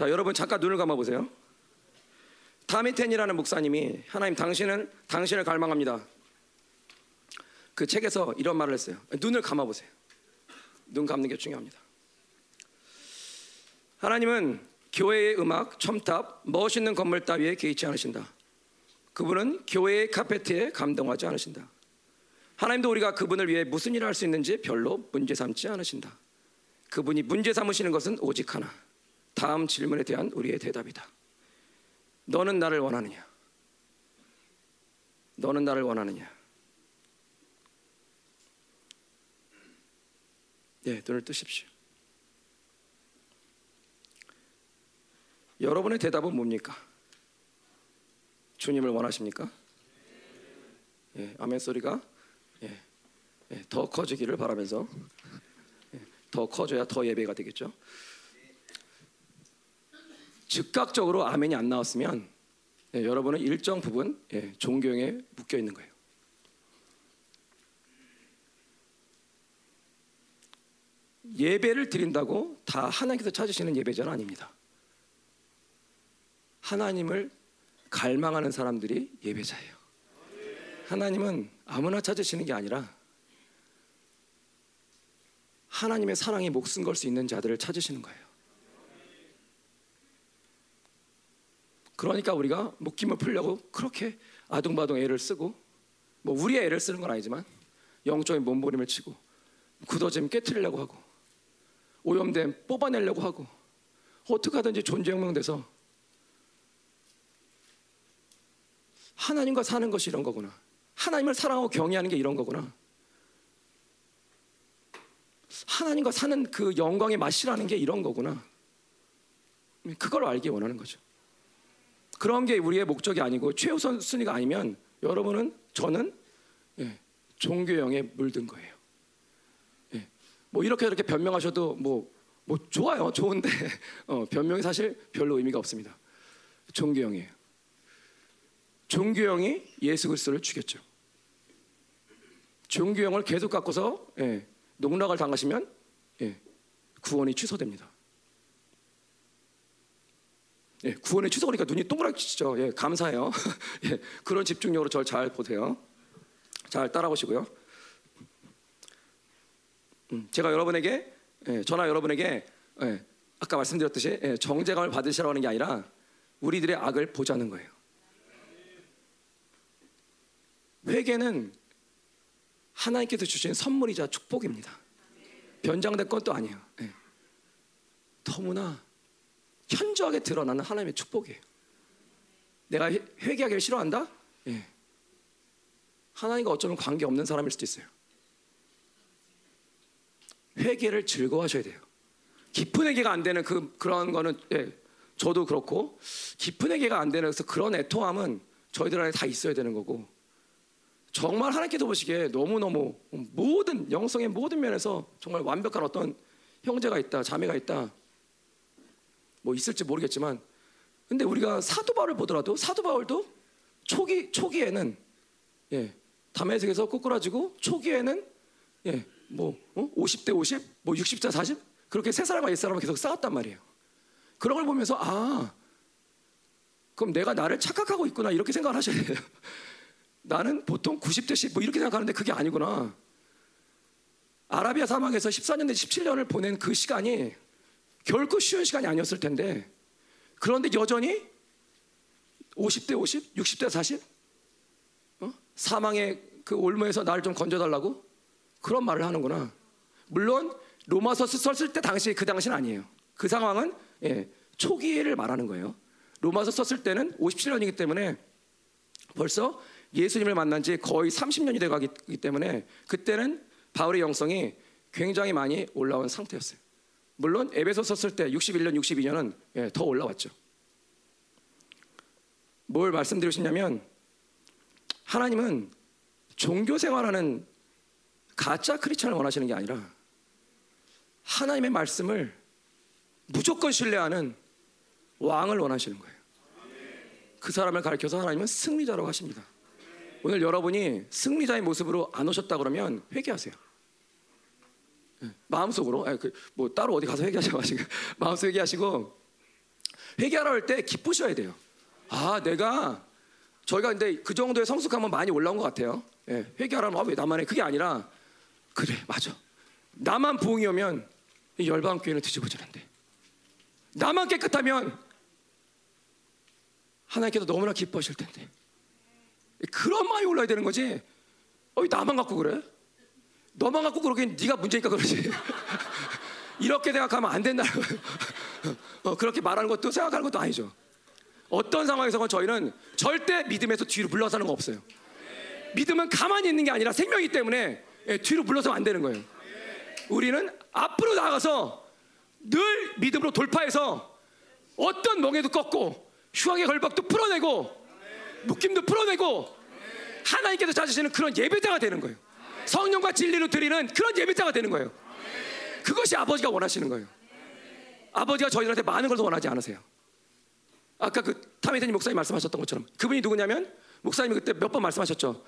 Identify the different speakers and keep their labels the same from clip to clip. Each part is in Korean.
Speaker 1: 자, 여러분 잠깐 눈을 감아 보세요. 다미텐이라는 목사님이 하나님 당신은 당신을 갈망합니다. 그 책에서 이런 말을 했어요. 눈을 감아 보세요. 눈 감는 게 중요합니다. 하나님은 교회의 음악, 첨탑, 멋있는 건물 따위에 개의치 않으신다. 그분은 교회의 카페트에 감동하지 않으신다. 하나님도 우리가 그분을 위해 무슨 일을 할 수 있는지 별로 문제 삼지 않으신다. 그분이 문제 삼으시는 것은 오직 하나. 다음 질문에 대한 우리의 대답이다. 너는 나를 원하느냐? 너는 나를 원하느냐? 네, 눈을 뜨십시오. 여러분의 대답은 뭡니까? 주님을 원하십니까? 예, 아멘 소리가 예, 예, 더 커지기를 바라면서 예, 더 커져야 더 예배가 되겠죠. 즉각적으로 아멘이 안 나왔으면 예, 여러분은 일정 부분 예, 종교에 묶여 있는 거예요. 예배를 드린다고 다 하나님께서 찾으시는 예배자는 아닙니다. 하나님을 갈망하는 사람들이 예배자예요. 하나님은 아무나 찾으시는 게 아니라 하나님의 사랑에 목숨 걸 수 있는 자들을 찾으시는 거예요. 그러니까 우리가 목김을 풀려고 그렇게 아둥바둥 애를 쓰고 뭐 우리의 애를 쓰는 건 아니지만 영적인 몸부림을 치고 굳어짐 깨뜨리려고 하고 오염됨 뽑아내려고 하고 어떻게 하든지 존재혁명돼서 하나님과 사는 것이 이런 거구나. 하나님을 사랑하고 경외하는 게 이런 거구나. 하나님과 사는 그 영광의 맛이라는 게 이런 거구나. 그걸 알기 원하는 거죠. 그런 게 우리의 목적이 아니고 최우선 순위가 아니면 여러분은 저는 예, 종교형에 물든 거예요. 예, 뭐 이렇게 이렇게 변명하셔도 뭐, 뭐 좋아요, 좋은데 어, 변명이 사실 별로 의미가 없습니다. 종교형이에요. 종교형이 예수 그리스도를 죽였죠. 종교형을 계속 갖고서 예, 농락을 당하시면 예, 구원이 취소됩니다. 예, 구원의 취소니까 눈이 동그랗시죠. 예, 감사해요. 예, 그런 집중력으로 저를 잘 보세요. 잘 따라오시고요. 음, 제가 여러분에게 예, 저나 여러분에게 예, 아까 말씀드렸듯이 예, 정죄감을 받으시라고 하는 게 아니라 우리들의 악을 보자는 거예요. 회개는 하나님께서 주신 선물이자 축복입니다. 변장된 것도 아니에요. 예. 너무나 현저하게 드러나는 하나님의 축복이에요. 내가 회개하기를 싫어한다? 예. 하나님과 어쩌면 관계 없는 사람일 수도 있어요. 회개를 즐거워하셔야 돼요. 깊은 회개가 안 되는 그 그런 거는 예, 저도 그렇고 깊은 회개가 안 되는 그래서 그런 애통함은 저희들 안에 다 있어야 되는 거고 정말 하나님께서 보시기에 너무너무 모든 영성의 모든 면에서 정말 완벽한 어떤 형제가 있다, 자매가 있다. 뭐 있을지 모르겠지만 근데 우리가 사도 바울을 보더라도 사도 바울도 초기 초기에는 예, 담에색에서 꼬꾸라지고 초기에는 예, 뭐 어? 50대 50, 뭐 60대 40 그렇게 세 사람과 옛 사람을 계속 싸웠단 말이에요. 그런 걸 보면서 아 그럼 내가 나를 착각하고 있구나 이렇게 생각을 하셔야 돼요. 나는 보통 90대 10뭐 이렇게 생각하는데 그게 아니구나. 아라비아 사막에서 14년 내 17년을 보낸 그 시간이 결코 쉬운 시간이 아니었을 텐데 그런데 여전히 50대 50, 60대 40 어? 사망의 그 올무에서 나를 좀 건져달라고 그런 말을 하는구나. 물론 로마서 썼을 때 당시 그 당시는 아니에요. 그 상황은 예, 초기를 말하는 거예요. 로마서 썼을 때는 57년이기 때문에 벌써 예수님을 만난 지 거의 30년이 돼 가기 때문에 그때는 바울의 영성이 굉장히 많이 올라온 상태였어요. 물론 에베소 썼을 때 61년, 62년은 예, 더 올라왔죠. 뭘 말씀드리고 싶냐면 하나님은 종교 생활하는 가짜 크리스천을 원하시는 게 아니라 하나님의 말씀을 무조건 신뢰하는 왕을 원하시는 거예요. 그 사람을 가르쳐서 하나님은 승리자라고 하십니다. 오늘 여러분이 승리자의 모습으로 안 오셨다 그러면 회개하세요. 마음속으로 그뭐 따로 어디 가서 회개하셔 가지고 마음속 회개하시고 회개하라 할 때 기쁘셔야 돼요. 아, 내가 저희가 근데 그 정도의 성숙함은 많이 올라온 것 같아요. 예, 회개하라면 아, 왜 나만 해? 그게 아니라 그래, 맞아. 나만 부흥이 오면 이 열방 교회는 뒤집어지는데 나만 깨끗하면 하나님께서 너무나 기뻐하실 텐데 그런 마음이 올라야 되는 거지. 어, 왜 나만 갖고 그래? 너만 갖고 그러긴 네가 문제니까 그러지. 이렇게 생각하면 안 된다. 어, 그렇게 말하는 것도 생각하는 것도 아니죠. 어떤 상황에서건 저희는 절대 믿음에서 뒤로 물러서는 거 없어요. 믿음은 가만히 있는 게 아니라 생명이기 때문에 예, 뒤로 물러서면 안 되는 거예요. 우리는 앞으로 나가서 늘 믿음으로 돌파해서 어떤 멍에도 꺾고 흉악의 걸박도 풀어내고 묶임도 풀어내고 하나님께서 찾으시는 그런 예배자가 되는 거예요. 성령과 진리로 드리는 그런 예배자가 되는 거예요. 그것이 아버지가 원하시는 거예요. 아버지가 저희들한테 많은 걸더 원하지 않으세요. 아까 그 타미드님 목사님 말씀하셨던 것처럼 그분이 누구냐면 목사님이 그때 몇 번 말씀하셨죠.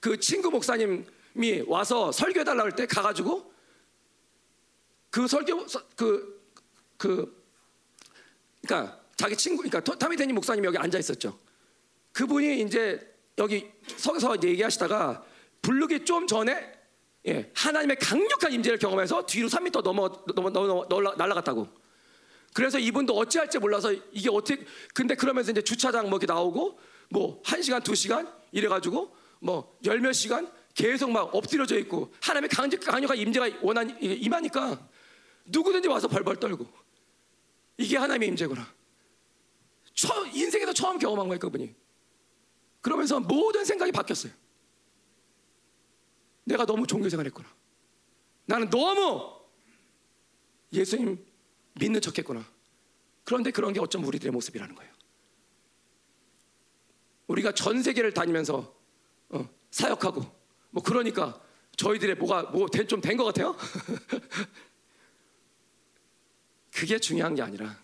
Speaker 1: 그 친구 목사님이 와서 설교해 달라고 할 때 가가지고 그 설교 그그 그, 그러니까 자기 친구 그러니까 타미드님 목사님이 여기 앉아 있었죠. 그분이 이제 여기 서서 얘기하시다가 부르기 좀 전에 예, 하나님의 강력한 임재를 경험해서 뒤로 3m 넘어 넘어 넘어, 날아갔다고. 그래서 이분도 어찌할지 몰라서 이게 어떻게 근데 그러면서 이제 주차장 뭐 이렇게 나오고 뭐 1시간, 2시간 이래 가지고 뭐 열 몇 시간 계속 막 엎드려져 있고 하나님의 강력 강력한 임재가 원한 임하니까 누구든지 와서 벌벌 떨고 이게 하나님의 임재구나. 처, 인생에서 처음 경험한 거예요, 그분이. 그러면서 모든 생각이 바뀌었어요. 내가 너무 종교생활 했구나. 나는 너무 예수님 믿는 척 했구나. 그런데 그런 게 어쩜 우리들의 모습이라는 거예요. 우리가 전 세계를 다니면서 어, 사역하고 뭐 그러니까 저희들의 뭐가 뭐 좀 된 것 같아요? 그게 중요한 게 아니라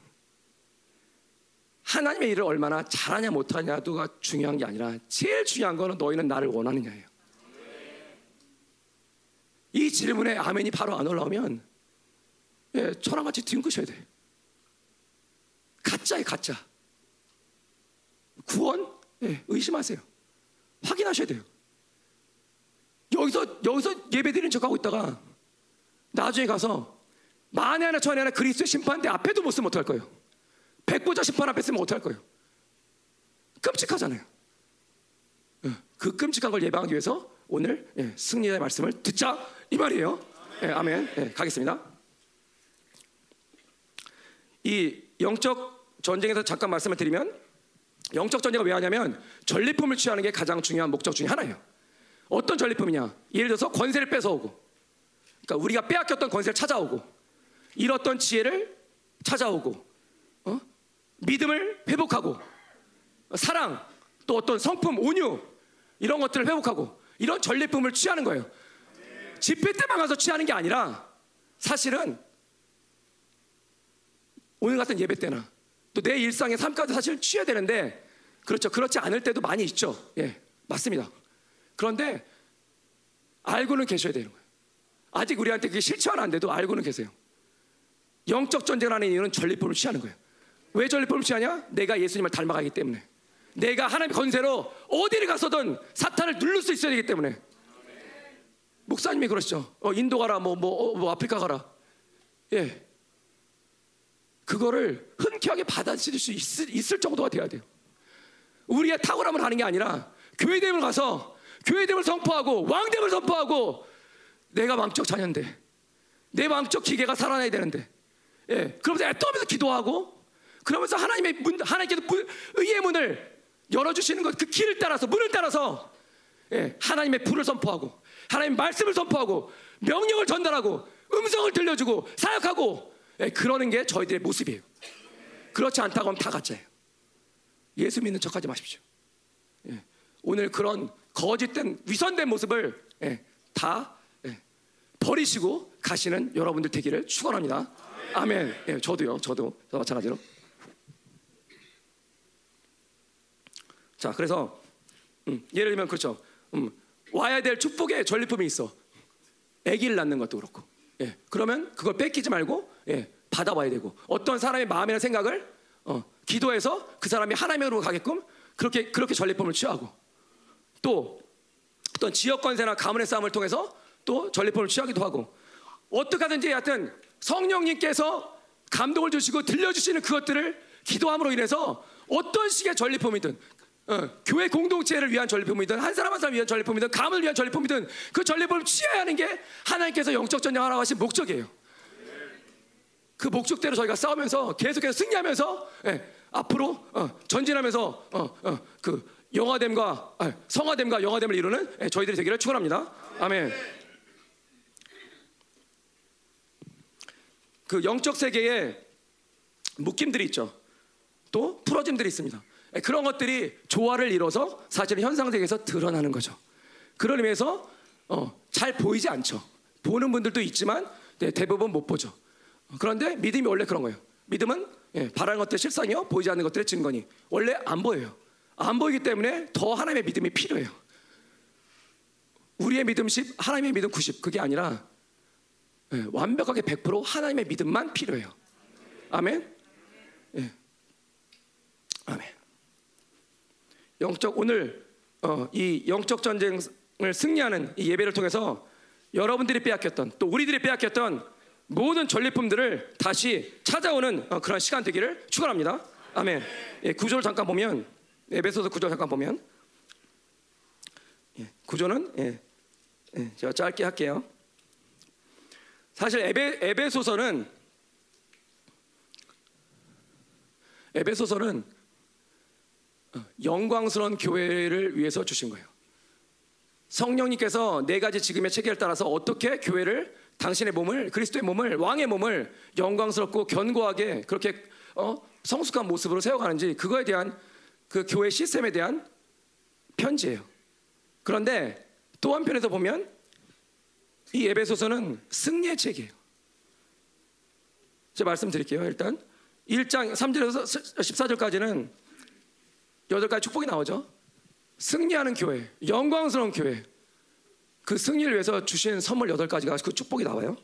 Speaker 1: 하나님의 일을 얼마나 잘하냐 못하냐가 중요한 게 아니라 제일 중요한 거는 너희는 나를 원하느냐예요. 이 질문에 아멘이 바로 안 올라오면 예, 저랑 같이 뒤엉으셔야 돼. 가짜예 가짜. 구원 예, 의심하세요. 확인하셔야 돼요. 여기서 여기서 예배드리는 척하고 있다가 나중에 가서 만에 하나 천에 하나 그리스도의 심판대 앞에도 못 쓰면 어떡할 거예요? 백보자 심판 앞에 쓰면 어떡할 거예요? 끔찍하잖아요. 예, 그 끔찍한 걸 예방하기 위해서 오늘 예, 승리의 말씀을 듣자 이 말이에요. 예, 아멘. 예, 가겠습니다. 이 영적 전쟁에서 잠깐 말씀을 드리면 영적 전쟁은 왜 하냐면 전리품을 취하는 게 가장 중요한 목적 중에 하나예요. 어떤 전리품이냐? 예를 들어서 권세를 뺏어오고, 그러니까 우리가 빼앗겼던 권세를 찾아오고, 잃었던 지혜를 찾아오고, 어? 믿음을 회복하고, 사랑, 또 어떤 성품, 온유 이런 것들을 회복하고 이런 전리품을 취하는 거예요. 집회 때만 가서 취하는 게 아니라 사실은 오늘 같은 예배 때나 또 내 일상의 삶까지 사실 취해야 되는데 그렇죠. 그렇지 않을 때도 많이 있죠. 예, 맞습니다. 그런데 알고는 계셔야 되는 거예요. 아직 우리한테 그게 실체화는 안 돼도 알고는 계세요. 영적 전쟁을 하는 이유는 전리품을 취하는 거예요. 왜 전리품을 취하냐? 내가 예수님을 닮아가기 때문에. 내가 하나님의 건세로 어디를 가서든 사탄을 누를 수 있어야 되기 때문에. 목사님이 그러시죠. 어, 인도 가라, 뭐, 뭐, 어, 뭐, 아프리카 가라. 예. 그거를 흔쾌하게 받아들일 수 있을, 있을 정도가 돼야 돼요. 우리의 탁월함을 하는 게 아니라 교회됨을 가서 교회됨을 선포하고 왕됨을 선포하고 내가 왕적 자녀인데 내 왕적 기계가 살아나야 되는데 예, 그러면서 애떠면서 기도하고 그러면서 하나님의 문, 하나님께서 문, 의의 문을 열어주시는 것 그 길을 따라서 문을 따라서 예, 하나님의 불을 선포하고 하나님 말씀을 선포하고 명령을 전달하고 음성을 들려주고 사역하고 예, 그러는 게 저희들의 모습이에요. 그렇지 않다고 하면 다 가짜예요. 예수 믿는 척하지 마십시오. 예, 오늘 그런 거짓된 위선된 모습을 예, 다 예, 버리시고 가시는 여러분들 되기를 축원합니다. 아멘. 예, 저도요. 저도 마찬가지로. 자, 그래서 음, 예를 들면 그렇죠. 음, 와야 될 축복의 전리품이 있어. 아기를 낳는 것도 그렇고. 예, 그러면 그걸 뺏기지 말고 예, 받아와야 되고 어떤 사람의 마음이나 생각을 어, 기도해서 그 사람이 하나님으로 가게끔 그렇게 그렇게 전리품을 취하고 또 어떤 지역 권세나 가문의 싸움을 통해서 또 전리품을 취하기도 하고 어떻게 하든지 하여튼 성령님께서 감동을 주시고 들려주시는 그것들을 기도함으로 인해서 어떤 식의 전리품이든 어, 교회 공동체를 위한 전리품이든 한 사람 한 사람 위한 전리품이든 가문을 위한 전리품이든 그 전리품을 취해야 하는 게 하나님께서 영적 전쟁하라고 하신 목적이에요. 그 목적대로 저희가 싸우면서 계속해서 승리하면서 예, 앞으로 어, 전진하면서 어, 어, 그 영화됨과 아, 성화됨과 영화됨을 이루는 예, 저희들이 되기를 축원합니다. 아멘. 그 영적 세계에 묶임들이 있죠. 또 풀어짐들이 있습니다. 예, 그런 것들이 조화를 이뤄서 사실은 현상 세계에서 드러나는 거죠. 그런 의미에서 어, 잘 보이지 않죠. 보는 분들도 있지만 네, 대부분 못 보죠. 그런데 믿음이 원래 그런 거예요. 믿음은 예, 바라는 것들 실상이요, 보이지 않는 것들의 증거니 원래 안 보여요. 안 보이기 때문에 더 하나님의 믿음이 필요해요. 우리의 믿음 10, 하나님의 믿음 90 그게 아니라 예, 완벽하게 100% 하나님의 믿음만 필요해요. 아멘. 예. 아멘. 영적 오늘 어, 이 영적 전쟁을 승리하는 이 예배를 통해서 여러분들이 빼앗겼던 또 우리들이 빼앗겼던 모든 전리품들을 다시 찾아오는 어, 그런 시간 되기를 축원합니다. 아멘. 예, 구조를 잠깐 보면 에베소서 구조 잠깐 보면 예, 구조는 예, 예, 제가 짧게 할게요. 사실 에베, 에베소서는 에베소서는 어, 영광스러운 교회를 위해서 주신 거예요. 성령님께서 네 가지 지금의 체계를 따라서 어떻게 교회를 당신의 몸을 그리스도의 몸을 왕의 몸을 영광스럽고 견고하게 그렇게 어, 성숙한 모습으로 세워가는지 그거에 대한 그 교회 시스템에 대한 편지예요. 그런데 또 한편에서 보면 이 에베소서는 승리의 책이에요. 제가 말씀드릴게요. 일단 1장 3절에서 14절까지는 8가지 축복이 나오죠. 승리하는 교회, 영광스러운 교회. 그 승리를 위해서 주신 선물 8가지가 그 축복이 나와요.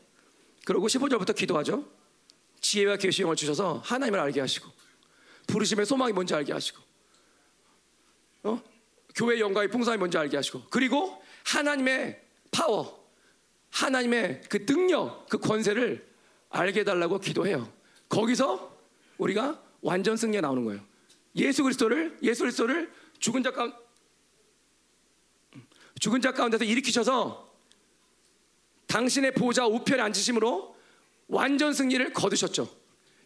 Speaker 1: 그리고 15절부터 기도하죠. 지혜와 계시형을 주셔서 하나님을 알게 하시고 부르심의 소망이 뭔지 알게 하시고 어? 교회 영광의 풍성이 뭔지 알게 하시고 그리고 하나님의 파워 하나님의 그 능력 그 권세를 알게 해달라고 기도해요 거기서 우리가 완전 승리에 나오는 거예요 예수 그리스도를 예수 그리스도를 죽은 자 가운 죽은 자 가운데서 일으키셔서 당신의 보좌 우편에 앉으심으로 완전 승리를 거두셨죠.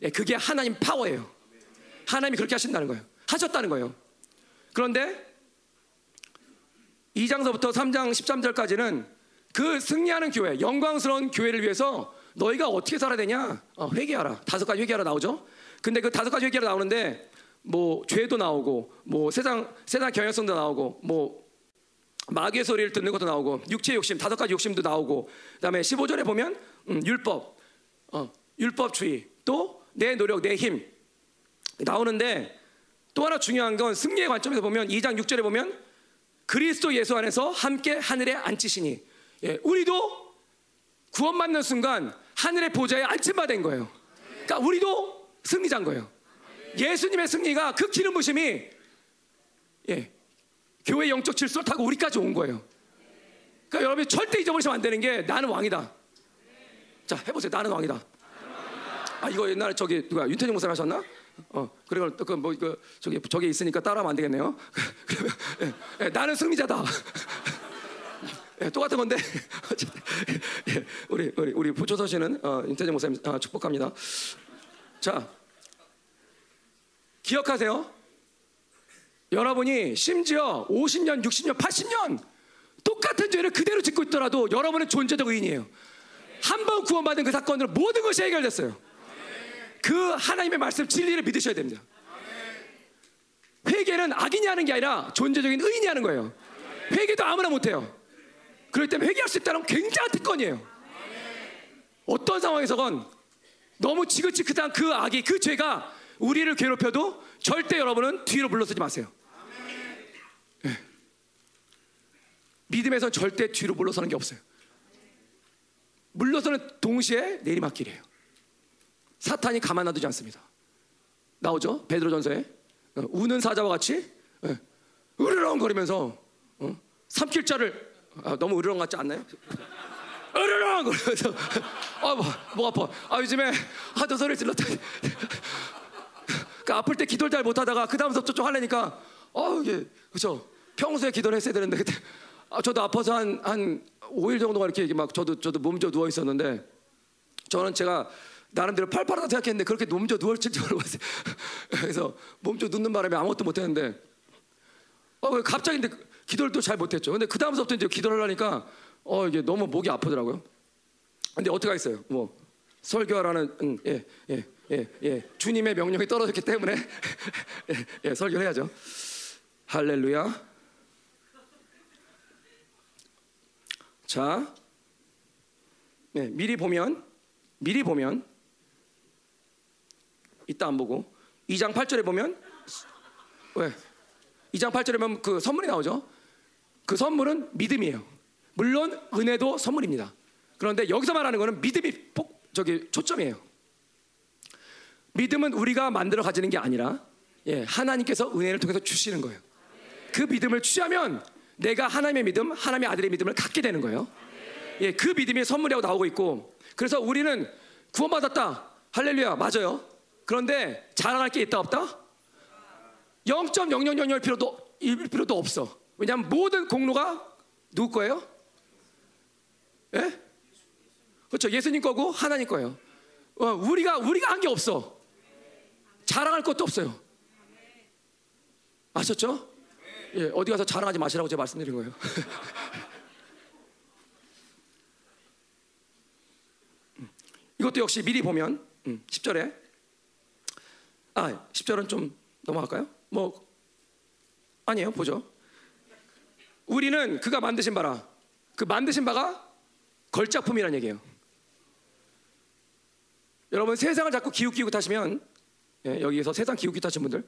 Speaker 1: 예, 그게 하나님 파워예요. 하나님이 그렇게 하신다는 거예요. 하셨다는 거예요. 그런데 2장서부터 3장 13절까지는 그 승리하는 교회, 영광스러운 교회를 위해서 너희가 어떻게 살아야 되냐? 어, 회개하라. 다섯 가지 회개하라 나오죠. 근데 그 다섯 가지 회개하라 나오는데 뭐 죄도 나오고 뭐 세상 세상 경향성도 나오고 뭐 마귀의 소리를 듣는 것도 나오고 육체 욕심 다섯 가지 욕심도 나오고 그다음에 15절에 보면 음, 율법 어, 율법주의 또 내 노력 내 힘. 나오는데 또 하나 중요한 건 승리의 관점에서 보면 2장 6절에 보면 그리스도 예수 안에서 함께 하늘에 앉히시니. 예, 우리도 구원받는 순간 하늘의 보좌에 앉힌 바 된 거예요. 그러니까 우리도 승리자인 거예요 예수님의 승리가 그 기름 부심이 예, 교회 영적 질서를 타고 우리까지 온 거예요. 그러니까 여러분이 절대 잊어버리시면 안 되는 게 나는 왕이다. 자 해보세요. 나는 왕이다. 아 이거 옛날에 저기 누가 윤태정 목사 하셨나? 어 그리고 그뭐 그 저기 저기 있으니까 따라하면 안 되겠네요. 예, 예, 나는 승리자다. 예, 똑같은 건데 예, 우리 우리 우리 부초서 씨는 어, 윤태정 목사님 아, 축복합니다. 자 기억하세요. 여러분이 심지어 50년, 60년, 80년 똑같은 죄를 그대로 짓고 있더라도 여러분은 존재적 의인이에요. 한 번 구원받은 그 사건으로 모든 것이 해결됐어요. 그 하나님의 말씀 진리를 믿으셔야 됩니다. 회개는 악인이 하는 게 아니라 존재적인 의인이 하는 거예요. 회개도 아무나 못해요. 그렇기 때문에 회개할 수 있다는 굉장한 특권이에요. 어떤 상황에서건 너무 지긋지긋한 그 악이 그 죄가 우리를 괴롭혀도 절대 여러분은 뒤로 물러서지 마세요. 믿음에서 절대 뒤로 물러서는 게 없어요. 물러서는 동시에 내리막길이에요. 사탄이 가만 놔두지 않습니다. 나오죠 베드로전서에 어, 우는 사자와 같이 예, 으르렁거리면서 어? 삼킬 자를 아, 너무 으르렁 같지 않나요? 으르렁 거리면서 아목 아파 아 요즘에 하도 소리를 질렀다 그 아플 때 기도를 잘 못하다가 그 다음부터 좀 하려니까 어 이게 그렇죠 평소에 기도를 했어야 되는데 그때 아, 저도 아파서 한 한 5일 정도가 이렇게 막 저도 저도 몸져 누워 있었는데 저는 제가 나름대로 팔팔하다 생각했는데 그렇게 몸져 누웠을 줄 몰랐어요. 그래서 몸져 눕는 바람에 아무것도 못했는데 어 갑자기 근데 기도를 또 잘 못했죠. 근데 그 다음부터 이제 기도를 하니까 어 이게 너무 목이 아프더라고요. 근데 어떻게 하겠어요? 뭐 설교하라는 음, 예, 예, 예, 예. 주님의 명령이 떨어졌기 때문에 예, 예, 설교를 해야죠. 할렐루야. 자, 네, 미리 보면 미리 보면 이따 안 보고 2장 8절에 보면 왜? 2장 8절에 보면 그 선물이 나오죠. 그 선물은 믿음이에요. 물론 은혜도 선물입니다. 그런데 여기서 말하는 거는 믿음이 폭 저기 초점이에요. 믿음은 우리가 만들어 가지는 게 아니라 예, 하나님께서 은혜를 통해서 주시는 거예요. 그 믿음을 취하면 내가 하나님의 믿음, 하나님의 아들의 믿음을 갖게 되는 거예요. 예, 그 믿음이 선물이라고 나오고 있고 그래서 우리는 구원받았다. 할렐루야. 맞아요. 그런데 자랑할 게 있다 없다? 0.0000 필요도 일 필요도 없어. 왜냐하면 모든 공로가 누구 거예요? 예? 그렇죠. 예수님 거고 하나님 거예요. 어, 우리가 우리가 한 게 없어. 자랑할 것도 없어요. 아셨죠? 예, 어디 가서 자랑하지 마시라고 제가 말씀드린 거예요. 이것도 역시 미리 보면 음, 10절에 아 10절은 좀 넘어갈까요? 뭐 아니에요 보죠 우리는 그가 만드신 바라 그 만드신 바가 걸작품이라는 얘기예요 여러분 세상을 자꾸 기웃기웃 하시면 예, 여기에서 세상 기웃기웃 하신 분들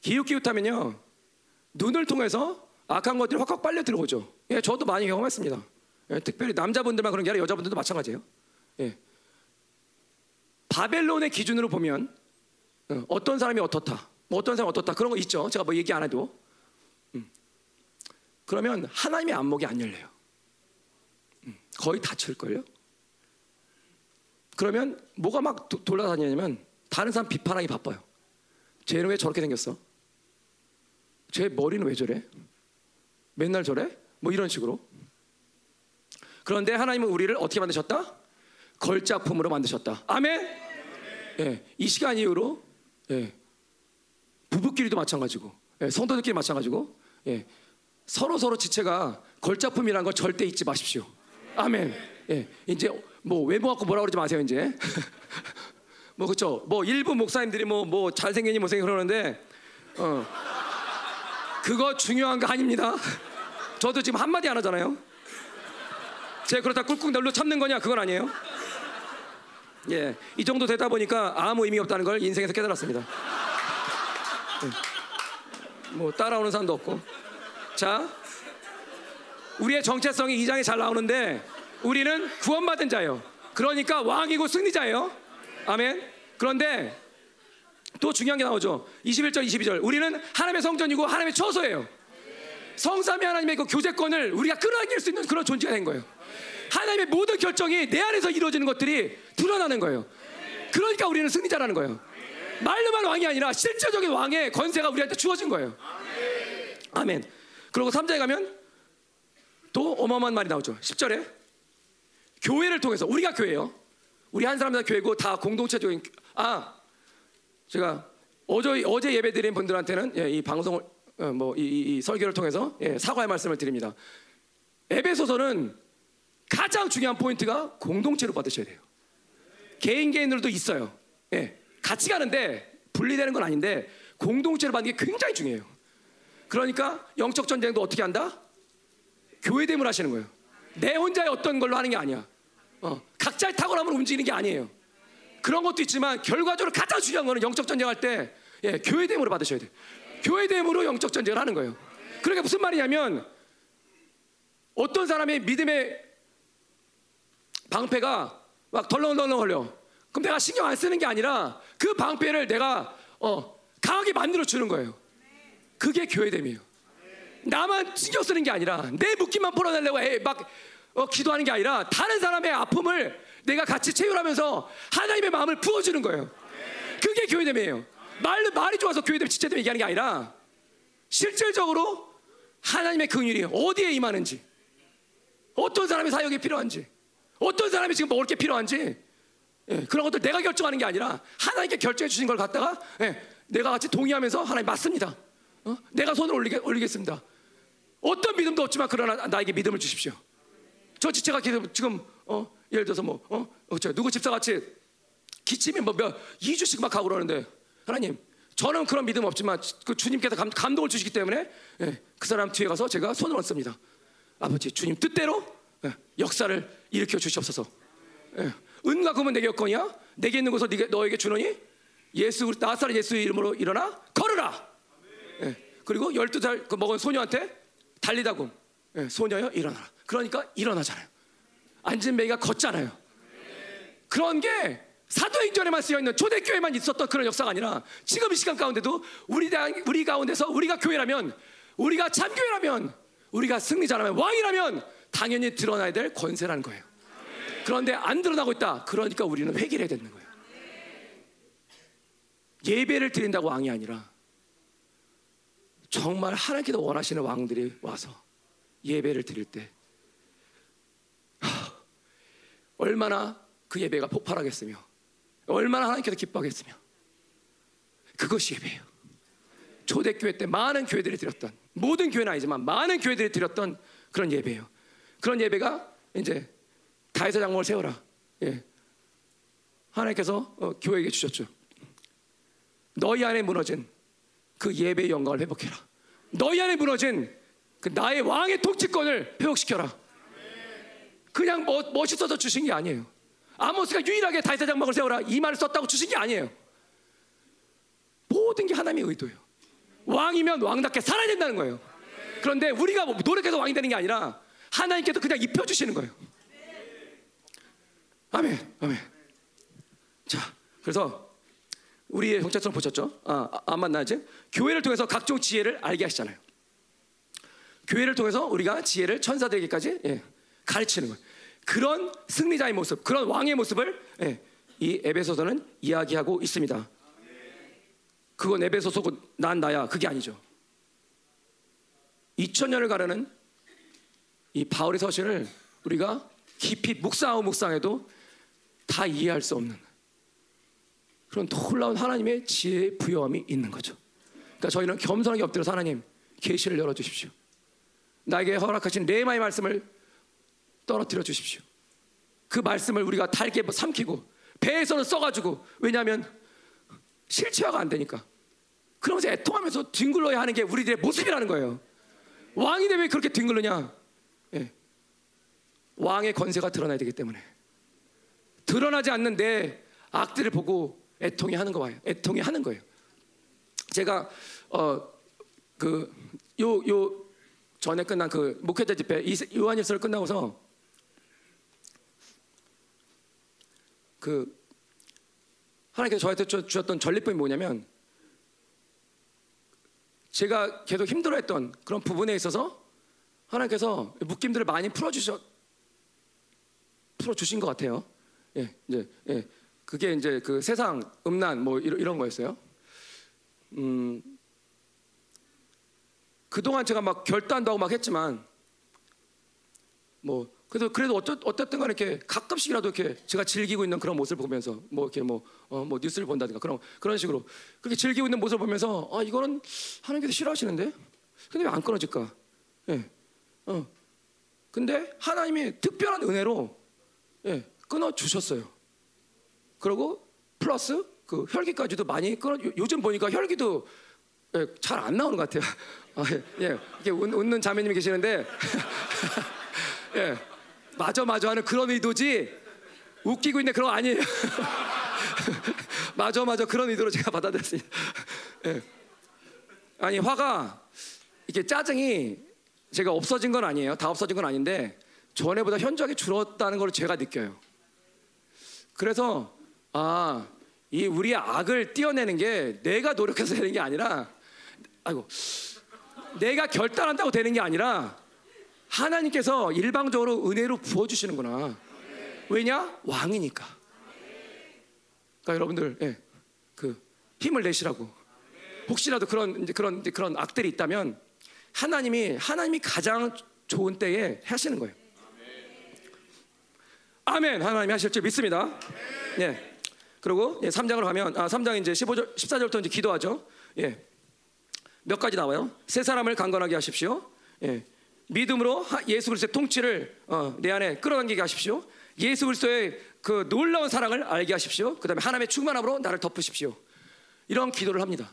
Speaker 1: 기웃기웃 하면요 눈을 통해서 악한 것들이 확확 빨려 들어오죠 예, 저도 많이 경험했습니다 예, 특별히 남자분들만 그런 게 아니라 여자분들도 마찬가지예요 예. 바벨론의 기준으로 보면 어, 어떤 사람이 어떻다, 뭐 어떤 사람이 어떻다 그런 거 있죠. 제가 뭐 얘기 안 해도 음. 그러면 하나님의 안목이 안 열려요. 음. 거의 닫힐 걸요. 그러면 뭐가 막 도, 돌아다니냐면 다른 사람 비판하기 바빠요. 쟤는 왜 저렇게 생겼어? 쟤 머리는 왜 저래? 맨날 저래? 뭐 이런 식으로. 그런데 하나님은 우리를 어떻게 만드셨다? 걸작품으로 만드셨다. 아멘. 예, 이 시간 이후로 예, 부부끼리도 마찬가지고 예, 성도들끼리 마찬가지고 예, 서로 서로 지체가 걸작품이라는 걸 절대 잊지 마십시오. 아멘. 예, 이제 뭐 외모 갖고 뭐라 그러지 마세요 이제. 뭐 그렇죠. 뭐 일부 목사님들이 뭐 뭐 잘생기니 못생기 그러는데 어, 그거 중요한 거 아닙니다. 저도 지금 한마디 안 하잖아요. 제가 그렇다 꿀꿀 널로 참는 거냐 그건 아니에요. 예, 이 정도 되다 보니까 아무 의미 없다는 걸 인생에서 깨달았습니다. 예. 뭐 따라오는 사람도 없고. 자, 우리의 정체성이 이 장에 잘 나오는데 우리는 구원받은 자예요. 그러니까 왕이고 승리자예요. 아멘. 그런데 또 중요한 게 나오죠. 21절, 22절. 우리는 하나님의 성전이고 하나님의 처소예요. 성삼위 하나님의 그 교제권을 우리가 끌어당길 수 있는 그런 존재가 된 거예요. 하나님의 모든 결정이 내 안에서 이루어지는 것들이 드러나는 거예요. 그러니까 우리는 승리자라는 거예요. 말로만 왕이 아니라 실제적인 왕의 권세가 우리한테 주어진 거예요. 아멘. 그리고 3장에 가면 또 어마어마한 말이 나오죠. 10절에 교회를 통해서 우리가 교회예요. 우리 한 사람 다 교회고 다 공동체적인 아 제가 어제 어제 예배 드린 분들한테는 예, 이 방송을 어, 뭐이 설교를 통해서 예, 사과의 말씀을 드립니다. 에베소서는 가장 중요한 포인트가 공동체로 받으셔야 돼요. 개인 개인으로도 있어요. 예, 같이 가는데 분리되는 건 아닌데 공동체로 받는 게 굉장히 중요해요. 그러니까 영적 전쟁도 어떻게 한다? 교회 됨을 하시는 거예요. 내 혼자의 어떤 걸로 하는 게 아니야. 어, 각자의 탁월함을 움직이는 게 아니에요. 그런 것도 있지만 결과적으로 가장 중요한 거는 영적 전쟁할 때 예, 교회됨으로 받으셔야 돼요. 교회됨으로 영적 전쟁을 하는 거예요. 그러니까 무슨 말이냐면 어떤 사람의 믿음의 방패가 막 덜렁덜렁 걸려. 그럼 내가 신경 안 쓰는 게 아니라 그 방패를 내가 어, 강하게 만들어 주는 거예요. 그게 교회됨이에요. 나만 신경 쓰는 게 아니라 내 묶임만 풀어내려고 애- 막 어, 기도하는 게 아니라 다른 사람의 아픔을 내가 같이 체휼하면서 하나님의 마음을 부어주는 거예요. 그게 교회됨이에요. 말로 말이 좋아서 교회됨 지체됨 얘기하는 게 아니라 실질적으로 하나님의 긍휼이 어디에 임하는지, 어떤 사람의 사역이 필요한지, 어떤 사람이 지금 먹을 게 필요한지 예, 그런 것들 내가 결정하는 게 아니라 하나님께 결정해 주신 걸 갖다가 예, 내가 같이 동의하면서 하나님 맞습니다. 어? 내가 손을 올리겠습니다. 어떤 믿음도 없지만 그러나 나에게 믿음을 주십시오. 저 지체가 지금 어, 예를 들어서 뭐 어, 어, 저 누구 집사 같이 기침이 뭐몇 2주씩 막 하고 그러는데 하나님 저는 그런 믿음 없지만 그 주님께서 감, 감동을 주시기 때문에 예, 그 사람 뒤에 가서 제가 손을 얹습니다. 아버지 주님 뜻대로 예, 역사를 일으켜 주시옵소서. 예, 은과 금은 내게 없거니와 내게 있는 것을 네게, 너에게 주노니 예수 나사렛 예수 이름으로 일어나 걸으라. 예, 그리고 열두 살그 먹은 소녀한테 달리다고 예, 소녀여 일어나라. 그러니까 일어나잖아요. 앉은 매가 걷잖아요. 그런 게 사도행전에만 쓰여 있는 초대교회만 있었던 그런 역사가 아니라 지금 이 시간 가운데도 우리 당- 우리 가운데서 우리가 교회라면 우리가 참교회라면 우리가 승리자라면 왕이라면 당연히 드러나야 될 권세라는 거예요. 그런데 안 드러나고 있다. 그러니까 우리는 회개를 해야 되는 거예요. 예배를 드린다고 왕이 아니라 정말 하나님께서 원하시는 왕들이 와서 예배를 드릴 때 하, 얼마나 그 예배가 폭발하겠으며 얼마나 하나님께서 기뻐하겠으며 그것이 예배예요. 초대교회 때 많은 교회들이 드렸던 모든 교회는 아니지만 많은 교회들이 드렸던 그런 예배예요. 그런 예배가 이제 다윗의 장막을 세워라. 예. 하나님께서 어, 교회에게 주셨죠. 너희 안에 무너진 그 예배의 영광을 회복해라. 너희 안에 무너진 그 나의 왕의 통치권을 회복시켜라. 그냥 멋, 멋있어서 주신 게 아니에요. 아모스가 유일하게 다윗의 장막을 세워라 이 말을 썼다고 주신 게 아니에요. 모든 게 하나님의 의도예요. 왕이면 왕답게 살아야 된다는 거예요. 그런데 우리가 뭐 노력해서 왕이 되는 게 아니라 하나님께서 그냥 입혀주시는 거예요. 아멘, 아멘. 자, 그래서 우리의 형제처럼 보셨죠? 아, 아, 안 만나지? 교회를 통해서 각종 지혜를 알게 하시잖아요. 교회를 통해서 우리가 지혜를 천사들에게까지 예, 가르치는 거예요. 그런 승리자의 모습, 그런 왕의 모습을 예, 이 에베소서는 이야기하고 있습니다. 그건 에베소서고 난 나야 그게 아니죠. 2000년을 가르는 이 바울의 서신을 우리가 깊이 묵상하고 묵상해도 다 이해할 수 없는 그런 놀라운 하나님의 지혜의 부여함이 있는 거죠. 그러니까 저희는 겸손하게 엎드려서 하나님 계시를 열어 주십시오. 나에게 허락하신 레마의 말씀을 떨어뜨려 주십시오. 그 말씀을 우리가 달게 삼키고 배에서는 써가지고 왜냐하면 실체화가 안 되니까 그러면서 애통하면서 뒹굴러야 하는 게 우리들의 모습이라는 거예요. 왕이 되면 그렇게 뒹굴르냐? 예. 왕의 권세가 드러나야 되기 때문에 드러나지 않는 내 악들을 보고 애통이 하는 거예요. 애통이 하는 거예요. 제가 어그요요 전에 끝난 그 목회자 집회 이- 요한일서를 끝나고서 그 하나님께서 저한테 주- 주셨던 전리품이 뭐냐면 제가 계속 힘들어했던 그런 부분에 있어서 하나님께서 묶임들을 많이 풀어주셔 풀어주신 것 같아요. 예, 이제 예, 그게 이제 그 세상 음란 뭐 이런, 이런 거였어요. 음, 그동안 제가 막 결단도 하고 막 했지만 뭐 그래도 그래도 어쩌, 어쨌든 간에 이렇게 가끔씩이라도 이렇게 제가 즐기고 있는 그런 모습을 보면서 뭐 이렇게 뭐, 어, 뭐 뉴스를 본다든가 그런 그런 식으로 그렇게 즐기고 있는 모습을 보면서 아 이거는 하나님께서 싫어하시는데 근데 왜 안 끊어질까? 예, 어. 근데 하나님이 특별한 은혜로 예, 끊어 주셨어요. 그리고 플러스 그 혈기까지도 많이 끊어. 요- 요즘 보니까 혈기도 예, 잘 안 나오는 것 같아요. 아, 예, 예, 이렇게 웃, 웃는 자매님이 계시는데, 예, 맞아 맞아 하는 그런 의도지 웃기고 있는 그런 거 아니에요. 맞아 맞아 그런 의도로 제가 받아들였습니다. 예. 아니 화가 이게 짜증이 제가 없어진 건 아니에요. 다 없어진 건 아닌데 전에보다 현저하게 줄었다는 걸 제가 느껴요. 그래서 아 이 우리의 악을 띄어내는 게 내가 노력해서 되는 게 아니라 아이고 내가 결단한다고 되는 게 아니라 하나님께서 일방적으로 은혜로 부어 주시는구나. 왜냐? 왕이니까. 그러니까 여러분들 예, 그 힘을 내시라고. 혹시라도 그런 이제 그런 이제 그런 악들이 있다면 하나님이 하나님이 가장 좋은 때에 하시는 거예요. 아멘. 하나님이 하실 줄 믿습니다. 예. 그리고 예, 3장으로 가면 아 3장 이제 15절 14절부터 이제 기도하죠. 예. 몇 가지 나와요. 세 사람을 강건하게 하십시오. 예. 믿음으로 하- 예수 그리스도의 통치를 어, 내 안에 끌어당기게 하십시오. 예수 그리스도의 그 놀라운 사랑을 알게 하십시오. 그다음에 하나님의 충만함으로 나를 덮으십시오. 이런 기도를 합니다.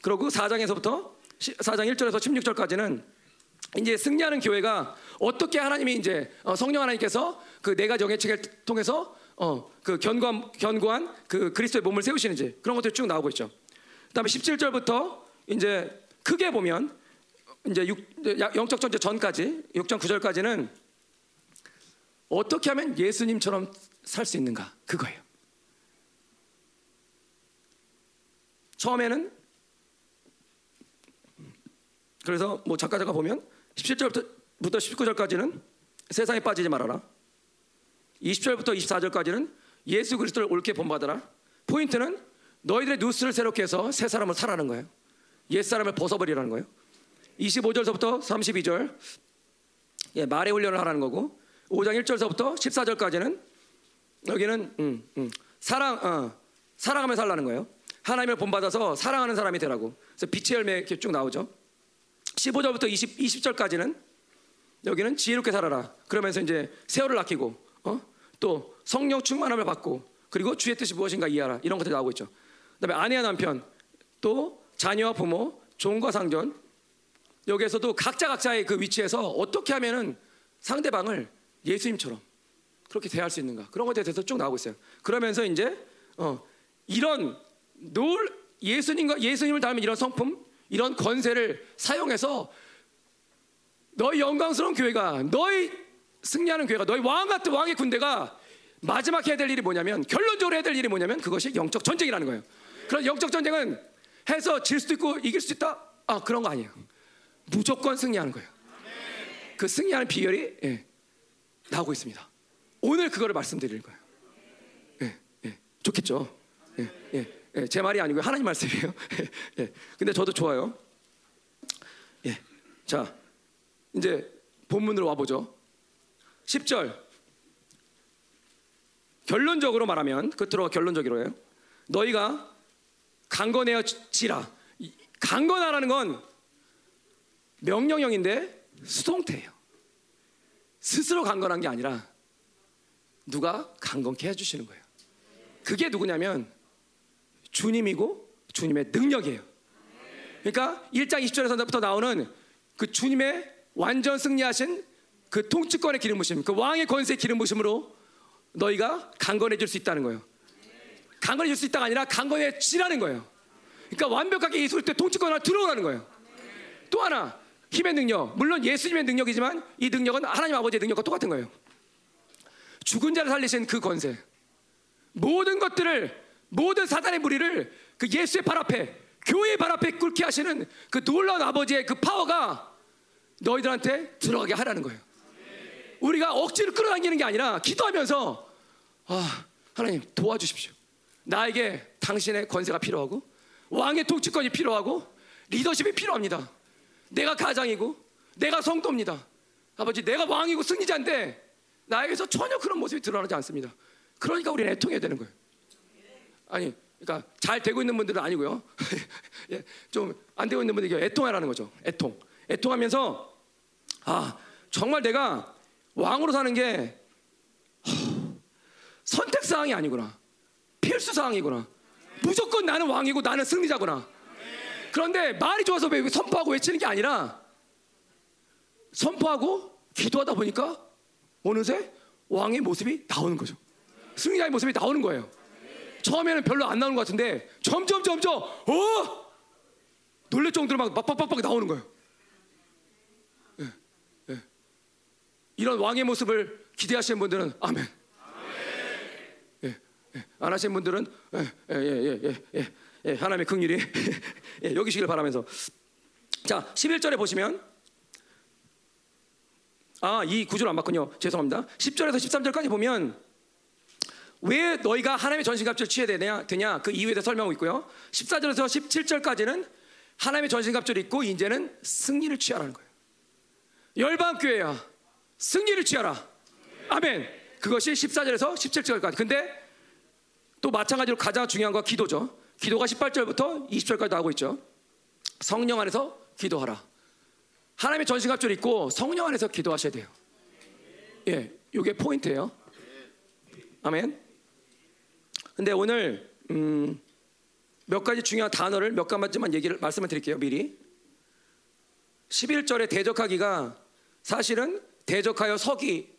Speaker 1: 그리고 4장에서부터 4장 1절에서 16절까지는 이제 승리하는 교회가 어떻게 하나님이 이제 어, 성령 하나님께서 그 내가 정의책을 통해서 어, 그 견고한 견고한 그 그리스도의 몸을 세우시는지 그런 것들이 쭉 나오고 있죠. 그다음에 17절부터 이제 크게 보면 이제 육- 영적 전제 전까지 6장 9절까지는 어떻게 하면 예수님처럼 살 수 있는가 그거예요. 처음에는 그래서 뭐 작가 작가 보면 17절부터 19절까지는 세상에 빠지지 말아라. 20절부터 24절까지는 예수 그리스도를 옳게 본받아라. 포인트는 너희들의 뉴스를 새롭게 해서 새 사람을 살아는 거예요. 옛 사람을 벗어버리라는 거예요. 25절서부터 32절 예, 말의 훈련을 하라는 거고 5장 1절서부터 14절까지는 여기는 음, 음, 사랑 어, 사랑하며 살라는 거예요. 하나님을 본받아서 사랑하는 사람이 되라고. 그래서 빛의 열매 이렇게 쭉 나오죠. 15절부터 20, 20절까지는 여기는 지혜롭게 살아라. 그러면서 이제 세월을 아끼고 어? 또 성령 충만함을 받고 그리고 주의 뜻이 무엇인가 이해하라. 이런 것들이 나오고 있죠. 그다음에 아내와 남편 또 자녀와 부모 종과 상전 여기에서도 각자 각자의 그 위치에서 어떻게 하면은 상대방을 예수님처럼 그렇게 대할 수 있는가 그런 것에 대해서 쭉 나오고 있어요. 그러면서 이제 어, 이런 놀 예수님과 예수님을 닮은 이런 성품, 이런 권세를 사용해서 너희 영광스러운 교회가 너희 승리하는 교회가 너희 왕 같은 왕의 군대가 마지막 해야 될 일이 뭐냐면 결론적으로 해야 될 일이 뭐냐면 그것이 영적 전쟁이라는 거예요. 그런 영적 전쟁은 해서 질 수도 있고 이길 수도 있다. 아 그런 거 아니에요. 무조건 승리하는 거예요. 그 승리하는 비결이 예, 나오고 있습니다. 오늘 그거를 말씀드리는 거예요. 예, 예, 좋겠죠. 예, 예, 예, 제 말이 아니고요. 하나님 말씀이에요. 근데 저도 좋아요. 예, 자 이제 본문으로 와보죠. 10절 결론적으로 말하면 끝으로 결론적으로 해요. 너희가 강건해지라. 이- 강건하라는 건 명령형인데 수동태예요. 스스로 강건한 게 아니라 누가 강건케 해주시는 거예요. 그게 누구냐면 주님이고 주님의 능력이에요. 그러니까 1장 20절에서부터 나오는 그 주님의 완전 승리하신 그 통치권의 기름 부심, 그 왕의 권세의 기름 부심으로 너희가 강건해질 수 있다는 거예요. 강건해질 수 있다가 아니라 강건해지라는 거예요. 그러니까 완벽하게 예수 그리스도의 통치권 안에 들어오라는 거예요. 또 하나 힘의 능력, 물론 예수님의 능력이지만 이 능력은 하나님 아버지의 능력과 똑같은 거예요. 죽은 자를 살리신 그 권세, 모든 것들을 모든 사단의 무리를 그 예수의 발 앞에 교회의 발 앞에 꿇게 하시는 그 놀라운 아버지의 그 파워가 너희들한테 들어가게 하라는 거예요. 우리가 억지로 끌어당기는 게 아니라 기도하면서 아 하나님 도와주십시오. 나에게 당신의 권세가 필요하고 왕의 통치권이 필요하고 리더십이 필요합니다. 내가 가장이고 내가 성도입니다. 아버지 내가 왕이고 승리자인데 나에게서 전혀 그런 모습이 드러나지 않습니다. 그러니까 우리는 애통해야 되는 거예요. 아니, 그러니까 잘 되고 있는 분들은 아니고요. 예, 좀안 되고 있는 분들에게 애통하라는 거죠. 애통. 애통하면서 아 정말 내가 왕으로 사는 게 허, 선택 사항이 아니구나. 필수 사항이구나. 무조건 나는 왕이고 나는 승리자구나. 그런데 말이 좋아서 왜 선포하고 외치는 게 아니라 선포하고 기도하다 보니까 어느새 왕의 모습이 나오는 거죠. 승리자의 모습이 나오는 거예요. 처음에는 별로 안 나오는 것 같은데 점점 점점 어 놀랄 정도로 막 빡빡빡빡 나오는 거예요. 예, 예. 이런 왕의 모습을 기대하시는 분들은 아멘. 예, 예, 안 하신 분들은 예예예 예 예, 예, 예, 예, 하나님의 긍휼이. 예, 여기시길 바라면서. 자 11절에 보시면 아 이 구절 안 맞군요. 죄송합니다. 10절에서 13절까지 보면 왜 너희가 하나님의 전신갑주를 취해야 되냐, 되냐 그 이유에 대해 설명하고 있고요. 14절에서 17절까지는 하나님의 전신갑주를 입고 이제는 승리를 취하라는 거예요. 열방교회야. 승리를 취하라. 아멘. 그것이 14절에서 17절까지. 근데 또 마찬가지로 가장 중요한 건 기도죠 기도가 18절부터 20절까지 나오고 있죠. 성령 안에서 기도하라. 하나님의 전신갑주를 입고 성령 안에서 기도하셔야 돼요. 예, 이게 포인트예요. 아멘. 근데 오늘 음, 몇 가지 중요한 단어를 몇 가지만 얘기를 말씀을 드릴게요 미리. 11절에 대적하기가 사실은 대적하여 서기.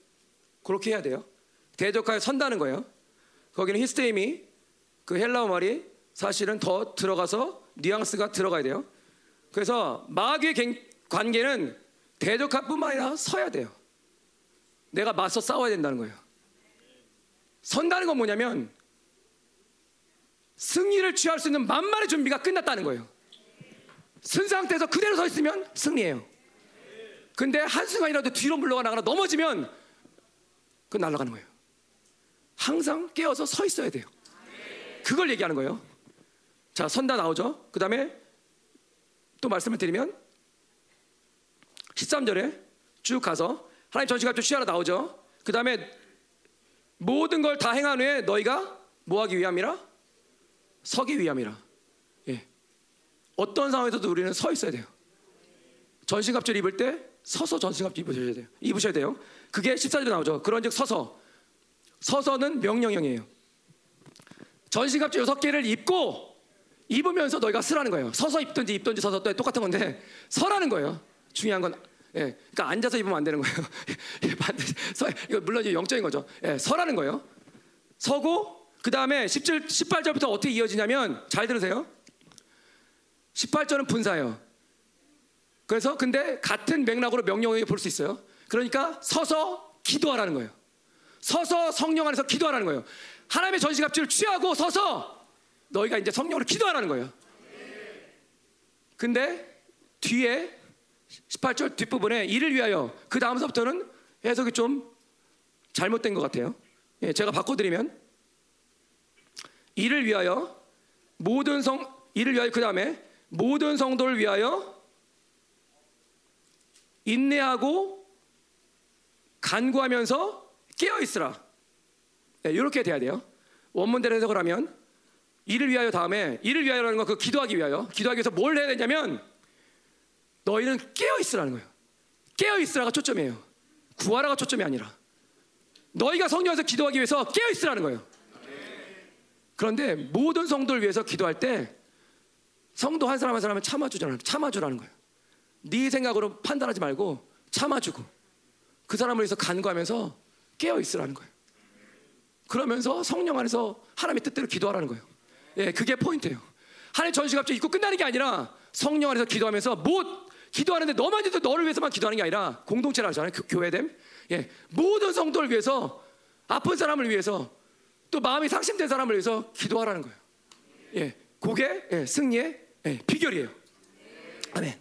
Speaker 1: 그렇게 해야 돼요. 대적하여 선다는 거예요. 거기는 히스테임이 그 헬라어 말이 사실은 더 들어가서 뉘앙스가 들어가야 돼요. 그래서 마귀의 관계는 대적할 뿐만 아니라 서야 돼요. 내가 맞서 싸워야 된다는 거예요. 선다는 건 뭐냐면 승리를 취할 수 있는 만만의 준비가 끝났다는 거예요. 쓴 상태에서 그대로 서 있으면 승리예요. 근데 한순간이라도 뒤로 물러가거나 넘어지면 그 날아가는 거예요. 항상 깨어서 서 있어야 돼요. 그걸 얘기하는 거예요. 자, 선다 나오죠. 그 다음에 또 말씀을 드리면 13절에 쭉 가서 하나님 전시갑주 취하러 나오죠. 그 다음에 모든 걸 다 행한 후에 너희가 뭐 하기 위함이라? 서기 위함이라. 예. 어떤 상황에서도 우리는 서 있어야 돼요. 전신갑주를 입을 때 서서 전신갑주 입으셔야 돼요. 입으셔야 돼요. 그게 14절에 나오죠. 그런즉 서서 서서는 명령형이에요. 전신갑주 여섯 개를 입고 입으면서 너희가 쓰라는 거예요. 서서 입든지 입든지 서서 또 똑같은 건데 서라는 거예요. 중요한 건 예, 그러니까 앉아서 입으면 안 되는 거예요. 예, 반드시 서, 이거 물론 영적인 거죠. 예, 서라는 거예요. 서고 그 다음에 17, 18절부터 어떻게 이어지냐면 잘 들으세요. 18절은 분사예요. 그래서 근데 같은 맥락으로 명령을 볼 수 있어요. 그러니까 서서 기도하라는 거예요. 서서 성령 안에서 기도하라는 거예요. 하나님의 전시갑주를 취하고 서서 너희가 이제 성령으로 기도하라는 거예요. 근데 뒤에 18절 뒷부분에 이를 위하여 그 다음서부터는 해석이 좀 잘못된 것 같아요. 예, 제가 바꿔드리면 이를 위하여 모든 성 이를 위하여 그 다음에 모든 성도를 위하여 인내하고 간구하면서 깨어 있으라. 네, 이렇게 돼야 돼요. 원문대로 해석을 하면 이를 위하여 다음에 이를 위하여라는 건 그 기도하기 위하여 기도하기 위해서 뭘 해야 되냐면 너희는 깨어 있으라는 거예요. 깨어 있으라가 초점이에요. 구하라가 초점이 아니라 너희가 성령에서 기도하기 위해서 깨어 있으라는 거예요. 그런데 모든 성도를 위해서 기도할 때 성도 한 사람 한 사람을 참아주잖아요. 참아주라는 거예요. 네 생각으로 판단하지 말고 참아주고 그 사람을 위해서 간구하면서 깨어 있으라는 거예요. 그러면서 성령 안에서 하나님의 뜻대로 기도하라는 거예요. 예, 그게 포인트예요. 하나님 전시갑주 입고 끝나는 게 아니라 성령 안에서 기도하면서 못 기도하는데 너만 해도 너를 위해서만 기도하는 게 아니라 공동체를 하잖아요. 교회됨. 예, 모든 성도를 위해서 아픈 사람을 위해서 또 마음이 상심된 사람을 위해서 기도하라는 거예요. 예, 그게 예, 승리의 예, 비결이에요. 아멘.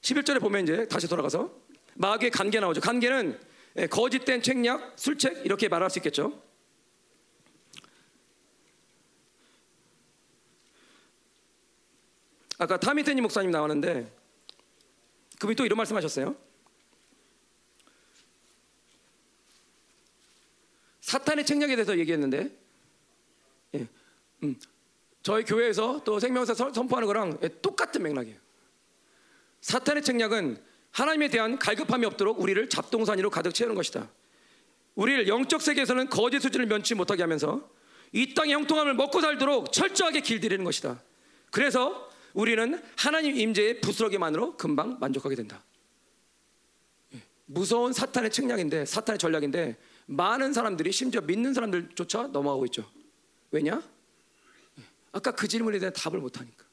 Speaker 1: 11절에 보면 이제 다시 돌아가서 마귀의 간계 나오죠. 간계는 예, 거짓된 책략, 술책 이렇게 말할 수 있겠죠. 아까 타미테니 목사님 나왔는데 그분이 또 이런 말씀하셨어요. 사탄의 책략에 대해서 얘기했는데 예, 음, 저희 교회에서 또 생명사 선포하는 거랑 예, 똑같은 맥락이에요. 사탄의 책략은 하나님에 대한 갈급함이 없도록 우리를 잡동사니로 가득 채우는 것이다. 우리를 영적 세계에서는 거짓 수준을 면치 못하게 하면서 이 땅의 형통함을 먹고 살도록 철저하게 길들이는 것이다. 그래서 우리는 하나님 임재의 부스러기만으로 금방 만족하게 된다. 예, 무서운 사탄의 책략인데 사탄의 전략인데 많은 사람들이 심지어 믿는 사람들조차 넘어가고 있죠. 왜냐? 아까 그 질문에 대한 답을 못 하니까.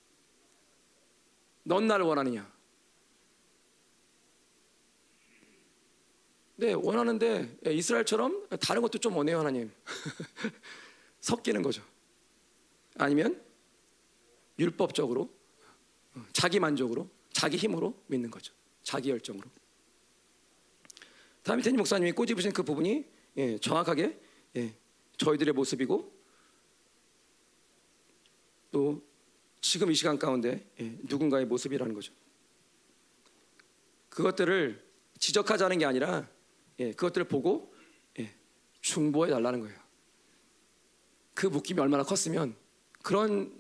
Speaker 1: 넌 나를 원하느냐? 네, 원하는데 예, 이스라엘처럼 다른 것도 좀 원해요, 하나님. 섞이는 거죠. 아니면 율법적으로 어, 자기 만족으로 자기 힘으로 믿는 거죠. 자기 열정으로. 다음에 테니 목사님이 꼬집으신 그 부분이 예, 정확하게 예, 저희들의 모습이고 또 지금 이 시간 가운데 예, 누군가의 모습이라는 거죠. 그것들을 지적하자는 게 아니라 예, 그것들을 보고 예, 중보해 달라는 거예요. 그 묶임이 얼마나 컸으면 그런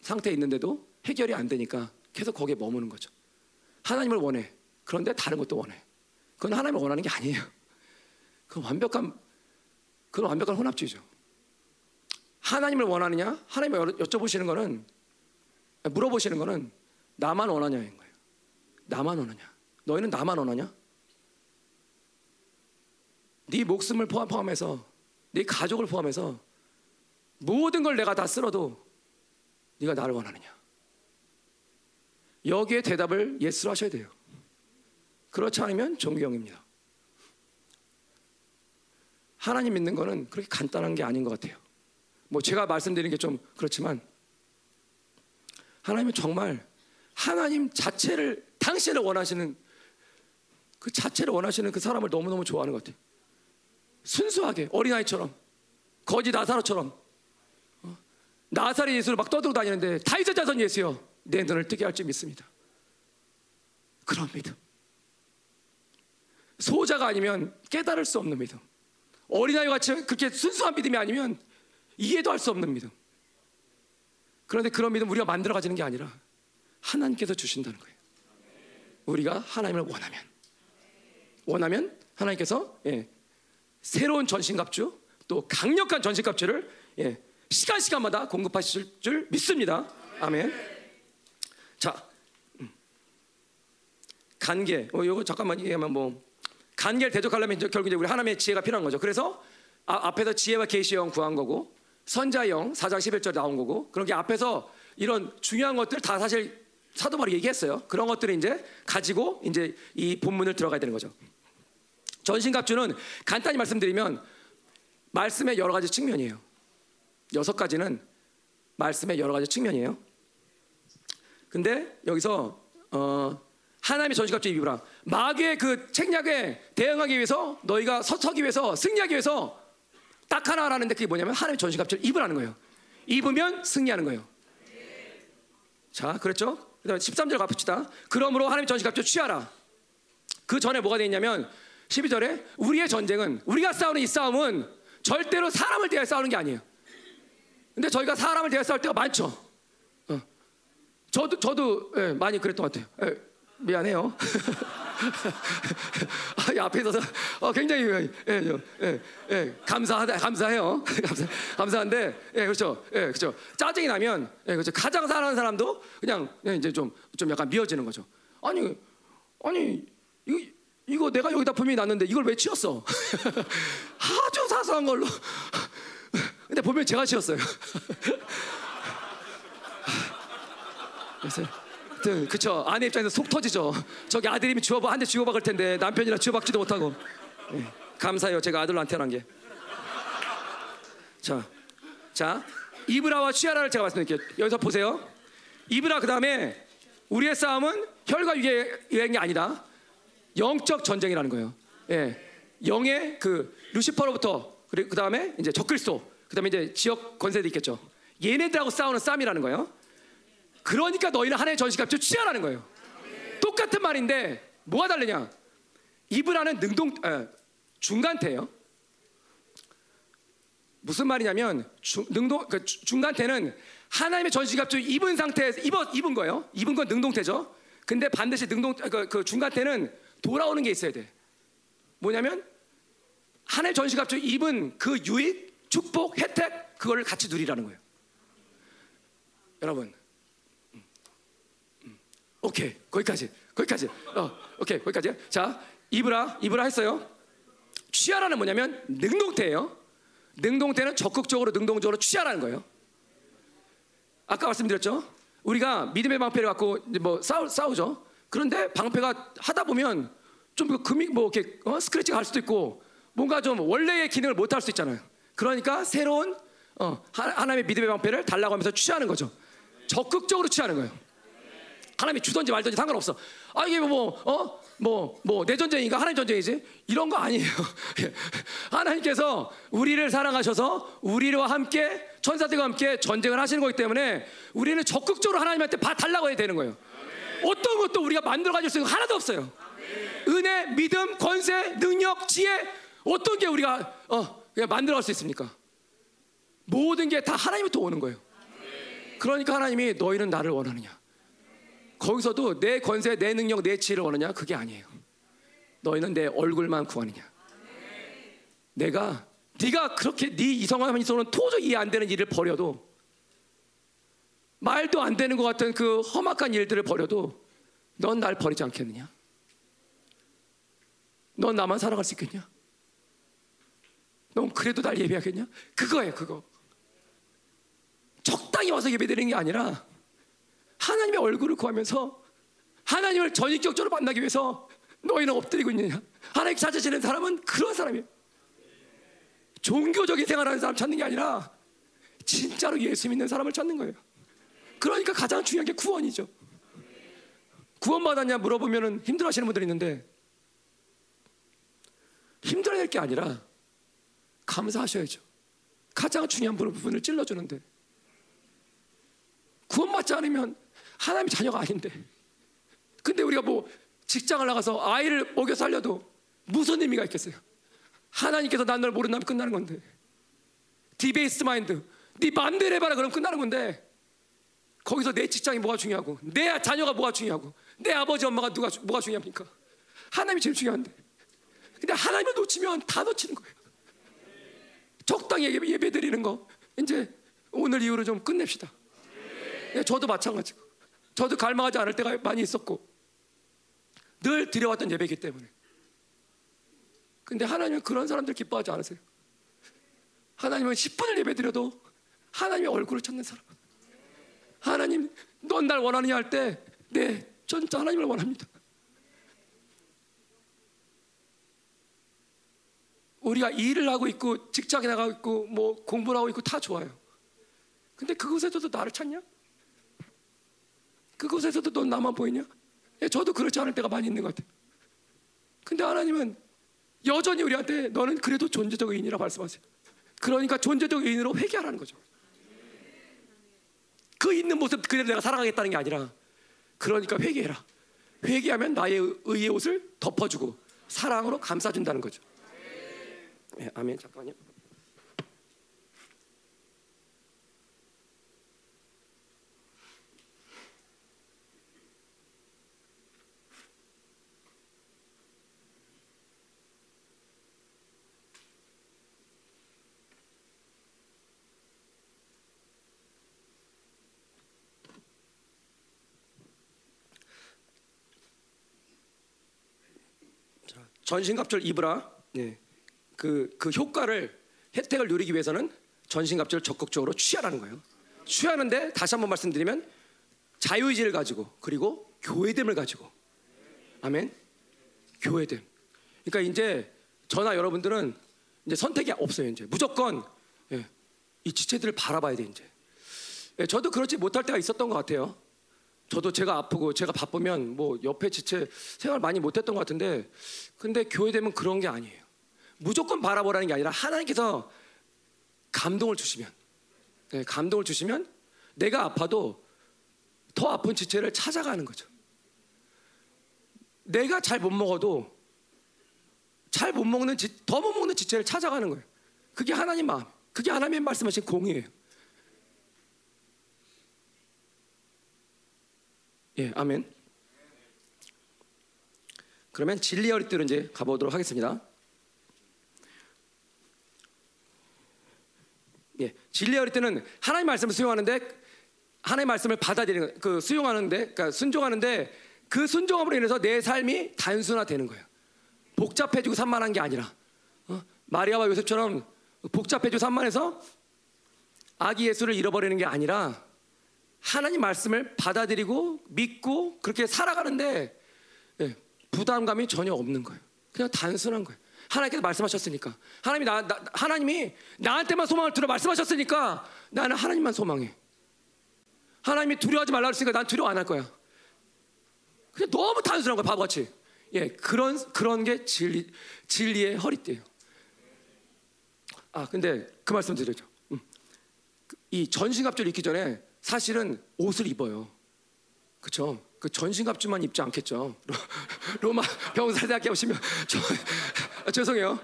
Speaker 1: 상태에 있는데도 해결이 안 되니까 계속 거기에 머무는 거죠. 하나님을 원해. 그런데 다른 것도 원해. 그건 하나님을 원하는 게 아니에요. 그건 완벽한 그건 완벽한 혼합주의죠. 하나님을 원하느냐? 하나님을 여쭤보시는 거는 물어보시는 거는 나만 원하냐인 거예요. 나만 원하냐? 너희는 나만 원하냐? 네 목숨을 포함해서 네 가족을 포함해서 모든 걸 내가 다 쓸어도 네가 나를 원하느냐? 여기에 대답을 예스로 하셔야 돼요. 그렇지 않으면 종교형입니다. 하나님 믿는 거는 그렇게 간단한 게 아닌 것 같아요. 뭐 제가 말씀드리는 게 좀 그렇지만 하나님은 정말 하나님 자체를 당신을 원하시는 그 자체를 원하시는 그 사람을 너무너무 좋아하는 것 같아요. 순수하게 어린아이처럼 거지 나사로처럼 어? 나사렛 예수를 막 떠들고 다니는데 다이저 자손 예수여 내 눈을 뜨게 할지 믿습니다. 그런 믿음. 소자가 아니면 깨달을 수 없는 믿음. 어린아이 같이 그렇게 순수한 믿음이 아니면 이해도 할 수 없는 믿음. 그런데 그런 믿음 우리가 만들어 가지는 게 아니라 하나님께서 주신다는 거예요. 우리가 하나님을 원하면 원하면 하나님께서 예, 새로운 전신갑주 또 강력한 전신갑주를 예, 시간 시간마다 공급하실 줄 믿습니다. 아멘. 자, 음. 간계. 어, 이거 잠깐만 얘기하면 뭐 간계를 대적하려면 결국 이제 우리 하나님의 지혜가 필요한 거죠. 그래서 아, 앞에서 지혜와 계시형 구한 거고 선자형 4장 11절 나온 거고 그런 게 앞에서 이런 중요한 것들 다 사실 사도 바로 얘기했어요. 그런 것들을 이제 가지고 이제 이 본문을 들어가야 되는 거죠. 전신갑주는 간단히 말씀드리면 말씀의 여러 가지 측면이에요. 여섯 가지는 말씀의 여러 가지 측면이에요. 근데 여기서 어, 하나님의 전신갑주 입으라. 마귀의 그 책략에 대응하기 위해서 너희가 서서기 위해서 승리하기 위해서 딱 하나 하라는데 그게 뭐냐면 하나님의 전신갑주를 입으라는 거예요. 입으면 승리하는 거예요. 자, 그랬죠? 그다음에 13절 가봅시다. 그러므로 하나님의 전신갑주 취하라. 그 전에 뭐가 되어 있냐면 12절에 우리의 전쟁은 우리가 싸우는 이 싸움은 절대로 사람을 대해 싸우는 게 아니에요. 근데 저희가 사람을 대해 싸울 때가 많죠. 어. 저도 저도 예, 많이 그랬던 것 같아요. 예, 미안해요. 아, 앞에 서서 어, 굉장히 예, 예, 예, 감사하다 감사해요. 감사 감사한데 예, 그렇죠. 예, 그렇죠. 짜증이 나면 예, 그렇죠. 가장 사랑하는 사람도 그냥 이제 좀 좀 약간 미워지는 거죠. 아니 아니 이거 이거 내가 여기다 분명히 놨는데 이걸 왜 치웠어? 아주 사소한 걸로. 근데 보면 제가 치웠어요. 그래서 그쵸 아내 입장에서 속 터지죠. 저기 아들이면 주워봐 한 대 주워박을 텐데 남편이라 주워박지도 못하고. 네, 감사해요 제가 아들로 안 태어난 게. 자, 자 이브라와 취하라를 제가 말씀드릴게요. 여기서 보세요. 이브라 그 다음에 우리의 싸움은 혈과 육의 유행이 아니다. 영적 전쟁이라는 거예요. 예. 영의 그 루시퍼로부터 그리고 그 다음에 이제 적글소 그 다음에 이제 지역 권세도 있겠죠. 얘네들하고 싸우는 싸움이라는 거예요. 그러니까 너희는 하나의 전시값을 취하라는 거예요. 똑같은 말인데 뭐가 다르냐? 이브라는 능동 에, 중간태예요. 무슨 말이냐면 중, 능동 그 중간태는 하나님의 전시갑주 입은 상태에서 입어, 입은 거예요. 입은 건 능동태죠. 근데 반드시 능동 그, 그 중간태는 돌아오는 게 있어야 돼. 뭐냐면 하나님 전시갑주 입은 그 유익, 축복, 혜택 그거를 같이 누리라는 거예요. 여러분, 오케이 거기까지, 거기까지, 어, 오케이 거기까지. 자, 입으라, 입으라 했어요. 취하라는 뭐냐면 능동태예요. 능동태는 적극적으로 능동적으로 취하라는 거예요. 아까 말씀드렸죠. 우리가 믿음의 방패를 갖고 뭐 싸우, 싸우죠. 그런데 방패가 하다 보면 좀 금이 뭐 이렇게 어? 스크래치가 갈 수도 있고 뭔가 좀 원래의 기능을 못 할 수 있잖아요. 그러니까 새로운 어, 하- 하나님의 믿음의 방패를 달라고 하면서 취하는 거죠. 적극적으로 취하는 거예요. 하나님이 주든지 말든지 상관없어. 아 이게 뭐 어 뭐 뭐 내 전쟁인가 하나님 전쟁이지 이런 거 아니에요. 예. 하나님께서 우리를 사랑하셔서 우리와 함께 천사들과 함께 전쟁을 하시는 거기 때문에 우리는 적극적으로 하나님한테 봐 달라고 해야 되는 거예요. 어떤 것도 우리가 만들어 가질 수 있는 거 하나도 없어요. 은혜, 믿음, 권세, 능력, 지혜 어떤 게 우리가 어 만들어 갈 수 있습니까? 모든 게 다 하나님부터 오는 거예요. 그러니까 하나님이 너희는 나를 원하느냐? 거기서도 내 권세, 내 능력, 내 지혜를 원하냐? 그게 아니에요. 너희는 내 얼굴만 구하느냐? 내가 네가 그렇게 네 이성한 이성은 도저히 이해 안 되는 일을 버려도 말도 안 되는 것 같은 그 험악한 일들을 버려도 넌 날 버리지 않겠느냐? 넌 나만 살아갈 수 있겠냐? 넌 그래도 날 예배하겠냐? 그거예요, 그거. 적당히 와서 예배드리는 게 아니라 하나님의 얼굴을 구하면서 하나님을 전인격적으로 만나기 위해서 너희는 엎드리고 있느냐? 하나님 찾으시는 사람은 그런 사람이에요. 종교적인 생활하는 사람 찾는 게 아니라 진짜로 예수 믿는 사람을 찾는 거예요. 그러니까 가장 중요한 게 구원이죠. 구원 받았냐 물어보면 힘들어 하시는 분들이 있는데 힘들어야 할게 아니라 감사하셔야죠. 가장 중요한 부분을 찔러주는데 구원받지 않으면 하나님의 자녀가 아닌데. 근데 우리가 뭐 직장을 나가서 아이를 먹여 살려도 무슨 의미가 있겠어요? 하나님께서 난 널 모른다면 끝나는 건데. 디베이스 마인드. 네 맘대로 해봐라. 그럼 끝나는 건데. 거기서 내 직장이 뭐가 중요하고 내 자녀가 뭐가 중요하고 내 아버지 엄마가 누가 주- 뭐가 중요합니까? 하나님이 제일 중요한데. 근데 하나님을 놓치면 다 놓치는 거예요. 적당히 예배, 예배 드리는 거. 이제 오늘 이후로 좀 끝냅시다. 예, 저도 마찬가지고 저도 갈망하지 않을 때가 많이 있었고 늘 드려왔던 예배이기 때문에. 근데 하나님은 그런 사람들 기뻐하지 않으세요? 하나님은 10분을 예배 드려도 하나님의 얼굴을 찾는 사람. 하나님 넌 날 원하느냐 할 때 네, 전 진짜 하나님을 원합니다. 우리가 일을 하고 있고 직장에 나가고 있고 뭐 공부를 하고 있고 다 좋아요. 근데 그곳에서도 나를 찾냐? 그곳에서도 넌 나만 보이냐? 예, 저도 그렇지 않을 때가 많이 있는 것 같아요. 근데 하나님은 여전히 우리한테 너는 그래도 존재적 의인이라 말씀하세요. 그러니까 존재적 의인으로 회개하라는 거죠. 그 있는 모습 그대로 내가 살아가겠다는 게 아니라 그러니까 회개해라. 회개하면 나의 의의 옷을 덮어주고 사랑으로 감싸준다는 거죠. 예, 아멘. 잠깐만요. 전신갑절 입으라. 예. 그, 그 효과를 혜택을 누리기 위해서는 전신갑절을 적극적으로 취하라는 거예요. 취하는데 다시 한번 말씀드리면 자유의지를 가지고 그리고 교회됨을 가지고 아멘. 교회됨. 그러니까 이제 저나 여러분들은 이제 선택이 없어요. 이제 무조건 예, 이 지체들을 바라봐야 돼 이제. 예, 저도 그렇지 못할 때가 있었던 것 같아요. 저도 제가 아프고 제가 바쁘면 뭐 옆에 지체 생활 많이 못했던 것 같은데 근데 교회 되면 그런 게 아니에요. 무조건 바라보라는 게 아니라 하나님께서 감동을 주시면 네, 감동을 주시면 내가 아파도 더 아픈 지체를 찾아가는 거죠. 내가 잘 못 먹어도 잘 못 먹는 더 못 먹는 지체를 찾아가는 거예요. 그게 하나님 마음. 그게 하나님의 말씀하신 공이에요. 예, 아멘. 그러면 진리의 어릿대로 이제 가보도록 하겠습니다. 예, 진리의 어릿대는 하나님 말씀을 수용하는데 하나님 말씀을 받아들이는 그 수용하는데 그러니까 순종하는데 그 순종함으로 인해서 내 삶이 단순화되는 거예요. 복잡해지고 산만한 게 아니라 어? 마리아와 요셉처럼 복잡해지고 산만해서 아기 예수를 잃어버리는 게 아니라 하나님 말씀을 받아들이고 믿고 그렇게 살아가는데 예, 부담감이 전혀 없는 거예요. 그냥 단순한 거예요. 하나님께서 말씀하셨으니까 하나님이 나, 나 하나님이 나한테만 소망을 들어 말씀하셨으니까 나는 하나님만 소망해. 하나님이 두려워하지 말라 그랬으니까 난 두려워 안 할 거야. 그냥 너무 단순한 거야 바보같이. 예, 그런 그런 게 진리 진리의 허리띠예요. 아, 근데 그 말씀 드리죠. 음. 이 전신갑주를 입기 전에 사실은 옷을 입어요. 그렇죠? 그 전신갑주만 입지 않겠죠. 로, 로마 병사대학교 오시면 저, 아, 죄송해요.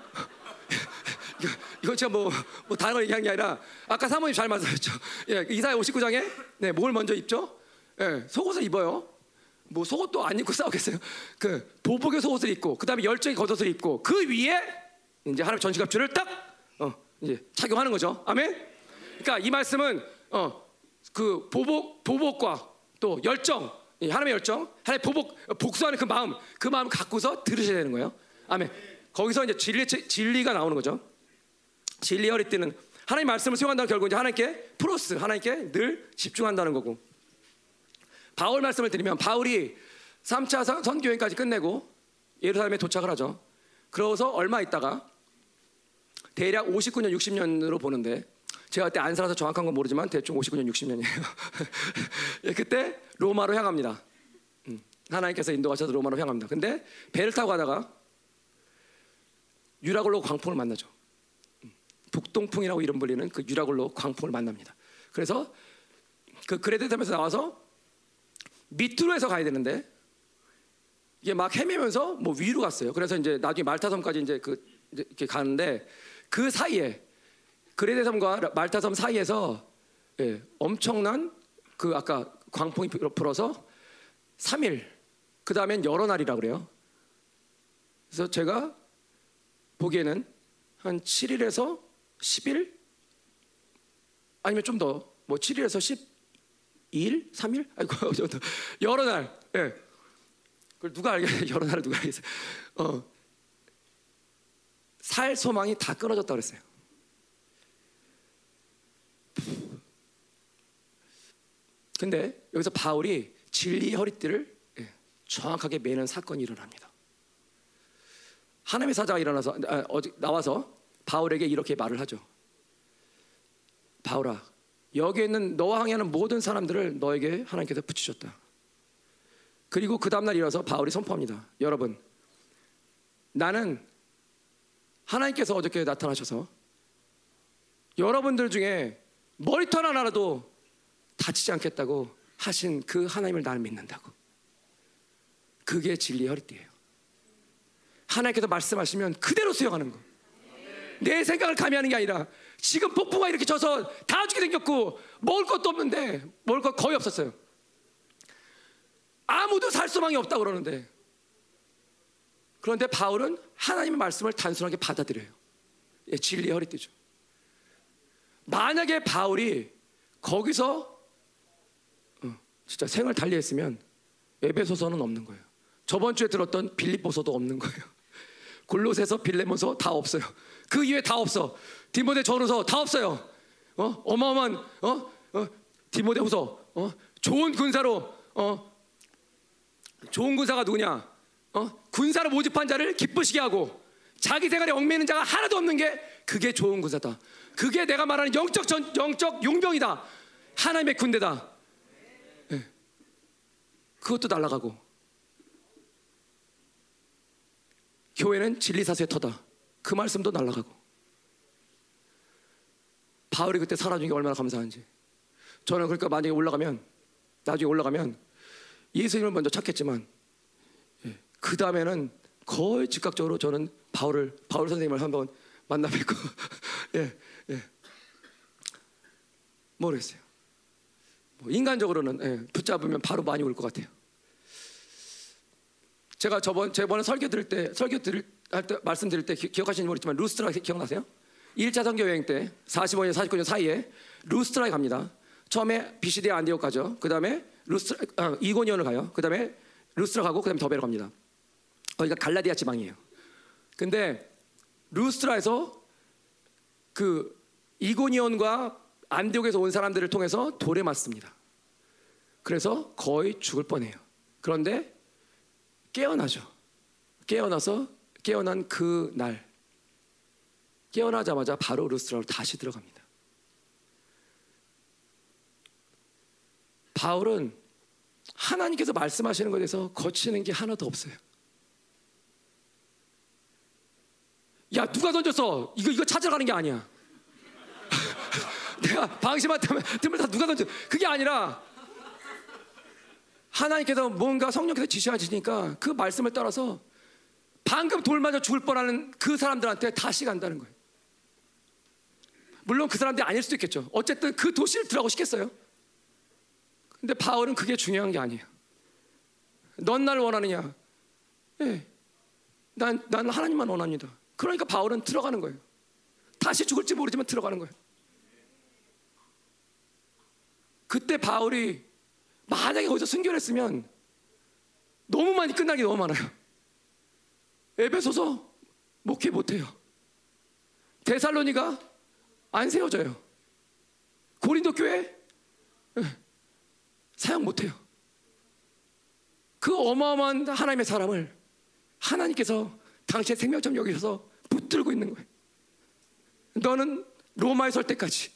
Speaker 1: 이거, 제가 뭐, 뭐 다른 걸 얘기한 게 아니라 아까 사모님 잘 말씀하셨죠. 예, 이사야 59장에 네, 뭘 먼저 입죠? 예, 속옷을 입어요. 뭐 속옷도 안 입고 싸우겠어요. 그 보복의 속옷을 입고 그다음에 열정의 겉옷을 입고 그 위에 이제 하나님 전신갑주를 딱 어, 이제 착용하는 거죠. 아멘. 그러니까 이 말씀은 어, 그 보복 보복과 또 열정, 이 하나님의 열정, 하나님 보복 복수하는 그 마음, 그 마음 갖고서 들으셔야 되는 거예요. 아멘. 거기서 이제 진리 진리가 나오는 거죠. 진리 허리띠는 하나님 말씀을 수용한다는 결국 이제 하나님께 프로스 하나님께 늘 집중한다는 거고. 바울 말씀을 드리면 바울이 3차 선교 여행까지 끝내고 예루살렘에 도착을 하죠. 그러고서 얼마 있다가 대략 59년 60년으로 보는데 제가 그때 안 살아서 정확한 건 모르지만 대충 59년 60년이에요. 그때 로마로 향합니다. 음, 하나님께서 인도하셔서 로마로 향합니다. 근데 배를 타고 가다가 유라굴로 광풍을 만나죠. 음, 북동풍이라고 이름 불리는 그 유라굴로 광풍을 만납니다. 그래서 그 그레데섬에서 나와서 밑으로 해서 가야 되는데 이게 막 헤매면서 뭐 위로 갔어요. 그래서 이제 나중에 말타섬까지 이제 그 이제 이렇게 가는데 그 사이에 그레데섬과 말타섬 사이에서 예, 엄청난 그 아까 광풍이 불어서 3일 그 다음엔 여러 날이라 그래요. 그래서 제가 보기에는 한 7일에서 10일 아니면 좀 더 뭐 7일에서 12일, 3일, 아이고 여러 날. 예. 그걸 누가 알겠어요? 여러 날을 누가 알겠어요? 어. 살 소망이 다 끊어졌다 그랬어요. 근데 여기서 바울이 진리의 허리띠를 예, 정확하게 매는 사건이 일어납니다. 하나님의 사자가 일어나서 아, 나와서 바울에게 이렇게 말을 하죠. 바울아, 여기 있는 너와 항해하는 모든 사람들을 너에게 하나님께서 붙이셨다. 그리고 그 다음날 일어서 바울이 선포합니다. 여러분, 나는 하나님께서 어저께 나타나셔서 여러분들 중에 머리털 하나라도 다치지 않겠다고 하신 그 하나님을 나는 믿는다고. 그게 진리의 허리띠예요. 하나님께서 말씀하시면 그대로 수용하는 거. 내 생각을 가미하는 게 아니라 지금 폭풍가 이렇게 져서 다 죽게 생겼고 먹을 것도 없는데 먹을 것 거의 없었어요. 아무도 살 소망이 없다고 그러는데 그런데 바울은 하나님의 말씀을 단순하게 받아들여요. 예, 진리의 허리띠죠. 만약에 바울이 거기서 어, 진짜 생을 달리했으면 에베소서는 없는 거예요. 저번 주에 들었던 빌립보서도 없는 거예요. 골로새서 빌레몬서 다 없어요. 그 이외에 다 없어. 디모데 전후서 다 없어요. 어? 어마어마한 어? 어? 디모데 후서 어? 좋은 군사로 어? 좋은 군사가 누구냐? 어? 군사로 모집한 자를 기쁘시게 하고 자기 생활에 얽매이는 자가 하나도 없는 게 그게 좋은 군사다. 그게 내가 말하는 영적 전, 영적 용병이다. 하나님의 군대다. 네. 그것도 날아가고 교회는 진리사수의 터다. 그 말씀도 날아가고 바울이 그때 사라진 게 얼마나 감사한지. 저는 그러니까 만약에 올라가면 나중에 올라가면 예수님을 먼저 찾겠지만 예, 그 다음에는 거의 즉각적으로 저는 바울을 바울 선생님을 한번 만나 뵙고 예, 예. 모르겠어요. 뭐 인간적으로는 예, 붙잡으면 바로 많이 올 것 같아요. 제가 저번 저번에 설교 들을 때 설교 들을 때 말씀드릴 때 기, 억하시는지 모르지만 루스트라 기억나세요? 1차 선교 여행 때 45년 49년 사이에 루스트라에 갑니다. 처음에 비시디아 안디옥 가죠. 그다음에 루스트라 아, 이고니온을 가요. 그다음에 루스트라 가고 그다음에 더베로 갑니다. 거기가 갈라디아 지방이에요. 근데 루스트라에서 그 이고니온과 안디옥에서 온 사람들을 통해서 돌에 맞습니다. 그래서 거의 죽을 뻔해요. 그런데 깨어나죠. 깨어나서 깨어난 그 날 깨어나자마자 바로 루스트라로 다시 들어갑니다. 바울은 하나님께서 말씀하시는 것에 대해서 거치는 게 하나도 없어요. 야 누가 던졌어? 이거 이거 찾으러 가는 게 아니야. 내가 방심한 틈을 다 누가 던져? 그게 아니라 하나님께서 뭔가 성령께서 지시하시니까 그 말씀을 따라서 방금 돌 맞아 죽을 뻔하는 그 사람들한테 다시 간다는 거예요. 물론 그 사람들이 아닐 수도 있겠죠. 어쨌든 그 도시를 들어가고 싶겠어요. 근데 바울은 그게 중요한 게 아니에요. 넌 나를 원하느냐? 예. 난, 난 하나님만 원합니다. 그러니까 바울은 들어가는 거예요. 다시 죽을지 모르지만 들어가는 거예요. 그때 바울이 만약에 거기서 순결했으면 너무 많이 끝나기 너무 많아요. 에베소서 목회 못해요. 데살로니가 안 세워져요. 고린도 교회 예, 사용 못해요. 그 어마어마한 하나님의 사람을 하나님께서 당신의 생명점 여기서 붙들고 있는 거예요. 너는 로마에 설 때까지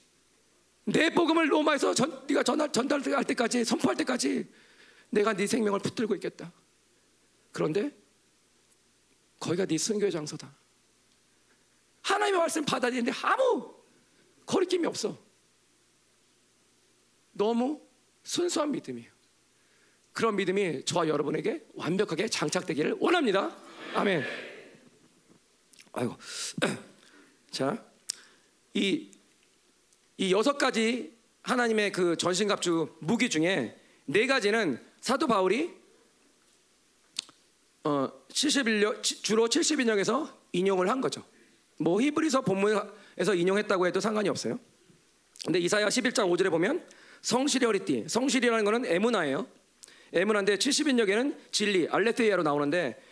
Speaker 1: 내 복음을 로마에서 전, 네가 전달, 전달할 때까지 선포할 때까지 내가 네 생명을 붙들고 있겠다. 그런데 거기가 네 순교의 장소다. 하나님의 말씀 받아들이는데 아무 거리낌이 없어. 너무 순수한 믿음이에요. 그런 믿음이 저와 여러분에게 완벽하게 장착되기를 원합니다. 아멘. 아이고. 자, 이, 이 여섯 가지 하나님의 그 전신갑주 무기 중에 네 가지는 사도 바울이 어, 71년, 주로 70인역에서 인용을 한 거죠. 뭐 히브리서 본문에서 인용했다고 해도 상관이 없어요. 근데 이사야 11장 5절에 보면 성실이 허리띠, 성실이라는 거는 에무나예요. 에무나인데 70인역에는 진리, 알레테이아로 나오는데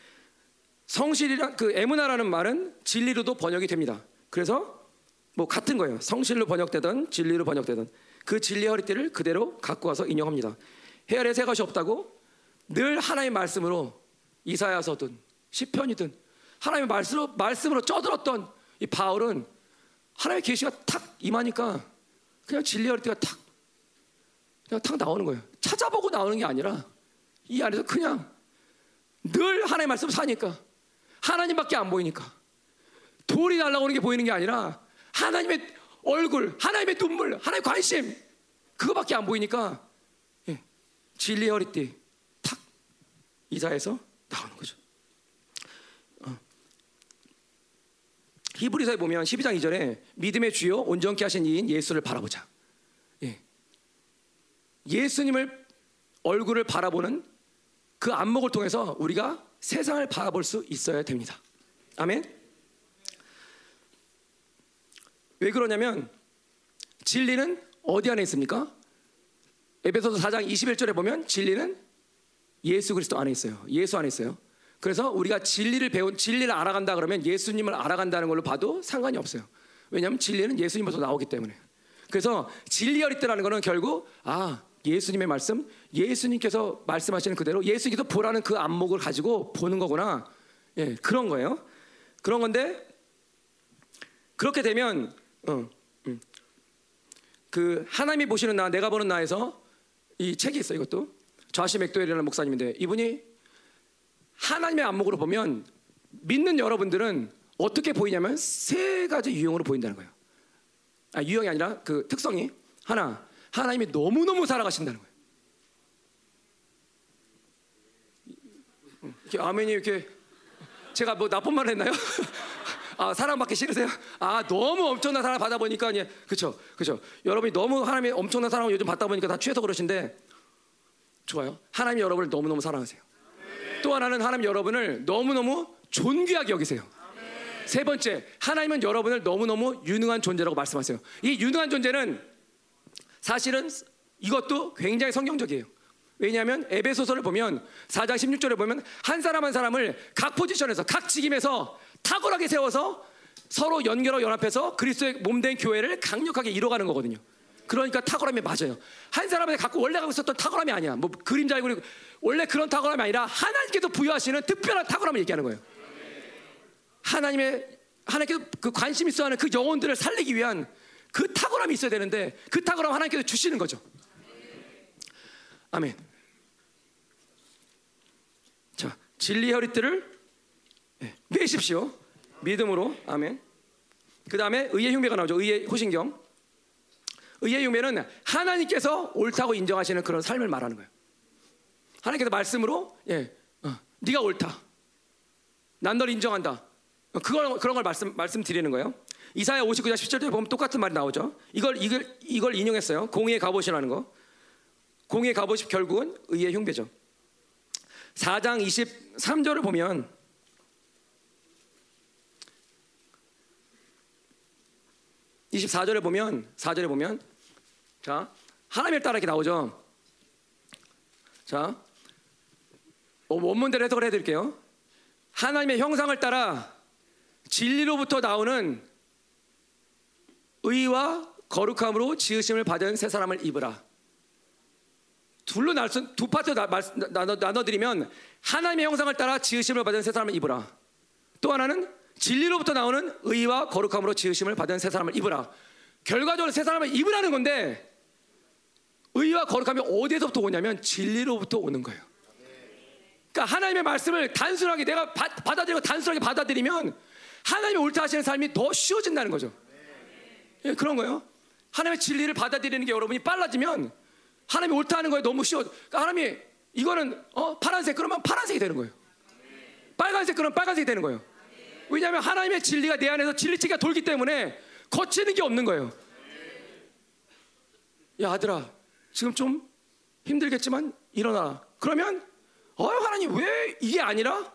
Speaker 1: 성실이란 그 에무나라는 말은 진리로도 번역이 됩니다. 그래서 뭐 같은 거예요. 성실로 번역되든 진리로 번역되든 그 진리 허리띠를 그대로 갖고 와서 인용합니다. 헤아려 새 것이 없다고 늘 하나님의 말씀으로 이사야서든 시편이든 하나님의 말씀으로 말씀으로 쪄들었던 이 바울은 하나님의 계시가 탁 임하니까 그냥 진리 허리띠가 탁 그냥 탁 나오는 거예요. 찾아보고 나오는 게 아니라 이 안에서 그냥 늘 하나님의 말씀 사니까 하나님밖에 안 보이니까 돌이 날아오는 게 보이는 게 아니라 하나님의 얼굴, 하나님의 눈물, 하나님의 관심 그거밖에 안 보이니까 예, 진리 허리띠 탁 이사에서 나오는 거죠. 어. 히브리서에 보면 12장 2절에 믿음의 주요 온전케 하신 이인 예수를 바라보자. 예. 예수님을 얼굴을 바라보는 그 안목을 통해서 우리가 세상을 바라볼 수 있어야 됩니다. 아멘. 왜 그러냐면 진리는 어디 안에 있습니까? 에베소서 4장 21절에 보면 진리는 예수 그리스도 안에 있어요. 예수 안에 있어요. 그래서 우리가 진리를 배운 진리를 알아간다 그러면 예수님을 알아간다는 걸로 봐도 상관이 없어요. 왜냐하면 진리는 예수님부터 나오기 때문에. 그래서 진리 어리때라는 거는 결국 아 예수님의 말씀, 예수님께서 말씀하시는 그대로 예수님께서 보라는 그 안목을 가지고 보는 거구나. 예, 그런 거예요. 그런 건데 그렇게 되면 어, 음. 그 하나님이 보시는 나, 내가 보는 나에서 이 책이 있어 요 이것도 좌시 맥도웰이라는 목사님인데 이분이 하나님의 안목으로 보면 믿는 여러분들은 어떻게 보이냐면 세 가지 유형으로 보인다는 거예요. 아, 유형이 아니라 그 특성이 하나 하나님이 너무 너무 사랑하신다는 거예요. 이렇게 아멘이 이렇게 제가 뭐 나쁜 말 했나요? 아 사랑받기 싫으세요? 아 너무 엄청난 사랑 받아 보니까 예 그렇죠 그렇죠 여러분이 너무 하나님의 엄청난 사랑을 요즘 받다 보니까 다 취해서 그러신데 좋아요 하나님 여러분을 너무 너무 사랑하세요. 또 하나는 하나님 여러분을 너무 너무 존귀하게 여기세요. 세 번째 하나님은 여러분을 너무 너무 유능한 존재라고 말씀하세요. 이 유능한 존재는 사실은 이것도 굉장히 성경적이에요. 왜냐하면 에베소서를 보면 4장 16절에 보면 한 사람 한 사람을 각 포지션에서 각 직임에서 탁월하게 세워서 서로 연결하고 연합해서 그리스도의 몸된 교회를 강력하게 이뤄가는 거거든요. 그러니까 탁월함이 맞아요. 한 사람한테 갖고 원래 갖고 있었던 탁월함이 아니야. 뭐 그림자 그리고 원래 그런 탁월함이 아니라 하나님께서 부여하시는 특별한 탁월함을 얘기하는 거예요. 하나님의 하나님께서 그 관심 있어하는 그 영혼들을 살리기 위한 그 탁월함이 있어야 되는데 그 탁월함 하나님께서 주시는 거죠. 아멘. 자, 진리의 허리띠를 예, 매십시오. 믿음으로. 아멘. 그 다음에 의의 흉배가 나오죠. 의의 호신경. 의의 흉배는 하나님께서 옳다고 인정하시는 그런 삶을 말하는 거예요. 하나님께서 말씀으로 예, 어, 네가 옳다. 난 널 인정한다. 어, 그걸 그런 걸 말씀 말씀드리는 거예요. 이사야 59장 10절에 보면 똑같은 말이 나오죠. 이걸 이걸 이걸 인용했어요. 공의의 갑옷이라는 거. 공의의 갑옷이 결국은 의의 흉배죠. 4장 23절을 보면 (24절에) 보면 (4절에) 보면 자 하나님을 따라 이렇게 나오죠? 자 어, 원문대로 해석을 해드릴게요. 하나님의 형상을 따라 진리로부터 나오는 의와 거룩함으로 지으심을 받은 새 사람을 입으라. 둘로 날선 두 파트 나, 나눠, 나눠드리면 하나님의 형상을 따라 지으심을 받은 새 사람을 입으라. 또 하나는 진리로부터 나오는 의와 거룩함으로 지으심을 받은 새 사람을 입으라. 결과적으로 새 사람을 입으라는 건데 의와 거룩함이 어디에서부터 오냐면 진리로부터 오는 거예요. 그러니까 하나님의 말씀을 단순하게 내가 바, 받아들이고 단순하게 받아들이면 하나님이 옳다 하시는 삶이 더 쉬워진다는 거죠. 예, 그런 거예요. 하나님의 진리를 받아들이는 게 여러분이 빨라지면 하나님이 옳다 하는 거에 너무 쉬워. 그러니까 하나님이 이거는 어, 파란색 그러면 파란색이 되는 거예요. 빨간색 그러면 빨간색이 되는 거예요. 왜냐하면 하나님의 진리가 내 안에서 진리치기가 돌기 때문에 거치는 게 없는 거예요. 야 아들아 지금 좀 힘들겠지만 일어나. 그러면 어 하나님 왜 이게 아니라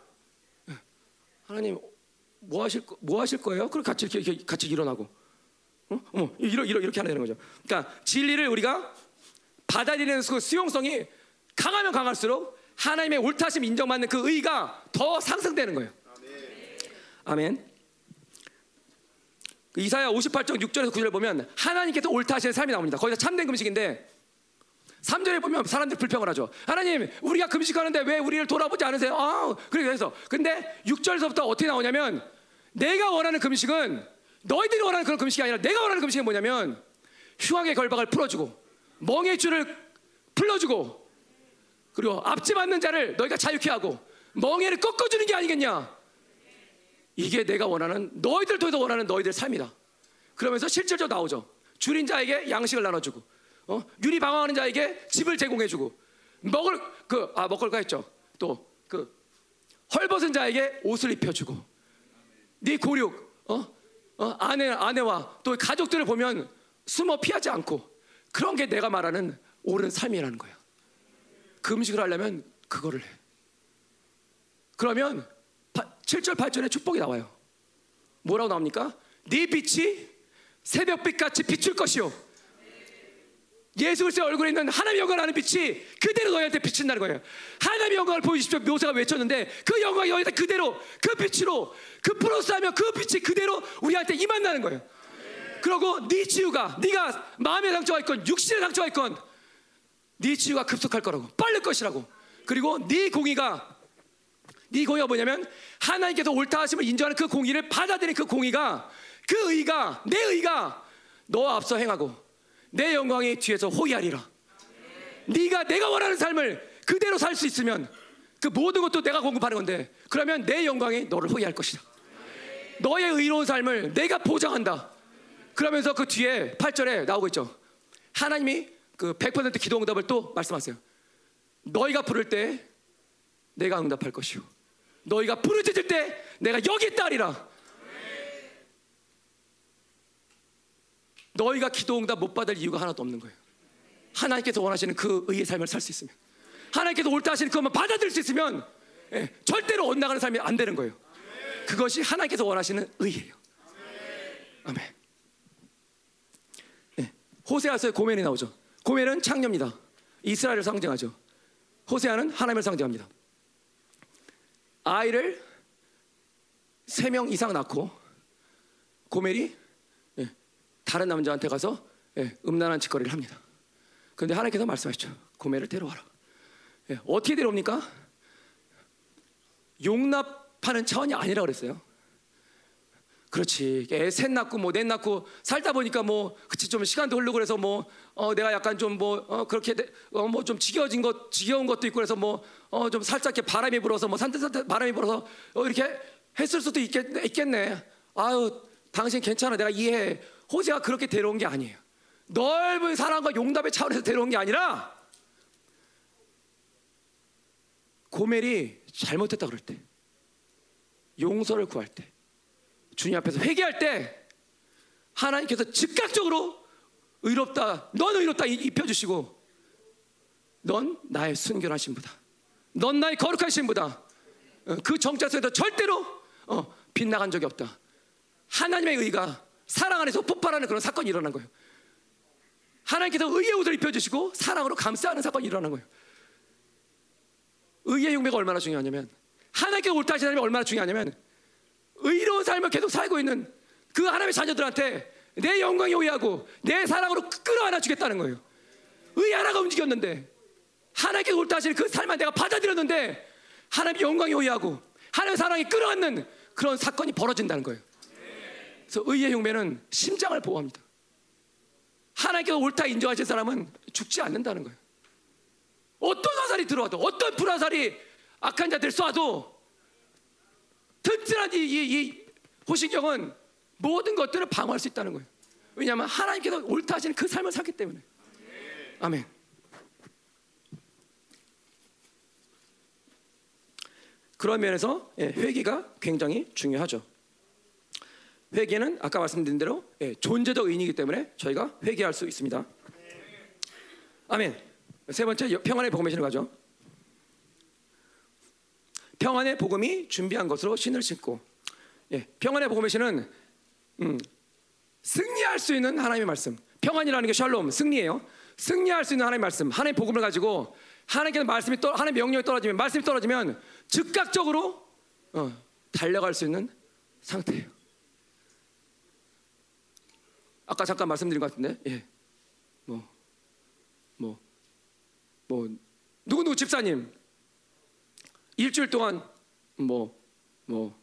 Speaker 1: 하나님 뭐 하실 뭐 하실 거예요? 그럼 같이 이렇게 같이 일어나고 어? 어 이러, 이러, 이렇게 하는 거죠. 그러니까 진리를 우리가 받아들이는 그 수용성이 강하면 강할수록 하나님의 옳다심 인정받는 그 의가 더 상승되는 거예요. 아멘. 그 이사야 58장 6절에서 9절을 보면 하나님께서 옳다 하시는 삶이 나옵니다. 거기서 참된 금식인데 3절에 보면 사람들이 불평을 하죠. 하나님, 우리가 금식하는데 왜 우리를 돌아보지 않으세요? 아, 그래서 근데 6절에서부터 어떻게 나오냐면 내가 원하는 금식은 너희들이 원하는 그런 금식이 아니라 내가 원하는 금식은 뭐냐면 흉악의 걸박을 풀어주고 멍의 줄을 풀어주고 그리고 앞지 맞는 자를 너희가 자유케 하고 멍에를 꺾어주는 게 아니겠냐? 이게 내가 원하는 너희들 통해서 원하는 너희들 삶이다. 그러면서 실질적으로 나오죠. 줄인 자에게 양식을 나눠주고, 어? 유리 방황하는 자에게 집을 제공해주고, 먹을 그아 먹을 거 했죠. 또 그 헐벗은 자에게 옷을 입혀주고, 네 고륙, 어? 어? 아내 아내와 또 가족들을 보면 숨어 피하지 않고 그런 게 내가 말하는 옳은 삶이라는 거예요. 금식을 하려면 그거를 해. 그러면 7절 8절에 축복이 나와요. 뭐라고 나옵니까? 네 빛이 새벽빛 같이 비출 것이요. 예수 그리스도의 얼굴에 있는 하나님의 영광을 아는 빛이 그대로 너희한테 비친다는 거예요. 하나님의 영광을 보여주십시오. 묘사가 외쳤는데 그 영광이 너희한테 그대로 그 빛으로 그 플러스하면 그 빛이 그대로 우리한테 임한다는 거예요. 그러고 네 치유가 네가 마음의 상처가 있건 육신의 상처가 있건 네 치유가 급속할 거라고 빠를 것이라고 그리고 네 공의가 네 공의가 뭐냐면 하나님께서 옳다 하심을 인정하는 그 공의를 받아들인 그 공의가 그 의가 내 의가 너 앞서 행하고 내 영광이 뒤에서 호위하리라 네가 내가 원하는 삶을 그대로 살 수 있으면 그 모든 것도 내가 공급하는 건데 그러면 내 영광이 너를 호위할 것이다 너의 의로운 삶을 내가 보장한다 그러면서 그 뒤에 8절에 나오고 있죠. 하나님이 그 100% 기도 응답을 또 말씀하세요. 너희가 부를 때 내가 응답할 것이요. 너희가 부르짖을 때 내가 여기 있다 하리라. 너희가 기도 응답 못 받을 이유가 하나도 없는 거예요. 하나님께서 원하시는 그 의의 삶을 살 수 있으면 하나님께서 옳다 하시는 그것만 받아들일 수 있으면 예, 절대로 엇나가는 삶이 안 되는 거예요. 그것이 하나님께서 원하시는 의예요. 아멘. 호세아서에 고멜이 나오죠. 고멜은 창녀입니다. 이스라엘을 상징하죠. 호세아는 하나님을 상징합니다. 아이를 세 명 이상 낳고 고멜이 예, 다른 남자한테 가서 예, 음란한 짓거리를 합니다. 그런데 하나님께서 말씀하셨죠. 고매를 데려와라. 예, 어떻게 데려옵니까? 용납하는 차원이 아니라 그랬어요. 그렇지. 애셋 낳고 뭐넷 낳고 살다 보니까 뭐 그치 좀 시간도 흐르고 그래서 뭐 어 내가 약간 좀뭐 어 그렇게 어 뭐 좀 지겨워진 것 지겨운 것도 있고 그래서 뭐 어 좀 살짝 이렇게 바람이 불어서 뭐 산뜻산뜻 바람이 불어서 어 이렇게 했을 수도 있겠, 있겠네. 아유 당신 괜찮아 내가 이해해. 호세가 그렇게 데려온 게 아니에요. 넓은 사랑과 용답의 차원에서 데려온 게 아니라 고멜이 잘못했다 그럴 때 용서를 구할 때 주님 앞에서 회개할 때 하나님께서 즉각적으로 의롭다 넌 의롭다 입혀주시고 넌 나의 순결하신 분다 넌 나의 거룩하신 분다. 어, 그 정자 속에서 절대로 어, 빗나간 적이 없다. 하나님의 의가 사랑 안에서 폭발하는 그런 사건이 일어난 거예요. 하나님께서 의의 옷을 입혀주시고 사랑으로 감싸는 사건이 일어난 거예요. 의의 용매가 얼마나 중요하냐면 하나님께 옳다 하시는 하나님이 얼마나 중요하냐면 의로운 삶을 계속 살고 있는 그 하나님의 자녀들한테 내 영광이 오해하고 내 사랑으로 끌어안아 주겠다는 거예요. 의 하나가 움직였는데 하나님께 옳다 하시는 그 삶을 내가 받아들였는데 하나님의 영광이 오해하고 하나님의 사랑이 끌어안는 그런 사건이 벌어진다는 거예요. 그래서 의의 용매는 심장을 보호합니다. 하나님께 옳다 인정하신 사람은 죽지 않는다는 거예요. 어떤 화살이 들어와도 어떤 불화살이 악한 자들 쏴도 튼튼한 이, 이, 이 호신경은 모든 것들을 방어할 수 있다는 거예요. 왜냐하면 하나님께서 옳다 하시는 그 삶을 살기 때문에. 아멘. 그런 면에서 예, 회개가 굉장히 중요하죠. 회개는 아까 말씀드린 대로 예, 존재적 의인이기 때문에 저희가 회개할 수 있습니다. 아멘. 세 번째 평안의 복음의 신을 가죠. 평안의 복음이 준비한 것으로 신을 신고 예, 평안의 복음의 신은 음, 승리할 수 있는 하나님의 말씀 평안이라는 게 샬롬 승리예요 승리할 수 있는 하나님의 말씀 하나님의 복음을 가지고 하나님께서 말씀이 떨, 하나님의 명령이 떨어지면 말씀이 떨어지면 즉각적으로 어, 달려갈 수 있는 상태예요 아까 잠깐 말씀드린 것 같은데 예. 뭐, 뭐, 뭐 누구 누구 집사님 일주일 동안 뭐 뭐뭐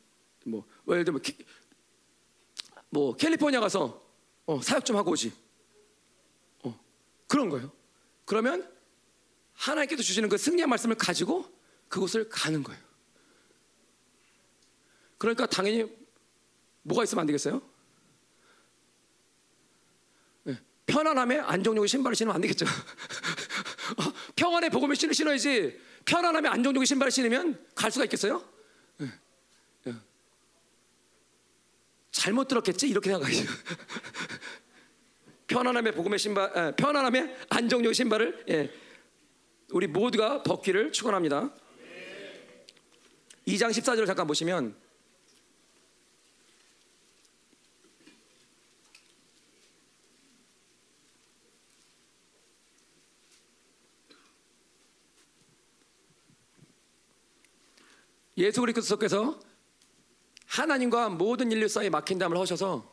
Speaker 1: 뭐, 예를 들면 뭐 캘리포니아 가서 어, 사역 좀 하고 오지. 어, 그런 거예요. 그러면 하나님께서 주시는 그 승리의 말씀을 가지고 그곳을 가는 거예요. 그러니까 당연히 뭐가 있으면 안 되겠어요? 네. 편안함에 안정적인 신발을 신으면 안 되겠죠. 어, 평안의 복음을 신으셔야지 편안함에 안정적인 신발을 신으면 갈 수가 있겠어요? 네. 네. 잘못 들었겠지 이렇게 생각하죠. 편안함의 복음의 신발, 에, 편안함의 안정적인 신발을 예, 우리 모두가 벗기를 축원합니다. 2장 14절을 잠깐 보시면 예수 그리스도께서 하나님과 모든 인류 사이에 막힌 담을 하셔서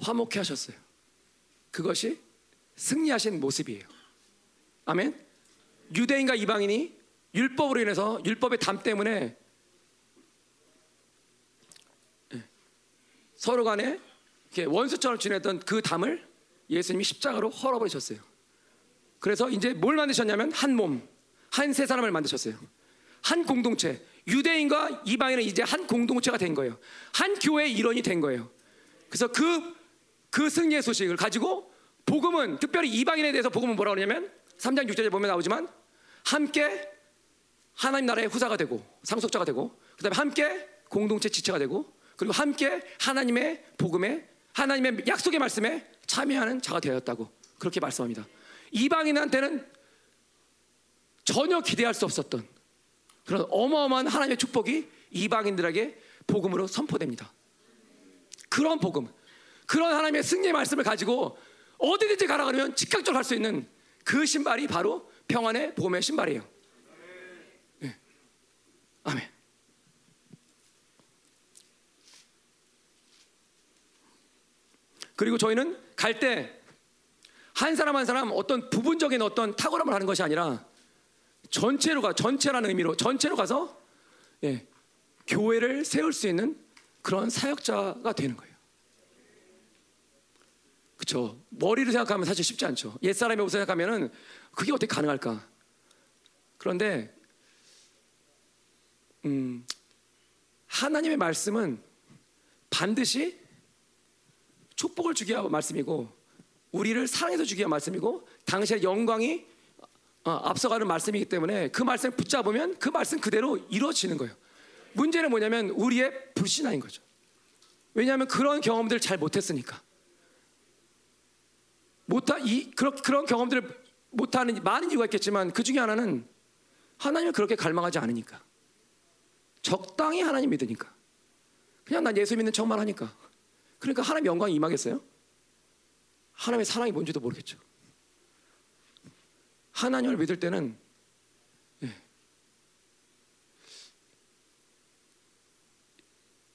Speaker 1: 화목해 하셨어요. 그것이 승리하신 모습이에요. 아멘. 유대인과 이방인이 율법으로 인해서 율법의 담 때문에 예, 서로 간에 원수처럼 지냈던 그 담을 예수님이 십자가로 헐어버리셨어요. 그래서 이제 뭘 만드셨냐면 한 몸, 한 세 사람을 만드셨어요. 한 공동체. 유대인과 이방인은 이제 한 공동체가 된 거예요. 한 교회의 일원이 된 거예요. 그래서 그, 그 승리의 소식을 가지고 복음은 특별히 이방인에 대해서 복음은 뭐라고 그러냐면 3장 6절에 보면 나오지만 함께 하나님 나라의 후사가 되고 상속자가 되고 그다음에 함께 공동체 지체가 되고 그리고 함께 하나님의 복음에 하나님의 약속의 말씀에 참여하는 자가 되었다고 그렇게 말씀합니다. 이방인한테는 전혀 기대할 수 없었던 그런 어마어마한 하나님의 축복이 이방인들에게 복음으로 선포됩니다. 그런 복음, 그런 하나님의 승리의 말씀을 가지고 어디든지 가라 그러면 즉각적으로 할수 있는 그 신발이 바로 평안의 복음의 신발이에요. 네. 아멘. 그리고 저희는 갈 때 한 사람 한 사람 어떤 부분적인 어떤 탁월함을 하는 것이 아니라 전체로 가 전체라는 의미로 전체로 가서 예, 교회를 세울 수 있는 그런 사역자가 되는 거예요. 그렇죠. 머리를 생각하면 사실 쉽지 않죠. 옛 사람의 옷을 생각하면은 그게 어떻게 가능할까? 그런데 음, 하나님의 말씀은 반드시 축복을 주기 위한 말씀이고 우리를 사랑해서 주기 위한 말씀이고 당신의 영광이 어, 앞서가는 말씀이기 때문에 그 말씀 붙잡으면 그 말씀 그대로 이루어지는 거예요. 문제는 뭐냐면 우리의 불신앙인 거죠. 왜냐하면 그런 경험들을 잘 못했으니까. 못하 이 그런 그런 경험들을 못하는 많은 이유가 있겠지만 그 중에 하나는 하나님을 그렇게 갈망하지 않으니까. 적당히 하나님 믿으니까. 그냥 난 예수 믿는 척만 하니까. 그러니까 하나님 영광이 임하겠어요? 하나님의 사랑이 뭔지도 모르겠죠. 하나님을 믿을 때는 예.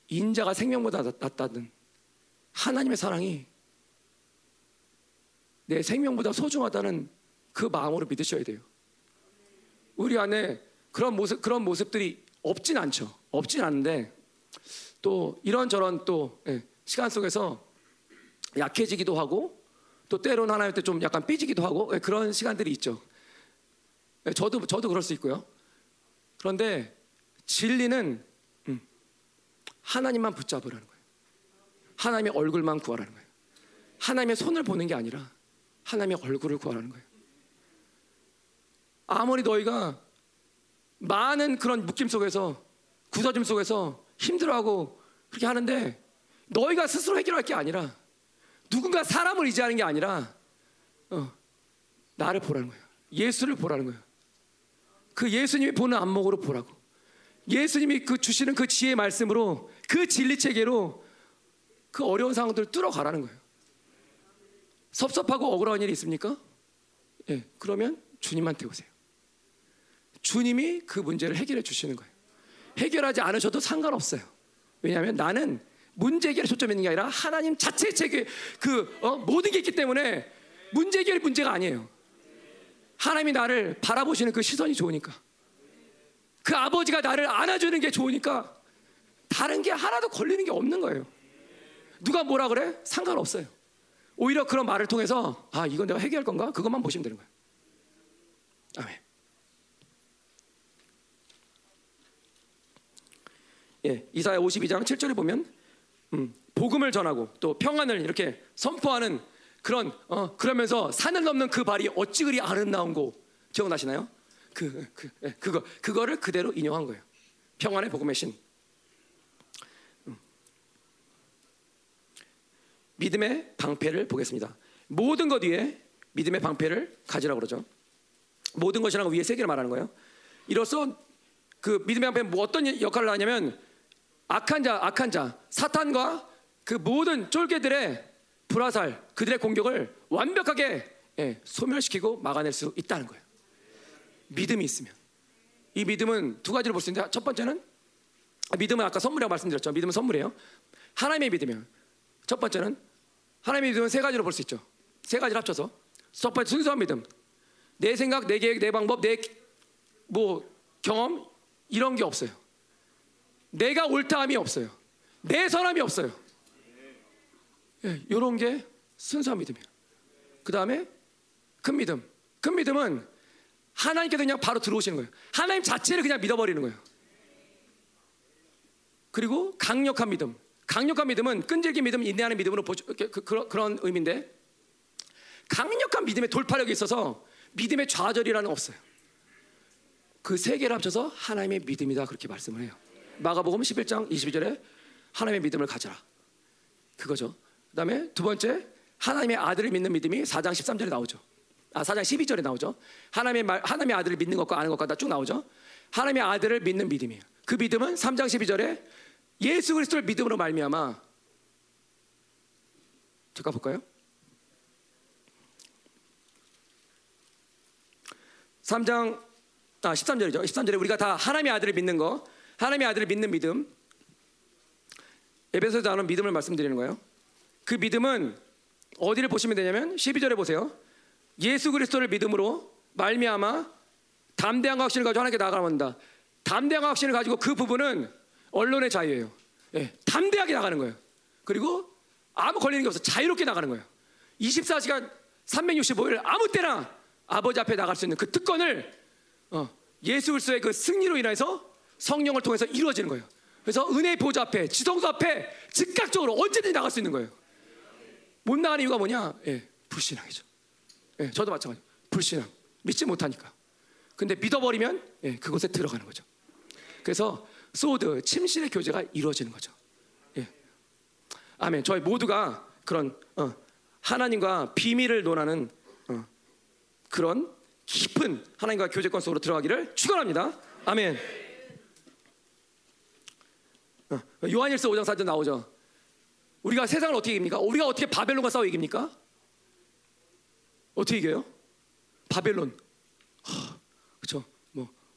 Speaker 1: 인자가 생명보다 낫다든 하나님의 사랑이 내 생명보다 소중하다는 그 마음으로 믿으셔야 돼요. 우리 안에 그런 모습 그런 모습들이 없진 않죠. 없진 않은데 또 이런저런 또 예, 시간 속에서 약해지기도 하고 또 때로는 하나님 때 좀 약간 삐지기도 하고 예, 그런 시간들이 있죠. 예, 저도 저도 그럴 수 있고요. 그런데 진리는 음, 하나님만 붙잡으라는 거예요. 하나님의 얼굴만 구하라는 거예요. 하나님의 손을 보는 게 아니라 하나님의 얼굴을 구하라는 거예요. 아무리 너희가 많은 그런 묶임 속에서 구서짐 속에서 힘들어하고 그렇게 하는데 너희가 스스로 해결할 게 아니라 누군가 사람을 의지하는 게 아니라 어, 나를 보라는 거예요. 예수를 보라는 거예요. 그 예수님이 보는 안목으로 보라고. 예수님이 그 주시는 그 지혜의 말씀으로 그 진리 체계로 그 어려운 상황들을 뚫어가라는 거예요. 섭섭하고 억울한 일이 있습니까? 예, 그러면 주님한테 오세요. 주님이 그 문제를 해결해 주시는 거예요. 해결하지 않으셔도 상관없어요. 왜냐하면 나는 문제 해결에 초점이 있는 게 아니라 하나님 자체의 체계 그 어, 모든 게 있기 때문에 문제 해결이 문제가 아니에요. 하나님이 나를 바라보시는 그 시선이 좋으니까 그 아버지가 나를 안아주는 게 좋으니까 다른 게 하나도 걸리는 게 없는 거예요. 누가 뭐라 그래? 상관없어요. 오히려 그런 말을 통해서 아 이건 내가 해결할 건가? 그것만 보시면 되는 거예요. 아멘. 예, 이사야 52장 7절에 보면 음, 복음을 전하고 또 평안을 이렇게 선포하는 그런 어, 그러면서 산을 넘는 그 발이 어찌 그리 아름다운고 기억나시나요? 그, 그 예, 그거 그거를 그대로 인용한 거예요. 평안의 복음의 신. 믿음의 방패를 보겠습니다. 모든 것 위에 믿음의 방패를 가지라고 그러죠. 모든 것이라는 거 위에 세 개를 말하는 거예요. 이로써 그 믿음의 방패는 뭐 어떤 역할을 하냐면 악한 자, 악한 자, 사탄과 그 모든 쫄개들의 불화살, 그들의 공격을 완벽하게 예, 소멸시키고 막아낼 수 있다는 거예요. 믿음이 있으면. 이 믿음은 두 가지로 볼 수 있는데 첫 번째는 믿음은 아까 선물이라고 말씀드렸죠. 믿음은 선물이에요. 하나님의 믿음이에요. 첫 번째는 하나님의 믿음은 세 가지로 볼 수 있죠. 세 가지를 합쳐서 첫 번째 순수한 믿음. 내 생각, 내 계획, 내 방법, 내 뭐 경험 이런 게 없어요. 내가 옳다함이 없어요. 내 선함이 없어요. 예, 이런 게 순수한 믿음이에요. 그 다음에 큰 믿음. 큰 믿음은 하나님께서 그냥 바로 들어오시는 거예요. 하나님 자체를 그냥 믿어버리는 거예요. 그리고 강력한 믿음. 강력한 믿음은 끈질긴 믿음, 인내하는 믿음으로 보죠. 그, 그런 의미인데 강력한 믿음의 돌파력이 있어서 믿음의 좌절이라는 없어요. 그 세 개를 합쳐서 하나님의 믿음이다 그렇게 말씀을 해요. 마가복음 11장 22절에 하나님의 믿음을 가져라. 그거죠. 그다음에 두 번째 하나님의 아들을 믿는 믿음이 4장 13절에 나오죠. 아, 4장 12절에 나오죠. 하나님의 말, 하나님의 아들을 믿는 것과 아는 것과 다 쭉 나오죠. 하나님의 아들을 믿는 믿음이에요. 그 믿음은 3장 12절에 예수 그리스도를 믿음으로 말미암아 잠깐 볼까요? 3장 아 13절이죠. 13절에 우리가 다 하나님의 아들을 믿는 거, 하나님의 아들을 믿는 믿음. 에베소에서 나오는 믿음을 말씀드리는 거예요. 그 믿음은 어디를 보시면 되냐면 12절에 보세요. 예수 그리스도를 믿음으로 말미암아 담대한 확신을 가지고 하나님께 나아갑니다. 담대한 확신을 가지고 그 부분은 언론의 자유예요. 예, 담대하게 나가는 거예요. 그리고 아무 걸리는 게 없어 자유롭게 나가는 거예요. 24시간 365일 아무 때나 아버지 앞에 나갈 수 있는 그 특권을 어, 예수 그리스도의 그 승리로 인해서 성령을 통해서 이루어지는 거예요. 그래서 은혜의 보좌 앞에 지성소 앞에 즉각적으로 언제든지 나갈 수 있는 거예요. 못 나가는 이유가 뭐냐? 예, 불신앙이죠. 예, 저도 마찬가지. 불신앙. 믿지 못하니까. 근데 믿어버리면 예, 그곳에 들어가는 거죠. 그래서 소드 침실의 교제가 이루어지는 거죠. 예. 아멘. 저희 모두가 그런 어, 하나님과 비밀을 논하는 어, 그런 깊은 하나님과 교제권 속으로 들어가기를 축원합니다. 아멘. 어, 요한일서 5장 4절 나오죠. 우리가 세상을 어떻게 이깁니까? 우리가 어떻게 바벨론과 싸워 이깁니까? 어떻게 이겨요? 바벨론. 뭐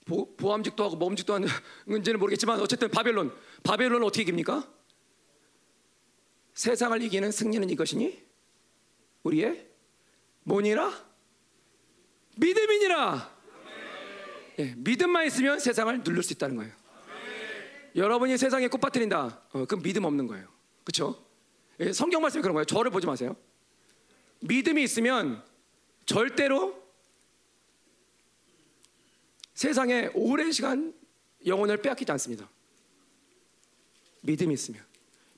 Speaker 1: 보, 보암직도 하고 모험직도 하는지는 모르겠지만 어쨌든 바벨론. 바벨론은 어떻게 이깁니까? 세상을 이기는 승리는 이것이니 우리의 뭐니라? 믿음이니라. 예, 믿음만 있으면 세상을 누를 수 있다는 거예요. 여러분이 세상에 꽃밭들인다. 어, 그럼 믿음 없는 거예요. 그렇죠? 예, 성경 말씀이 그런 거예요. 저를 보지 마세요. 믿음이 있으면 절대로 세상에 오랜 시간 영혼을 빼앗기지 않습니다. 믿음이 있으면.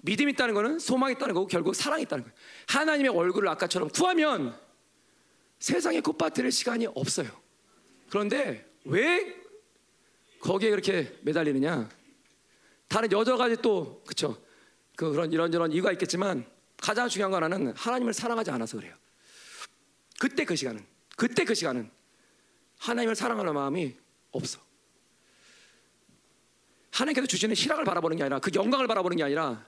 Speaker 1: 믿음이 있다는 것은 소망이 있다는 거고 결국 사랑이 있다는 거예요. 하나님의 얼굴을 아까처럼 구하면 세상에 꽃밭을 시간이 없어요. 그런데 왜 거기에 그렇게 매달리느냐? 다른 여러 가지 또 그쵸? 그 그런 이런저런 이유가 있겠지만 가장 중요한 거 하나는 하나님을 사랑하지 않아서 그래요. 그때 그 시간은 그때 그 시간은 하나님을 사랑하는 마음이 없어. 하나님께서 주시는 희락을 바라보는 게 아니라 그 영광을 바라보는 게 아니라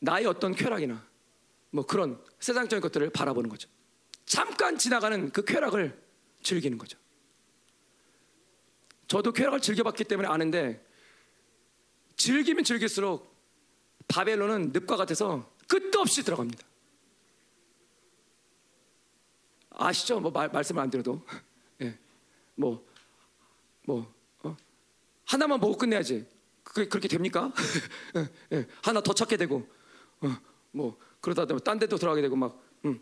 Speaker 1: 나의 어떤 쾌락이나 뭐 그런 세상적인 것들을 바라보는 거죠. 잠깐 지나가는 그 쾌락을 즐기는 거죠. 저도 쾌락을 즐겨봤기 때문에 아는데 즐기면 즐길수록 바벨론은 늪과 같아서 끝도 없이 들어갑니다. 아시죠? 뭐 말, 말씀을 안 드려도 예. 뭐, 뭐, 어? 하나만 보고 끝내야지. 그게 그렇게 됩니까? 예, 예. 하나 더 찾게 되고, 어, 뭐 그러다 보면 딴 데도 들어가게 되고 막. 음.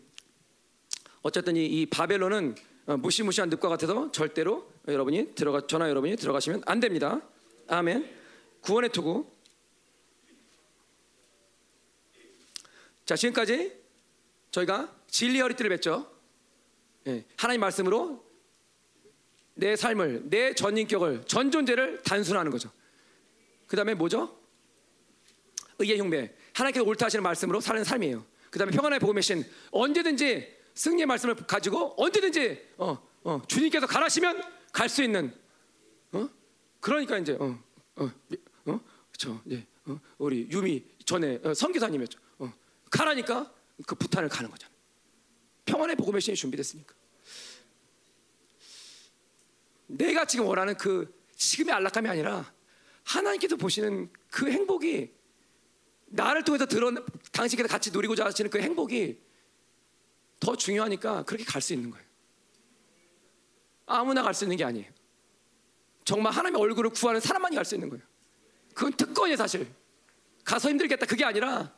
Speaker 1: 어쨌든 이, 이 바벨론은 어, 무시무시한 늪과 같아서 절대로 여러분이 들어가 전화 여러분이 들어가시면 안 됩니다. 아멘. 구원의 투구. 자 지금까지 저희가 진리 허리띠를 맸죠. 예, 하나님 말씀으로 내 삶을 내 전인격을 전 존재를 단순화하는 거죠. 그 다음에 뭐죠? 의의 흉배. 하나님께서 옳다 하시는 말씀으로 사는 삶이에요. 그 다음에 평안의 복음의 신. 언제든지 승리의 말씀을 가지고 언제든지 어, 어, 주님께서 가라시면 갈 수 있는 어? 그러니까 이제 어, 어, 어, 그렇죠. 어, 우리 유미 전에 어, 선교사님이었죠. 어, 가라니까 그 부탄을 가는 거잖아요. 평안의 복음의 신이 준비됐으니까. 내가 지금 원하는 그 지금의 안락함이 아니라 하나님께서 보시는 그 행복이 나를 통해서 드러 당신께서 같이 누리고자 하시는 그 행복이 더 중요하니까 그렇게 갈 수 있는 거예요. 아무나 갈 수 있는 게 아니에요. 정말 하나님의 얼굴을 구하는 사람만이 갈 수 있는 거예요. 그건 특권이에요, 사실. 가서 힘들겠다 그게 아니라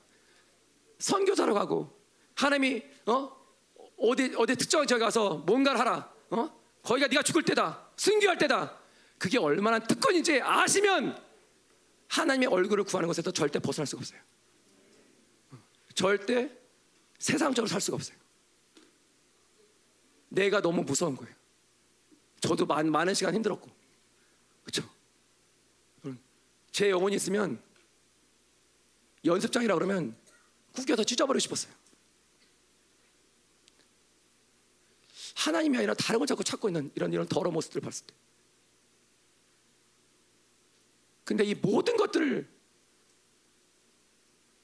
Speaker 1: 선교사로 가고 하나님이 어 어디 어디 특정한 지역에 가서 뭔가를 하라. 어 거기가 네가 죽을 때다. 순교할 때다. 그게 얼마나 특권인지 아시면 하나님의 얼굴을 구하는 것에서 절대 벗어날 수가 없어요. 절대 세상적으로 살 수가 없어요. 내가 너무 무서운 거예요. 저도 많, 많은 시간 힘들었고, 그렇죠? 제 영혼이 있으면 연습장이라 그러면 구겨서 찢어버리고 싶었어요. 하나님이 아니라 다른 걸 자꾸 찾고 있는 이런 이런 더러운 모습들을 봤을 때. 근데 이 모든 것들을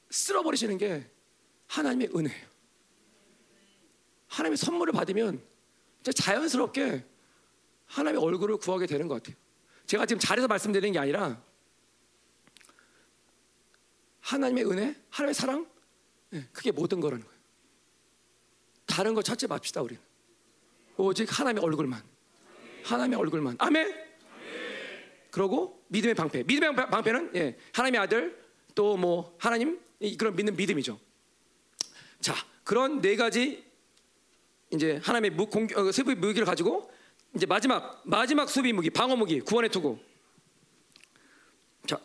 Speaker 1: 쓸어버리시는 게 하나님의 은혜예요. 하나님의 선물을 받으면 자연스럽게 하나님의 얼굴을 구하게 되는 것 같아요. 제가 지금 잘해서 말씀드리는 게 아니라 하나님의 은혜, 하나님의 사랑, 예, 그게 모든 거라는 거예요. 다른 거 찾지 맙시다 우리는. 오직 하나님의 얼굴만. 하나님의 얼굴만. 아멘. 그러고 믿음의 방패. 믿음의 방- 방패는 예, 하나님의 아들 또 뭐 하나님 이- 그런 믿는 믿음이죠. 자, 그런 네 가지 이제 하나님의 무, 공, 어, 세부의 무기를 가지고 이제 마지막 마지막 수비 무기 방어 무기 구원의 투구. 자,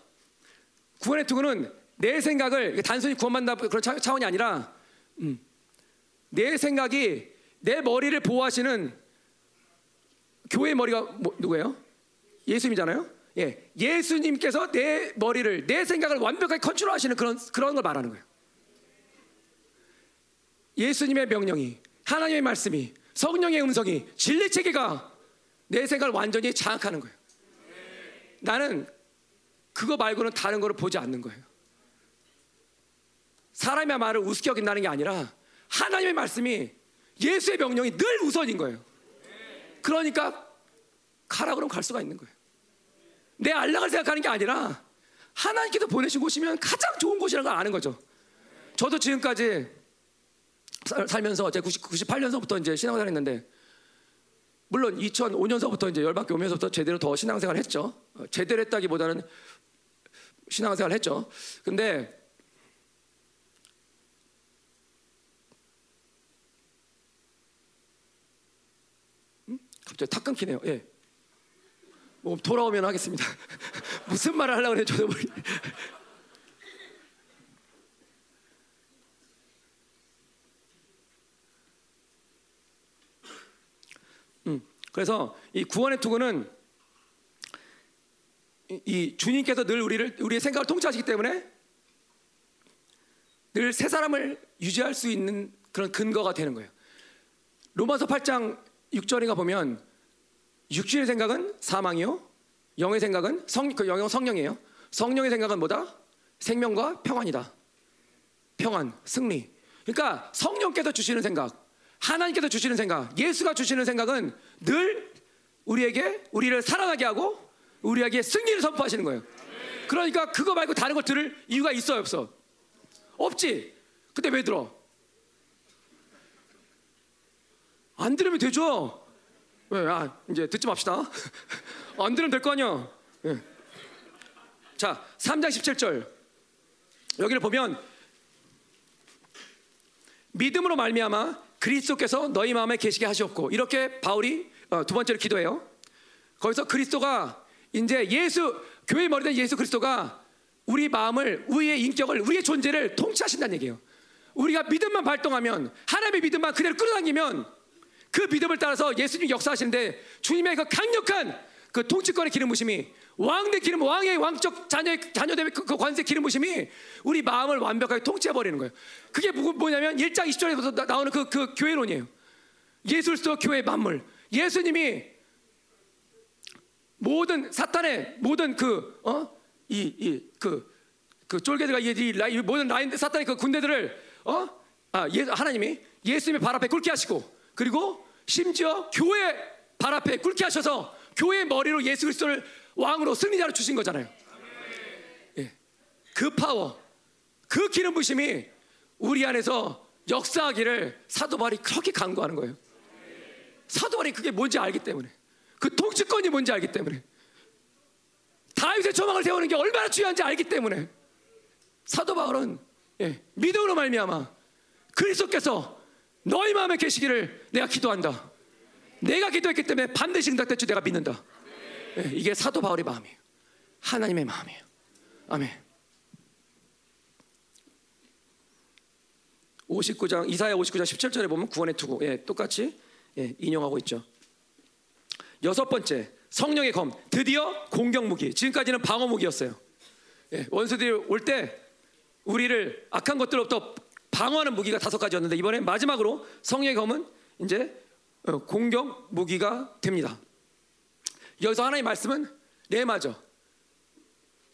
Speaker 1: 구원의 투구는 내 생각을 단순히 구원받는다 그런 차- 차원이 아니라 음, 내 생각이 내 머리를 보호하시는 교회의 머리가 뭐, 누구예요? 예수님이잖아요. 예, 예수님께서 내 머리를 내 생각을 완벽하게 컨트롤하시는 그런 그런 걸 말하는 거예요. 예수님의 명령이 하나님의 말씀이 성령의 음성이 진리 체계가 내 생각을 완전히 장악하는 거예요. 나는 그거 말고는 다른 거를 보지 않는 거예요. 사람의 말을 우습게 여긴다는 게 아니라 하나님의 말씀이 예수의 명령이 늘 우선인 거예요. 그러니까 가라 그러면 갈 수가 있는 거예요. 내 안락을 생각하는 게 아니라 하나님께서 보내신 곳이면 가장 좋은 곳이라는 걸 아는 거죠. 저도 지금까지 살- 살면서 제가 90, 98년서부터 이제 신앙생활 했는데 물론 2005년서부터 이제 열받게 오면서부터 제대로 더 신앙생활 했죠. 어, 제대로 했다기보다는 신앙생활 했죠. 근데 음? 갑자기 탁 끊기네요. 예. 뭐 돌아오면 하겠습니다. 무슨 말을 하려고 그래 저도 모르. 음, 그래서 이 구원의 투구는 이, 이 주님께서 늘 우리를 우리의 생각을 통치하시기 때문에 늘 새 사람을 유지할 수 있는 그런 근거가 되는 거예요. 로마서 8장 6절인가 보면 육신의 생각은 사망이요, 영의 생각은 성, 그 영영 성령이에요. 성령의 생각은 뭐다? 생명과 평안이다. 평안, 승리. 그러니까 성령께서 주시는 생각, 하나님께서 주시는 생각, 예수가 주시는 생각은 늘 우리에게 우리를 살아나게 하고 우리에게 승리를 선포하시는 거예요. 그러니까 그거 말고 다른 걸 들을 이유가 있어요, 없어? 없지. 근데 왜 들어? 안 들으면 되죠. 왜? 아, 이제 듣지 맙시다. 안 들으면 될 거 아니야. 예. 자, 3장 17절. 여기를 보면 믿음으로 말미암아 그리스도께서 너희 마음에 계시게 하셨고 이렇게 바울이 어, 두 번째로 기도해요. 거기서 그리스도가 이제 예수 교회 머리 된 예수 그리스도가 우리 마음을 우리의 인격을 우리의 존재를 통치하신다는 얘기예요. 우리가 믿음만 발동하면 하나님의 믿음만 그대로 끌어당기면 그 믿음을 따라서 예수님이 역사하시는데 주님의 그 강력한 그 통치권의 기름 부심이 왕대 기름 왕의 왕적 자녀의 자녀됨의 그, 그 관세 기름 부심이 우리 마음을 완벽하게 통치해 버리는 거예요. 그게 뭐- 뭐냐면 1장 20절에서 나오는 그, 그 교회론이에요. 예수 그리스도 교회의 만물. 예수님이 모든 사탄의 모든 그 어? 이 이 그 그 쫄개들과 이, 이, 라- 이 모든 라인 사탄의 그 군대들을 어? 아, 예, 하나님이 예수님의 발 앞에 꿇게 하시고 그리고 심지어 교회 발 앞에 꿇게 하셔서 교회의 머리로 예수 그리스도를 왕으로 승리자로 주신 거잖아요. 예. 그 파워, 그 기름 부심이 우리 안에서 역사하기를 사도 바울이 그렇게 강구하는 거예요. 사도 바울이 그게 뭔지 알기 때문에 그 통치권이 뭔지 알기 때문에 다윗의 조망을 세우는 게 얼마나 중요한지 알기 때문에 사도 바울은 예, 믿음으로 말미암아 그리스도께서 너희 마음에 계시기를 내가 기도한다. 내가 기도했기 때문에 반드시 응답될 줄 내가 믿는다. 예, 이게 사도 바울의 마음이에요. 하나님의 마음이에요. 아멘. 59장 이사야 59장 17절에 보면 구원의 투구 예, 똑같이 예, 인용하고 있죠. 여섯 번째 성령의 검 드디어 공격 무기 지금까지는 방어 무기였어요. 예, 원수들이 올 때 우리를 악한 것들로부터 방어하는 무기가 다섯 가지였는데 이번에 마지막으로 성령의 검은 이제 어, 공격 무기가 됩니다. 여기서 하나님 말씀은 레마죠.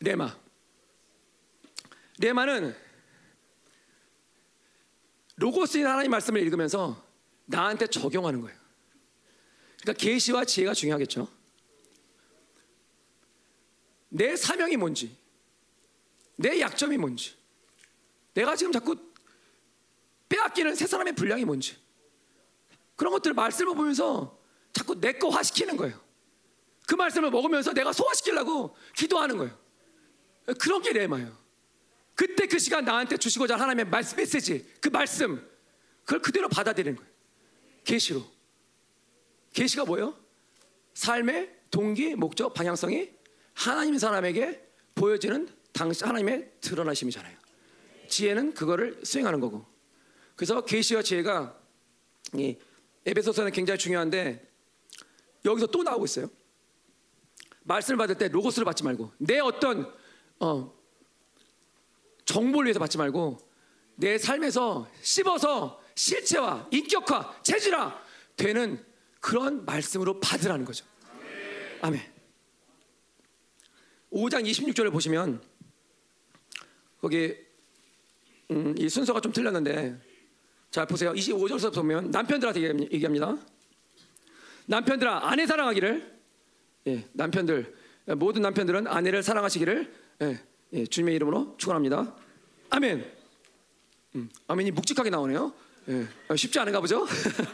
Speaker 1: 레마. 레마는 로고스인 하나님 말씀을 읽으면서 나한테 적용하는 거예요. 그러니까 계시와 지혜가 중요하겠죠. 내 사명이 뭔지, 내 약점이 뭔지, 내가 지금 자꾸 빼앗기는 세 사람의 분량이 뭔지, 그런 것들을 말씀을 보면서 자꾸 내 거 화시키는 거예요. 그 말씀을 먹으면서 내가 소화시키려고 기도하는 거예요. 그런 게 레마예요. 그때 그 시간 나한테 주시고자 하는 하나님의 말씀 메시지, 그 말씀, 그걸 그대로 받아들이는 거예요. 계시로. 계시가 뭐예요? 삶의 동기, 목적, 방향성이 하나님 사람에게 보여지는 당시 하나님의 드러나심이잖아요. 지혜는 그거를 수행하는 거고. 그래서 계시와 지혜가 이 에베소서는 굉장히 중요한데 여기서 또 나오고 있어요. 말씀을 받을 때 로고스를 받지 말고 내 어떤 어, 정보를 위해서 받지 말고 내 삶에서 씹어서 실체화, 인격화, 체질화 되는 그런 말씀으로 받으라는 거죠. 아멘. 5장 26절을 보시면 거기 음, 이 순서가 좀 틀렸는데 자 보세요. 25절부터 보면 남편들한테 얘기합니다. 남편들아 아내 사랑하기를 예, 남편들 모든 남편들은 아내를 사랑하시기를 예, 예, 주님의 이름으로 축원합니다. 아멘. 음, 아멘이 묵직하게 나오네요. 예, 어, 쉽지 않은가 보죠?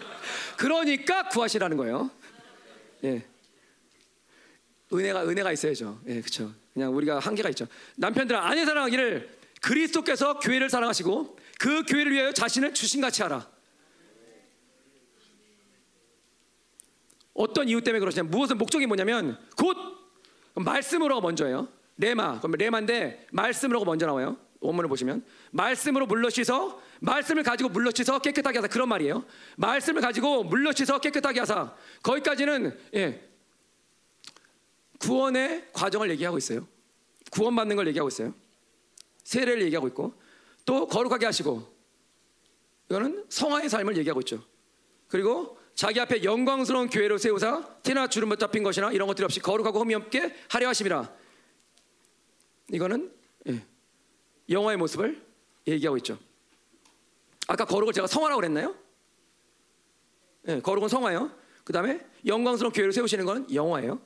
Speaker 1: 그러니까 구하시라는 거예요. 예. 은혜가 은혜가 있어야죠. 예, 그렇죠. 그냥 우리가 한계가 있죠. 남편들아 아내 사랑하기를 그리스도께서 교회를 사랑하시고 그 교회를 위하여 자신을 주신같이 하라. 어떤 이유 때문에 그러시냐? 무엇은 목적이 뭐냐면 곧 말씀으로 먼저예요. 레마. 그럼 레마인데 말씀으로 먼저 나와요. 원문을 보시면 말씀으로 물러 씻어 말씀을 가지고 물러 씻어 깨끗하게 하사 그런 말이에요. 말씀을 가지고 물러 씻어 깨끗하게 하사 거기까지는 예, 구원의 과정을 얘기하고 있어요. 구원받는 걸 얘기하고 있어요. 세례를 얘기하고 있고 또 거룩하게 하시고 이거는 성화의 삶을 얘기하고 있죠. 그리고 자기 앞에 영광스러운 교회로 세우사 티나 주름 못 잡힌 것이나 이런 것들이 없이 거룩하고 흠이 없게 하려 하심이라. 이거는 예, 영화의 모습을 얘기하고 있죠. 아까 거룩을 제가 성화라고 그랬나요? 예, 거룩은 성화예요. 그 다음에 영광스러운 교회를 세우시는 건 영화예요.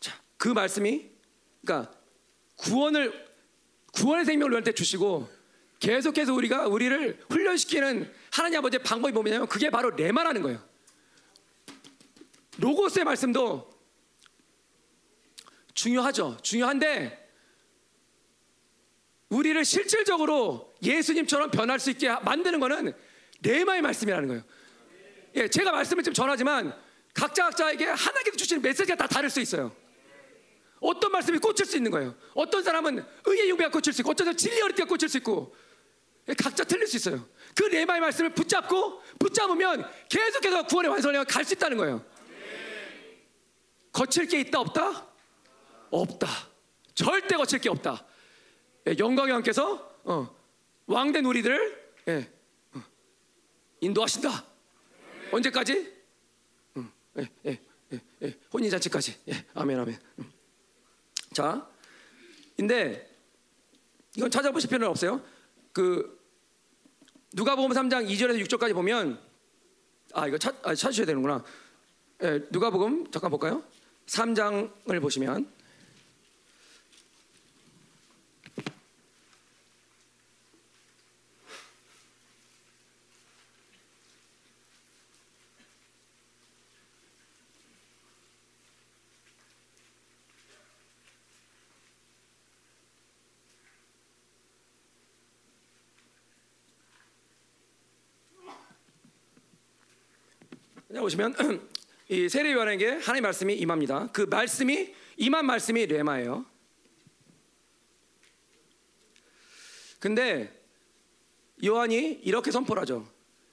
Speaker 1: 자, 그 말씀이 그러니까 구원을 구원의 생명을 우리한테 주시고 계속해서 우리가 우리를 훈련시키는 하나님 아버지의 방법이 뭐냐면 그게 바로 레마라는 거예요. 로고스의 말씀도 중요하죠. 중요한데 우리를 실질적으로 예수님처럼 변할 수 있게 만드는 거는 레마의 말씀이라는 거예요. 예, 제가 말씀을 지금 전하지만 각자 각자에게 하나님께서 주시는 메시지가 다 다를 수 있어요. 어떤 말씀이 꽂힐 수 있는 거예요. 어떤 사람은 의의 용배가 꽂힐 수 있고, 어떤 사람은 진리 어리가 꽂힐 수 있고, 예, 각자 틀릴 수 있어요. 그 레마의 말씀을 붙잡고 붙잡으면 계속해서 구원의 완성에 갈수 있다는 거예요. 거칠 게 있다 없다? 없다. 절대 거칠 게 없다. 예, 영광의 왕께서 어, 왕된 우리들을 예, 어, 인도하신다. 언제까지? 음, 예, 예, 예, 혼인 잔치까지. 아멘, 아멘. 음. 자, 근데 이건 찾아보실 필요는 없어요. 그 누가복음 3장 2절에서 6절까지 보면 아 이거 찾, 아, 찾으셔야 되는구나. 예, 누가복음 잠깐 볼까요? 3장을 보시면 보시면 이 세례 요한에게 하나님의 말씀이 임합니다. 그 말씀이 임한 말씀이 레마예요. 근데 요한이 이렇게 선포하죠.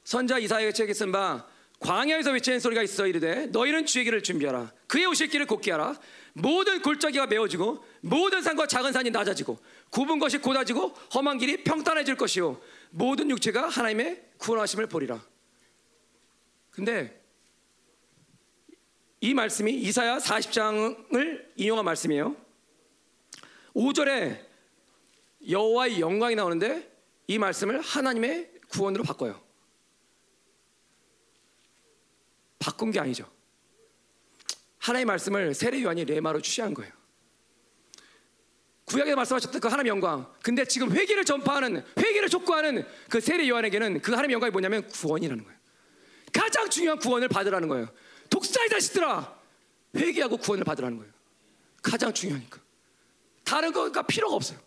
Speaker 1: 선자 이사야의 책에 쓴 바 광야에서 외치는 소리가 있어 이르되 너희는 주의 길을 준비하라 그의 오실 길을 곧게 하라 모든 골짜기가 메워지고 모든 산과 작은 산이 낮아지고 굽은 것이 고다지고 험한 길이 평탄해질 것이요 모든 육체가 하나님의 구원하심을 보리라 근데 이 말씀이 이사야 40장을 인용한 말씀이에요. 5절에 여호와의 영광이 나오는데 이 말씀을 하나님의 구원으로 바꿔요. 바꾼 게 아니죠. 하나님의 말씀을 세례 요한이 레마로 취한 거예요. 구약에 말씀하셨던 그 하나님 영광. 근데 지금 회개를 전파하는 회개를 촉구하는 그 세례 요한에게는 그 하나님 영광이 뭐냐면 구원이라는 거예요. 가장 중요한 구원을 받으라는 거예요. 독사의 자식들아 회개하고 구원을 받으라는 거예요. 가장 중요하니까. 다른 거가 필요가 없어요.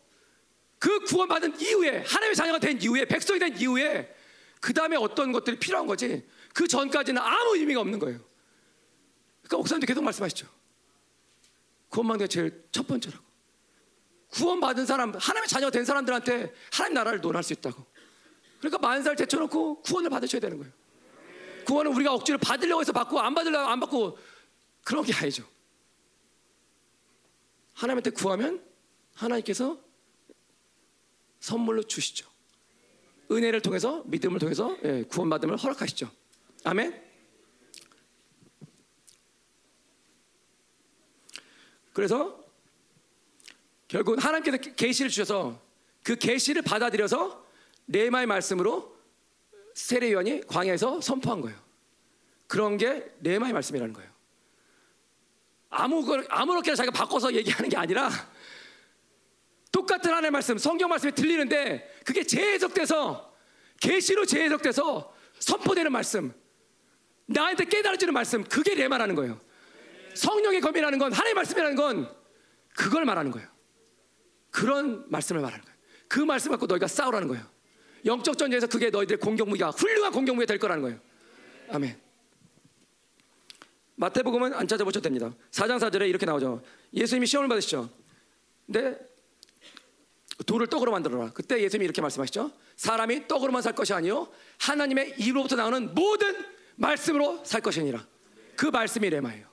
Speaker 1: 그 구원받은 이후에 하나님의 자녀가 된 이후에 백성이 된 이후에 그 다음에 어떤 것들이 필요한 거지 그 전까지는 아무 의미가 없는 거예요. 그러니까 목사님도 계속 말씀하시죠. 구원받는 게 제일 첫 번째라고. 구원받은 사람, 하나님의 자녀가 된 사람들한테 하나님 나라를 논할 수 있다고. 그러니까 만살 제쳐놓고 구원을 받으셔야 되는 거예요. 구원은 우리가 억지로 받으려고 해서 받고 안 받으려고 안 받고 그런 게 아니죠. 하나님한테 구하면 하나님께서 선물로 주시죠. 은혜를 통해서 믿음을 통해서 예, 구원받음을 허락하시죠. 아멘. 그래서 결국 하나님께서 계시를 주셔서 그 계시를 받아들여서 레마의 말씀으로 세례 요한이 광야에서 선포한 거예요. 그런 게 레마의 말씀이라는 거예요. 아무 아무렇게나 자기가 바꿔서 얘기하는 게 아니라 똑같은 하나님의 말씀, 성경 말씀이 들리는데 그게 재해석돼서 계시로 재해석돼서 선포되는 말씀, 나한테 깨달아지는 말씀, 그게 레마라는 거예요. 성령의 검이라는 건 하나님의 말씀이라는 건 그걸 말하는 거예요. 그런 말씀을 말하는 거예요. 그 말씀 갖고 너희가 싸우라는 거예요. 영적 전쟁에서 그게 너희들의 공격 무기가 훌륭한 공격 무기가 될 거라는 거예요. 아멘. 마태복음은 안 찾아보셔도 됩니다. 4장 4절에 이렇게 나오죠. 예수님이 시험을 받으시죠. 근데 돌을 떡으로 만들어라. 그때 예수님이 이렇게 말씀하시죠. 사람이 떡으로만 살 것이 아니요 하나님의 입으로부터 나오는 모든 말씀으로 살 것이니라. 그 말씀이 레마예요.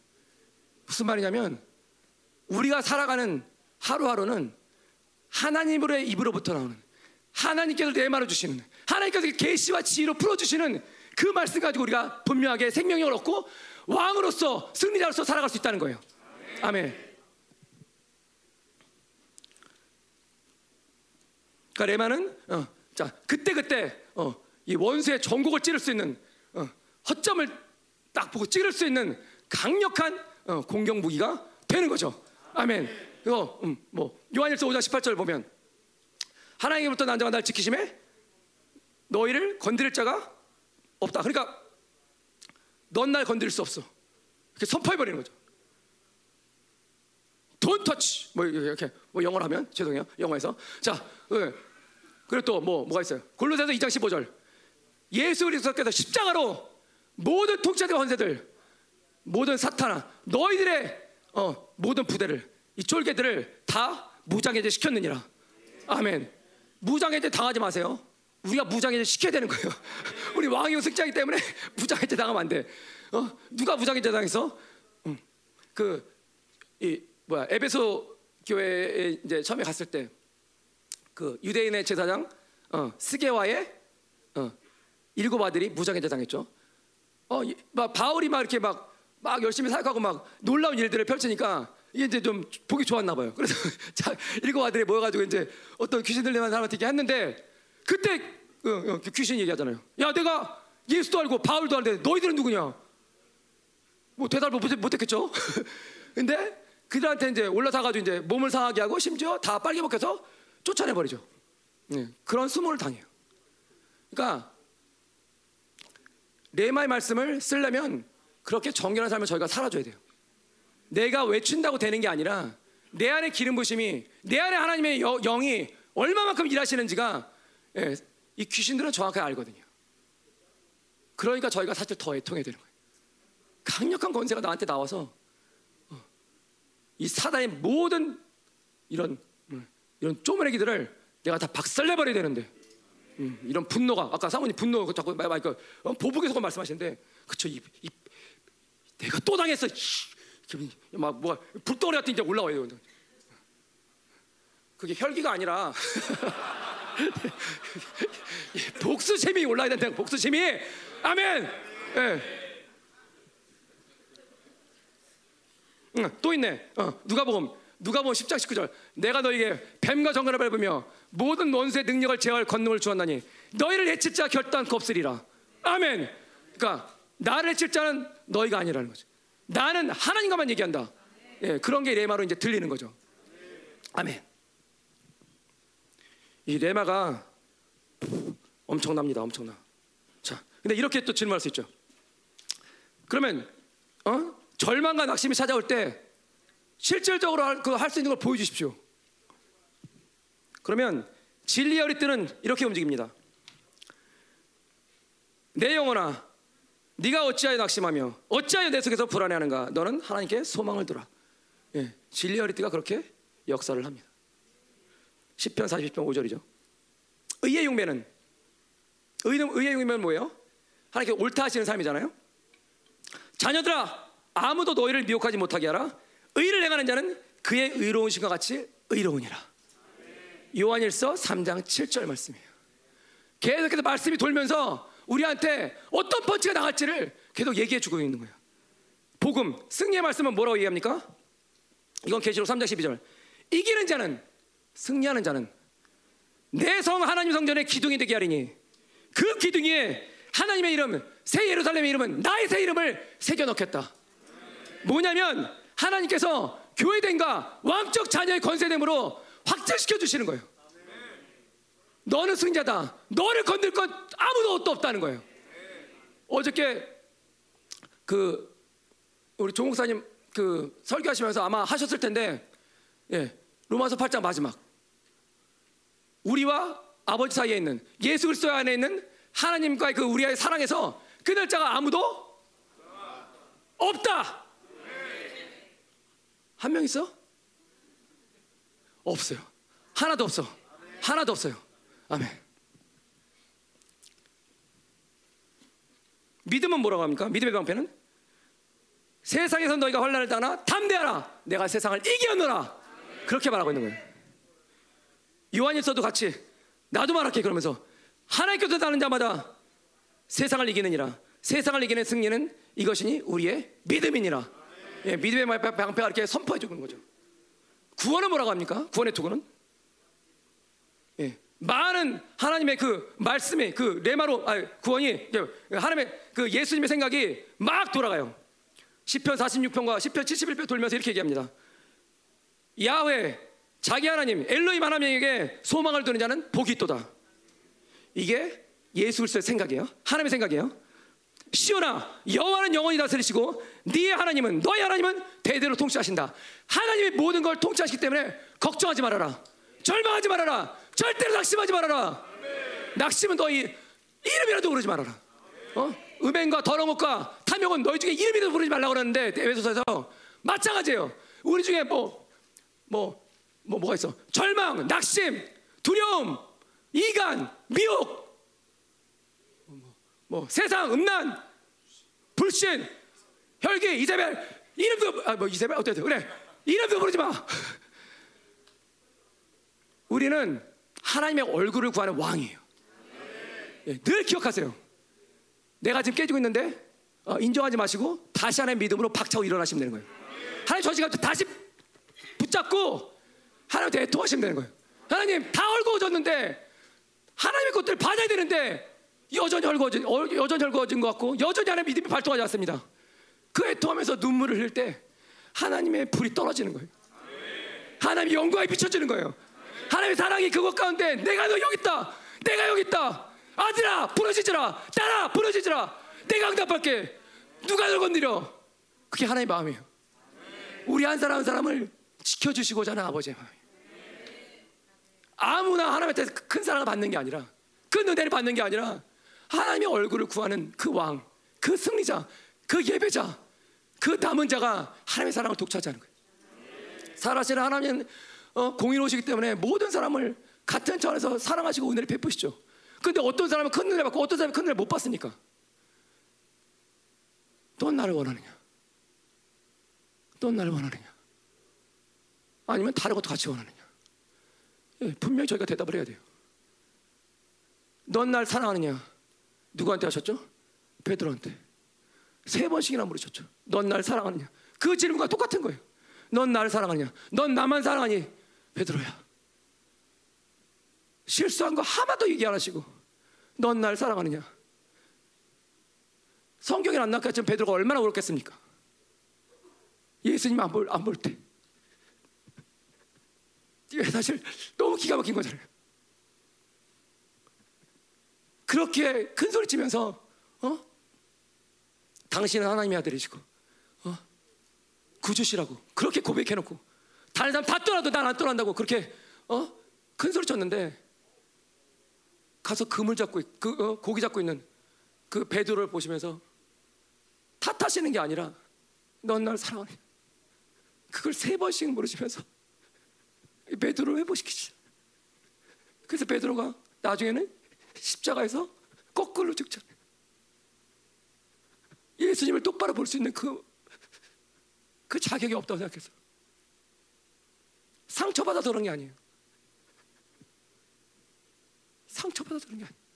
Speaker 1: 무슨 말이냐면 우리가 살아가는 하루하루는 하나님의 입으로부터 나오는 하나님께서 내말을 주시는 하나님께서 계시와 지혜로 풀어주시는 그 말씀 가지고 우리가 분명하게 생명력을 얻고 왕으로서 승리자로서 살아갈 수 있다는 거예요. 아멘. 그러니까 레마는 어, 자 그때 그때 어, 이 원수의 전국을 찌를 수 있는 어, 허점을 딱 보고 찌를 수 있는 강력한 어, 공격 무기가 되는 거죠. 아멘. 그거 음, 뭐 요한일서 5장 18절 보면 하나님으로부터 난 자가 날 지키심에 너희를 건드릴 자가 없다. 그러니까 넌 날 건드릴 수 없어. 이렇게 선포해 버리는 거죠. Don't touch. 뭐 이렇게 뭐 영어로 하면 죄송해요. 영어에서 자, 네. 그리고 또 뭐 뭐가 있어요? 골로새서 2장 15절. 예수 그리스도께서 십자가로 모든 통치자들 헌세들 모든 사탄아 너희들의 어, 모든 부대를 이 쫄개들을 다 무장해제 시켰느니라. 아멘. 무장해제 당하지 마세요. 우리가 무장해제 시켜야 되는 거예요. 우리 왕이 승자이기 때문에 무장해제 당하면 안 돼. 어? 누가 무장해제 당했어? 음. 그이 뭐야 에베소 교회에 이제 처음에 갔을 때 그 유대인의 제사장 어, 스게와의 어, 일곱 아들이 무장해제 당했죠. 어, 막 바울이 막 이렇게 막, 막 열심히 사역하고 막 놀라운 일들을 펼치니까 이게 이제 좀 보기 좋았나 봐요. 그래서 자, 일곱 아들이 모여가지고 이제 어떤 귀신 들리는 사람한테 했는데 그때 어, 어, 그 귀신 얘기하잖아요. 야, 내가 예수도 알고 바울도 알는데 너희들은 누구냐? 뭐 대답을 못, 했겠죠. 근데 그들한테 이제 올라타가지고 이제 몸을 상하게 하고 심지어 다 빨개 벗겨서 쫓아내 버리죠. 네, 그런 수모를 당해요. 그러니까 레마의 말씀을 쓰려면 그렇게 정결한 삶을 저희가 살아줘야 돼요. 내가 외친다고 되는 게 아니라 내 안에 기름 부심이 내 안에 하나님의 여, 영이 얼마만큼 일하시는지가 예, 이 귀신들은 정확하게 알거든요. 그러니까 저희가 사실 더 애통해야 되는 거예요. 강력한 권세가 나한테 나와서 어, 이 사단의 모든 이런 음, 이런 쪼무레기들을 내가 다 박살내 버려야 되는데 음, 이런 분노가 아까 사모님 분노 자꾸 말그 어, 보복에서 말씀하시는데 그쵸 이, 이, 내가 또 당했어 막 뭐가 불덩어리 같은 게 올라와요 그게 혈기가 아니라. 복수심이 올라야 된다 복수심이. 아멘! 네. 응, 또 있네. 어, 누가 보면 누가 보면 10장 19절. 내가 너에게 뱀과 정갈을 밟으며 모든 원수의 능력을 제어할 권능을 주었나니 너희를 해칠 자 결단코 없으리라. 아멘! 그러니까 나를 해칠 자는 너희가 아니라는 거죠 나는 하나님과만 얘기한다 예, 그런 게 레마로 이제 들리는 거죠 아멘 이 레마가 엄청납니다. 엄청나. 자, 근데 이렇게 또 질문할 수 있죠. 그러면 어? 절망과 낙심이 찾아올 때 실질적으로 할 수 있는 걸 보여주십시오. 그러면 진리의 어리 뜨는 이렇게 움직입니다. 내 영혼아, 네가 어찌하여 낙심하며 어찌하여 내 속에서 불안해하는가? 너는 하나님께 소망을 두라. 예, 진리의 어리뜨가 그렇게 역사를 합니다. 10편 40편 5절이죠. 의의 용매는 의는 의의 용매는 뭐예요? 하나님께 옳다 하시는 삶이잖아요. 자녀들아 아무도 너희를 미혹하지 못하게 하라. 의를 행하는 자는 그의 의로운 신과 같이 의로우니라. 요한일서 3장 7절 말씀이에요. 계속해서 말씀이 돌면서 우리한테 어떤 펀치가 나갈지를 계속 얘기해 주고 있는 거예요. 복음, 승리의 말씀은 뭐라고 얘기합니까? 이건 계시록 3장 12절. 이기는 자는 승리하는 자는 내 성 하나님 성전의 기둥이 되게 하리니 그 기둥에 하나님의 이름, 새 예루살렘의 이름은 나의 새 이름을 새겨 넣겠다. 뭐냐면 하나님께서 교회된과 왕적 자녀의 건세됨으로 확증시켜 주시는 거예요. 너는 승자다. 너를 건들 것 아무도 도 없다는 거예요. 어저께 그 우리 조목사님 그 설교하시면서 아마 하셨을 텐데 예, 로마서 8장 마지막 우리와 아버지 사이에 있는 예수 그리스도 안에 있는 하나님과의 그 우리의 사랑에서 끊을 자가 아무도 없다. 한 명 있어? 없어요. 하나도 없어. 하나도 없어요. 아멘. 믿음은 뭐라고 합니까? 믿음의 방패는 세상에서 너희가 환란을 당하나 담대하라. 내가 세상을 이겨노라. 그렇게 말하고 있는 거예요. 요한일서도 같이 나도 말할게 그러면서 하나님께서 다는 자마다 세상을 이기느니라. 세상을 이기는 승리는 이것이니 우리의 믿음이니라. 예, 믿음의 방패가 이렇게 선포해 주는 거죠. 구원은 뭐라고 합니까? 구원의 투구는? 예, 많은 하나님의 그 말씀의 그 레마로 아, 구원이 하나님의 그 예수님의 생각이 막 돌아가요. 10편 46편과 10편 71편 돌면서 이렇게 얘기합니다. 야훼 자기 하나님 엘로임 하나님에게 소망을 두는 자는 복이 있도다. 이게 예수 그리스도의 생각이에요. 하나님의 생각이에요. 시온아 여호와는 영원히 다스리시고 네 하나님은 너의 하나님은 대대로 통치하신다. 하나님의 모든 걸 통치하시기 때문에 걱정하지 말아라. 절망하지 말아라. 절대로 낙심하지 말아라. 낙심은 너희 이름이라도 부르지 말아라. 어? 음행과 더러운 것과 탐욕은 너희 중에 이름이라도 부르지 말라고 그러는데 에베소서에서 마찬가지예요. 우리 중에 뭐 뭐, 뭐, 뭐가 있어? 절망, 낙심, 두려움, 이간, 미혹, 뭐 세상 음란, 불신, 혈기, 이세벨 이름도 아 뭐 이세벨 어떻게 그래 이름도 부르지 마. 우리는 하나님의 얼굴을 구하는 왕이에요. 예, 늘 기억하세요. 내가 지금 깨지고 있는데 어, 인정하지 마시고 다시 하나의 믿음으로 박차고 일어나시면 되는 거예요. 하나님 저 시간 다시 붙잡고 하나님한테 애통하시면 되는 거예요. 하나님 다 헐거워졌는데 하나님의 것들을 받아야 되는데 여전히 헐거워진, 여전히 헐거워진 것 같고 여전히 하나님 믿음이 발동하지 않습니다. 그 애통하면서 눈물을 흘릴 때 하나님의 불이 떨어지는 거예요. 하나님의 영광이 비춰지는 거예요. 하나님의 사랑이 그것 가운데 내가 너 여기 있다. 내가 여기 있다. 아들아 부러지지라. 딸아 부러지지라. 내가 응답할게. 누가 널 건드려? 그게 하나님의 마음이에요. 우리 한 사람 한 사람을 지켜주시고자 하는 아버지의 마음이에요. 아무나 하나님한테 큰 사랑을 받는 게 아니라 큰 은혜를 받는 게 아니라 하나님의 얼굴을 구하는 그 왕, 그 승리자, 그 예배자, 그 남은 자가 하나님의 사랑을 독차지하는 거예요. 살아시는 하나님은 어, 공의로우시기 때문에 모든 사람을 같은 차원에서 사랑하시고 은혜를 베푸시죠. 근데 어떤 사람은 큰 은혜 받고 어떤 사람은 큰 은혜 못 받습니까? 넌 나를 원하느냐? 넌 나를 원하느냐? 아니면 다른 것도 같이 원하느냐? 예, 분명히 저희가 대답을 해야 돼요. 넌 날 사랑하느냐? 누구한테 하셨죠? 베드로한테. 세 번씩이나 물으셨죠. 넌 날 사랑하느냐? 그 질문과 똑같은 거예요. 넌 나를 사랑하냐? 넌 나만 사랑하니? 베드로야. 실수한 거 하나도 얘기 안 하시고 넌 날 사랑하느냐? 성경에 안 나왔겠지만 베드로가 얼마나 울었겠습니까? 예수님 안 볼, 안 볼 때. 이게 사실 너무 기가 막힌 거잖아요. 그렇게 큰 소리 치면서 어? 당신은 하나님의 아들이시고 어? 구주시라고 그렇게 고백해놓고 다른 사람 다 떠나도 난 안 떠난다고 그렇게 어? 큰 소리 쳤는데 가서 그물 잡고 있- 그 어, 고기 잡고 있는 그 베드로를 보시면서 탓하시는 게 아니라 넌 날 사랑하니 그걸 세 번씩 물으시면서 이 베드로를 회복시키시 그래서 베드로가 나중에는 십자가에서 거꾸로 죽잖아요 예수님을 똑바로 볼 수 있는 그, 그 자격이 없다고 생각했어요 상처받아서 그런 게 아니에요 상처받아서 그런 게 아니에요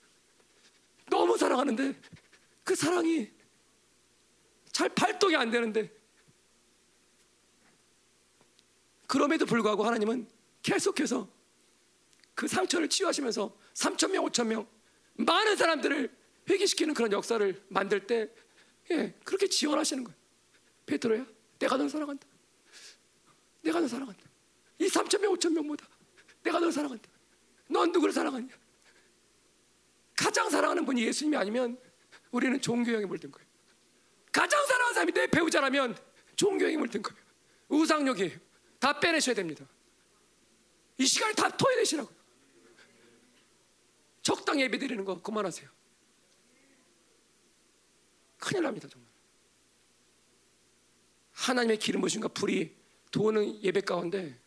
Speaker 1: 너무 사랑하는데 그 사랑이 잘 발동이 안 되는데 그럼에도 불구하고 하나님은 계속해서 그 상처를 치유하시면서 3천 명, 5천 명 많은 사람들을 회개시키는 그런 역사를 만들 때 예, 그렇게 지원하시는 거예요. 베드로야, 내가 널 사랑한다. 내가 널 사랑한다. 이 3천 명, 5천 명보다 내가 널 사랑한다. 넌 누구를 사랑하냐? 가장 사랑하는 분이 예수님이 아니면 우리는 종교형에 물든 거예요. 가장 사랑하는 사람이 내 배우자라면 종교형에 물든 거예요. 우상욕이에요. 다 빼내셔야 됩니다. 이 시간에 다 토해내시라고요. 적당히 예배 드리는 거 그만하세요. 큰일 납니다, 정말. 하나님의 기름 부심과 불이 도는 예배 가운데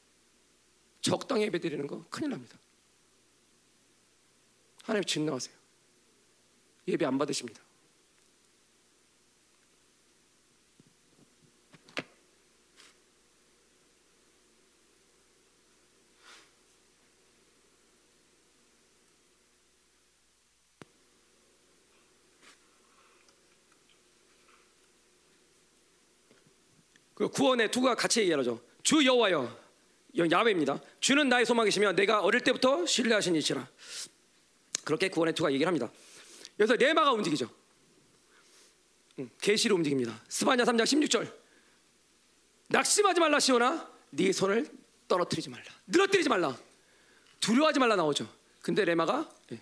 Speaker 1: 적당히 예배 드리는 거 큰일 납니다. 하나님 진 나가세요. 예배 안 받으십니다. 그 구원의 두가 같이 얘기하죠. 주 여호와여, 야훼입니다. 주는 나의 소망이시며 내가 어릴 때부터 신뢰하신 이시라. 그렇게 구원의 두가 얘기를 합니다. 그래서 레마가 움직이죠. 음, 계시로 움직입니다. 스바냐 3장 16절. 낙심하지 말라 시오나 네 손을 떨어뜨리지 말라. 늘어뜨리지 말라. 두려워하지 말라 나오죠. 근데 레마가 예,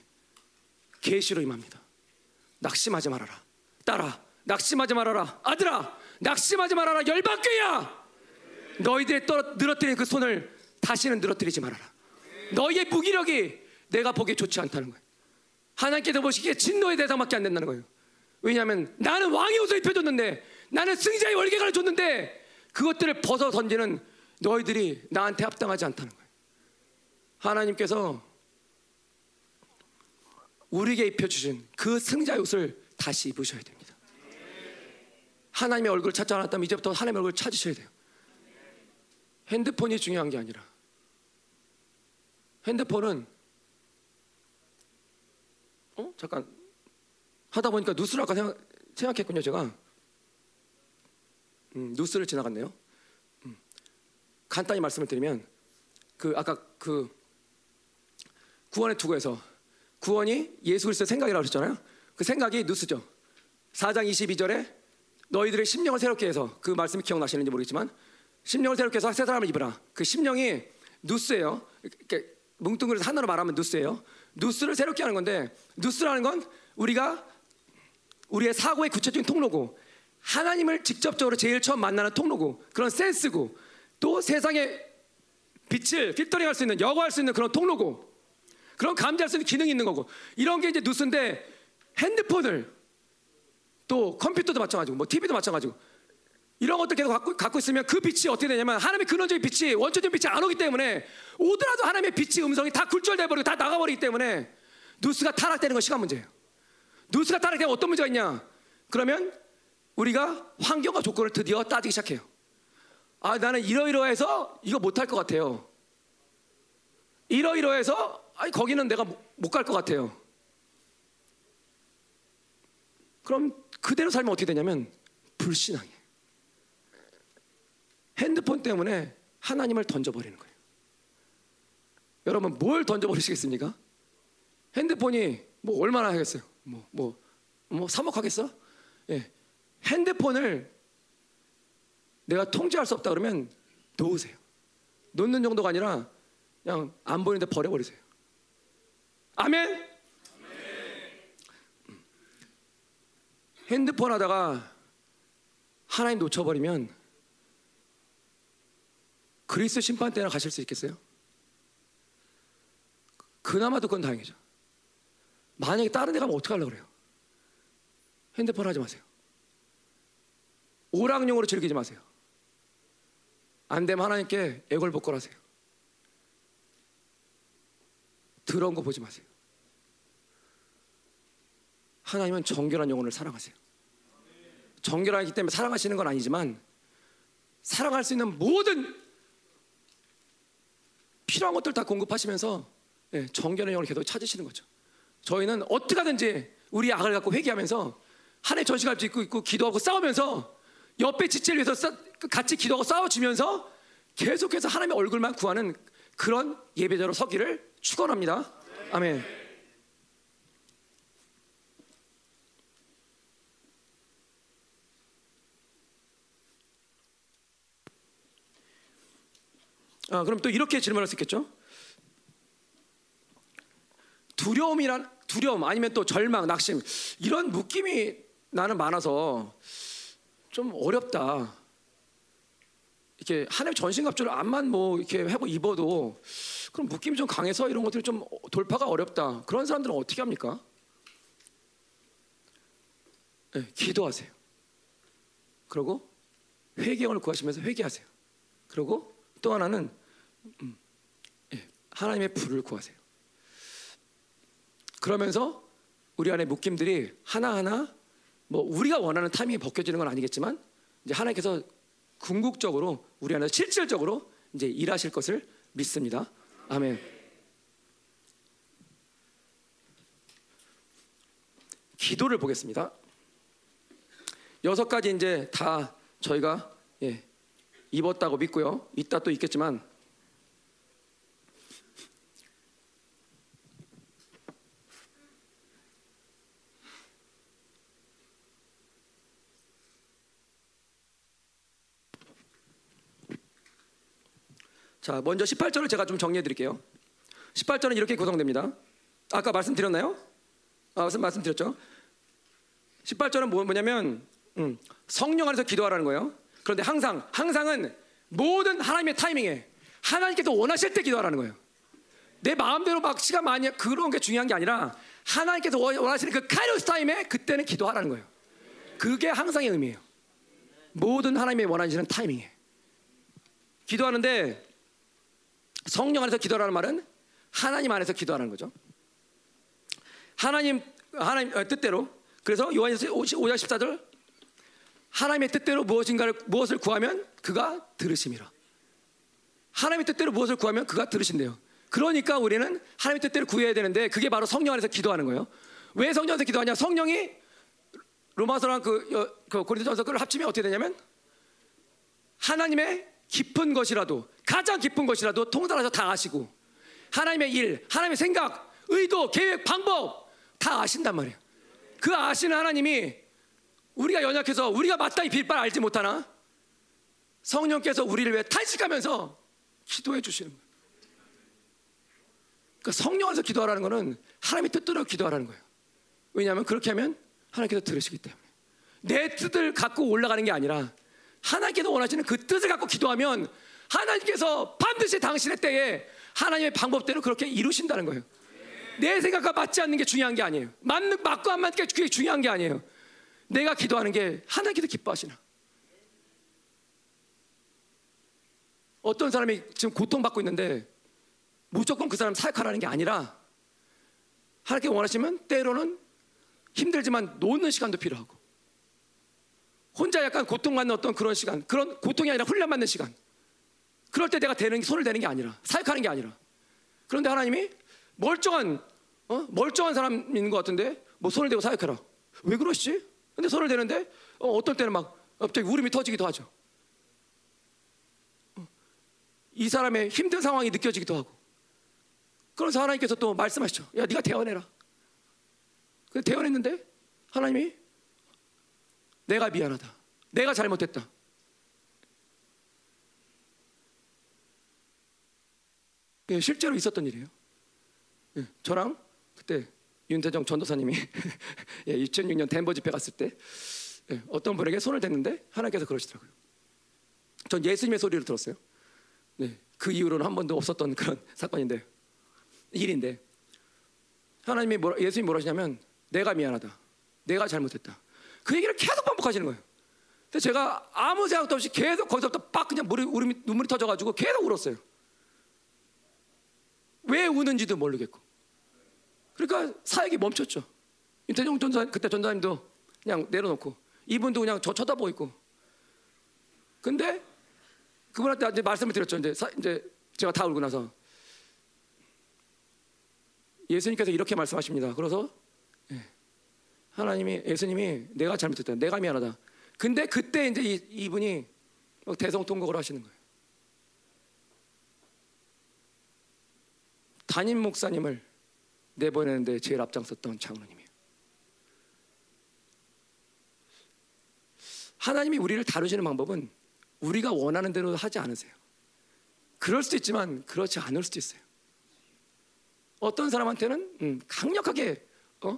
Speaker 1: 계시로 임합니다. 낙심하지 말아라. 딸아, 낙심하지 말아라. 아들아, 낙심하지 말아라. 열방교야. 너희들의 늘어뜨린 그 손을 다시는 늘어뜨리지 말아라. 너희의 무기력이 내가 보기에 좋지 않다는 거예요. 하나님께서 보시기에 진노의 대상밖에 안 된다는 거예요. 왜냐하면 나는 왕의 옷을 입혀줬는데 나는 승자의 월계관을 줬는데 그것들을 벗어 던지는 너희들이 나한테 합당하지 않다는 거예요. 하나님께서 우리에게 입혀주신 그 승자의 옷을 다시 입으셔야 됩니다. 하나님의 얼굴을 찾지 않았다면 이제부터 하나님의 얼굴을 찾으셔야 돼요. 핸드폰이 중요한 게 아니라 핸드폰은 어 잠깐 하다 보니까 뉴스를 아까 생각, 생각했군요 제가 음, 뉴스를 지나갔네요. 음, 간단히 말씀을 드리면 그 아까 그 구원의 투구에서 구원이 예수 그리스도의 생각이라고 하셨잖아요. 그 생각이 뉴스죠. 4장 22절에 너희들의 심령을 새롭게 해서 그 말씀이 기억나시는지 모르겠지만 심령을 새롭게 해서 새 사람을 입으라. 그 심령이 누스예요. 이렇게 뭉뚱그려서 하나로 말하면 누스예요. 누스를 새롭게 하는 건데 누스라는 건 우리가 우리의 사고의 구체적인 통로고 하나님을 직접적으로 제일 처음 만나는 통로고 그런 센스고 또 세상의 빛을 필터링할 수 있는 여과할 수 있는 그런 통로고 그런 감지할 수 있는 기능이 있는 거고 이런 게 이제 누스인데 핸드폰을 또 컴퓨터도 마찬가지고 뭐 TV도 마찬가지고 이런 것들 계속 갖고, 갖고 있으면 그 빛이 어떻게 되냐면 하나님의 근원적인 빛이 원초적인 빛이 안 오기 때문에 오더라도 하나님의 빛이 음성이 다 굴절돼 버리고 다 나가버리기 때문에 누스가 타락되는 건 시간 문제예요. 누스가 타락되면 어떤 문제가 있냐? 그러면 우리가 환경과 조건을 드디어 따지기 시작해요. 아 나는 이러이러해서 이거 못할 것 같아요. 이러이러해서 아니 거기는 내가 못 갈 것 같아요. 그럼 그대로 살면 어떻게 되냐면 불신앙이에요. 핸드폰 때문에 하나님을 던져버리는 거예요. 여러분 뭘 던져버리시겠습니까? 핸드폰이 뭐 얼마나 하겠어요? 뭐 뭐뭐 3억 하겠어? 예. 핸드폰을 내가 통제할 수 없다 그러면 놓으세요. 놓는 정도가 아니라 그냥 안 보이는데 버려버리세요. 아멘. 핸드폰 하다가 하나님 놓쳐버리면 그리스 심판 때나 가실 수 있겠어요? 그나마도 그건 다행이죠. 만약에 다른 데 가면 어떡하려고 그래요? 핸드폰 하지 마세요. 오락용으로 즐기지 마세요. 안 되면 하나님께 애걸복걸하세요. 더러운 거 보지 마세요. 하나님은 정결한 영혼을 사랑하세요. 정결하기 때문에 사랑하시는 건 아니지만 사랑할 수 있는 모든 필요한 것들 다 공급하시면서 예, 정결한 영혼을 계속 찾으시는 거죠. 저희는 어떻게 하든지 우리 악을 갖고 회개하면서 하나님 전시갈 수 있고, 있고 기도하고 싸우면서 옆에 지체를 위해서 싸, 같이 기도하고 싸워주면서 계속해서 하나님의 얼굴만 구하는 그런 예배자로 서기를 축원합니다. 아멘. 아, 그럼 또 이렇게 질문할 수 있겠죠? 두려움이란 두려움 아니면 또 절망, 낙심 이런 묶임이 나는 많아서 좀 어렵다. 이렇게 하나님 전신갑주를 암만 뭐 이렇게 하고 입어도 그럼 묶임이 좀 강해서 이런 것들이 좀 돌파가 어렵다. 그런 사람들은 어떻게 합니까? 네, 기도하세요. 그리고 회개를 구하시면서 회개하세요. 그리고 또 하나는 음, 예, 하나님의 불을 구하세요. 그러면서 우리 안에 묶임들이 하나하나 뭐 우리가 원하는 타이밍에 벗겨지는 건 아니겠지만 이제 하나님께서 궁극적으로 우리 안에 실질적으로 이제 일하실 것을 믿습니다. 아멘. 기도를 보겠습니다. 여섯 가지 이제 다 저희가 예, 입었다고 믿고요. 있다 또 있겠지만 자, 먼저 18절을 제가 좀 정리해 드릴게요. 18절은 이렇게 구성됩니다. 아까 말씀드렸나요? 아, 무슨 말씀드렸죠? 18절은 뭐, 뭐냐면 음, 성령 안에서 기도하라는 거예요. 그런데 항상 항상은 모든 하나님의 타이밍에 하나님께서 원하실 때 기도하라는 거예요. 내 마음대로 막 시간 많이 그런 게 중요한 게 아니라 하나님께서 원하시는 그 카이로스 타임에 그때는 기도하라는 거예요. 그게 항상의 의미예요. 모든 하나님의 원하시는 타이밍에 기도하는데 성령 안에서 기도하라는 말은 하나님 안에서 기도하라는 거죠. 하나님 하나님 어, 뜻대로 그래서 요한일서 5장 14절 하나님의 뜻대로 무엇인가를 무엇을 구하면 그가 들으심이라. 하나님의 뜻대로 무엇을 구하면 그가 들으신대요. 그러니까 우리는 하나님의 뜻대로 구해야 되는데 그게 바로 성령 안에서 기도하는 거예요. 왜 성령 안에서 기도하냐? 성령이 로마서랑 그, 그 고린도전서 를 합치면 어떻게 되냐면 하나님의 깊은 것이라도 가장 깊은 것이라도 통달해서 다 아시고 하나님의 일, 하나님의 생각, 의도, 계획, 방법 다 아신단 말이에요. 그 아시는 하나님이 우리가 연약해서 우리가 마땅히 빌바를 알지 못하나 성령께서 우리를 왜 탄식하면서 기도해 주시는 거예요. 그러니까 성령 안에서 기도하라는 것은 하나님의 뜻대로 기도하라는 거예요. 왜냐하면 그렇게 하면 하나님께서 들으시기 때문에 내 뜻을 갖고 올라가는 게 아니라 하나님께서 원하시는 그 뜻을 갖고 기도하면 하나님께서 반드시 당신의 때에 하나님의 방법대로 그렇게 이루신다는 거예요. 내 생각과 맞지 않는 게 중요한 게 아니에요. 맞는 맞고 안 맞는 게 그게 중요한 게 아니에요. 내가 기도하는 게 하나님께서 기뻐하시나. 어떤 사람이 지금 고통받고 있는데 무조건 그 사람 사역하라는 게 아니라 하나님께 원하시면 때로는 힘들지만 놓는 시간도 필요하고 혼자 약간 고통받는 어떤 그런 시간 그런 고통이 아니라 훈련받는 시간 그럴 때 내가 대는 손을 대는 게 아니라 사역하는 게 아니라. 그런데 하나님이 멀쩡한 어? 멀쩡한 사람인 것 같은데 뭐 손을 대고 사역해라. 왜 그러시지? 근데 손을 대는데 어, 떤 때는 막 갑자기 울음이 터지기도 하죠. 어, 이 사람의 힘든 상황이 느껴지기도 하고. 그래서 하나님께서 또 말씀하시죠 야 네가 대원해라. 그 대원했는데 하나님이 내가 미안하다. 내가 잘못했다 실제로 있었던 일이에요. 예, 저랑 그때 윤태정 전도사님이 예, 2006년 덴버 집회 갔을 때 예, 어떤 분에게 손을 댔는데 하나님께서 그러시더라고요. 전 예수님의 소리를 들었어요. 네, 그 이후로는 한 번도 없었던 그런 사건인데 일인데 하나님이 뭐라, 예수님이 뭐라 하시냐면 내가 미안하다. 내가 잘못했다. 그 얘기를 계속 반복하시는 거예요. 근데 제가 아무 생각도 없이 계속 거기서부터 빡 그냥 물이, 울음이, 눈물이 터져가지고 계속 울었어요. 왜 우는지도 모르겠고. 그러니까 사역이 멈췄죠. 윤태종 전사 그때 전사님도 그냥 내려놓고 이분도 그냥 저 쳐다보고 있고. 근데 그분한테 이제 말씀을 드렸죠. 이제 사, 이제 제가 다 울고 나서 예수님께서 이렇게 말씀하십니다. 그래서 예, 하나님이 예수님이 내가 잘못했다. 내가 미안하다. 근데 그때 이제 이, 이분이 막 대성 통곡을 하시는 거예요. 담임 목사님을 내보내는데 제일 앞장섰던 장로님이에요. 하나님이 우리를 다루시는 방법은 우리가 원하는 대로 하지 않으세요. 그럴 수도 있지만 그렇지 않을 수도 있어요. 어떤 사람한테는 음, 강력하게 어?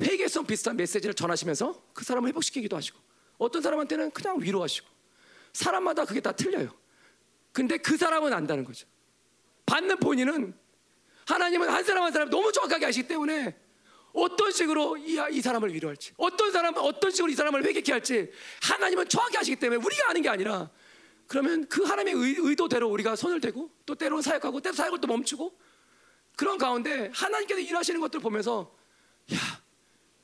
Speaker 1: 회개성 비슷한 메시지를 전하시면서 그 사람을 회복시키기도 하시고 어떤 사람한테는 그냥 위로하시고 사람마다 그게 다 틀려요. 근데 그 사람은 안다는 거죠. 받는 본인은 하나님은 한 사람 한 사람 너무 정확하게 아시기 때문에 어떤 식으로 이, 이 사람을 위로할지 어떤 사람은 어떤 식으로 이 사람을 회개케 할지 하나님은 정확히 아시기 때문에 우리가 아는 게 아니라 그러면 그 하나님의 의, 의 도대로 우리가 손을 대고 또 때로는 사역하고 때로 사역을 또 멈추고 그런 가운데 하나님께서 일하시는 것들을 보면서 야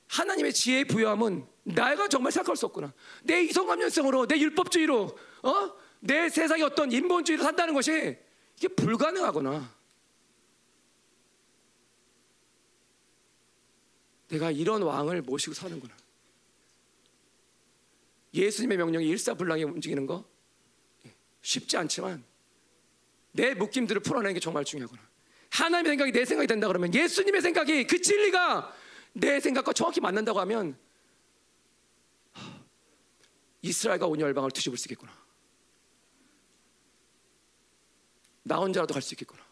Speaker 1: 하나님의 지혜의 부여함은 내가 정말 생각할 수 없구나 내 이성감정성으로 내 율법주의로 어? 내 세상의 어떤 인본주의로 산다는 것이 이게 불가능하구나 내가 이런 왕을 모시고 사는구나. 예수님의 명령이 일사불란하게 움직이는 거 쉽지 않지만 내 묶임들을 풀어내는 게 정말 중요하구나. 하나님의 생각이 내 생각이 된다 그러면 예수님의 생각이 그 진리가 내 생각과 정확히 맞는다고 하면 이스라엘과 온 열방을 뒤집을 수 있겠구나. 나 혼자라도 갈 수 있겠구나.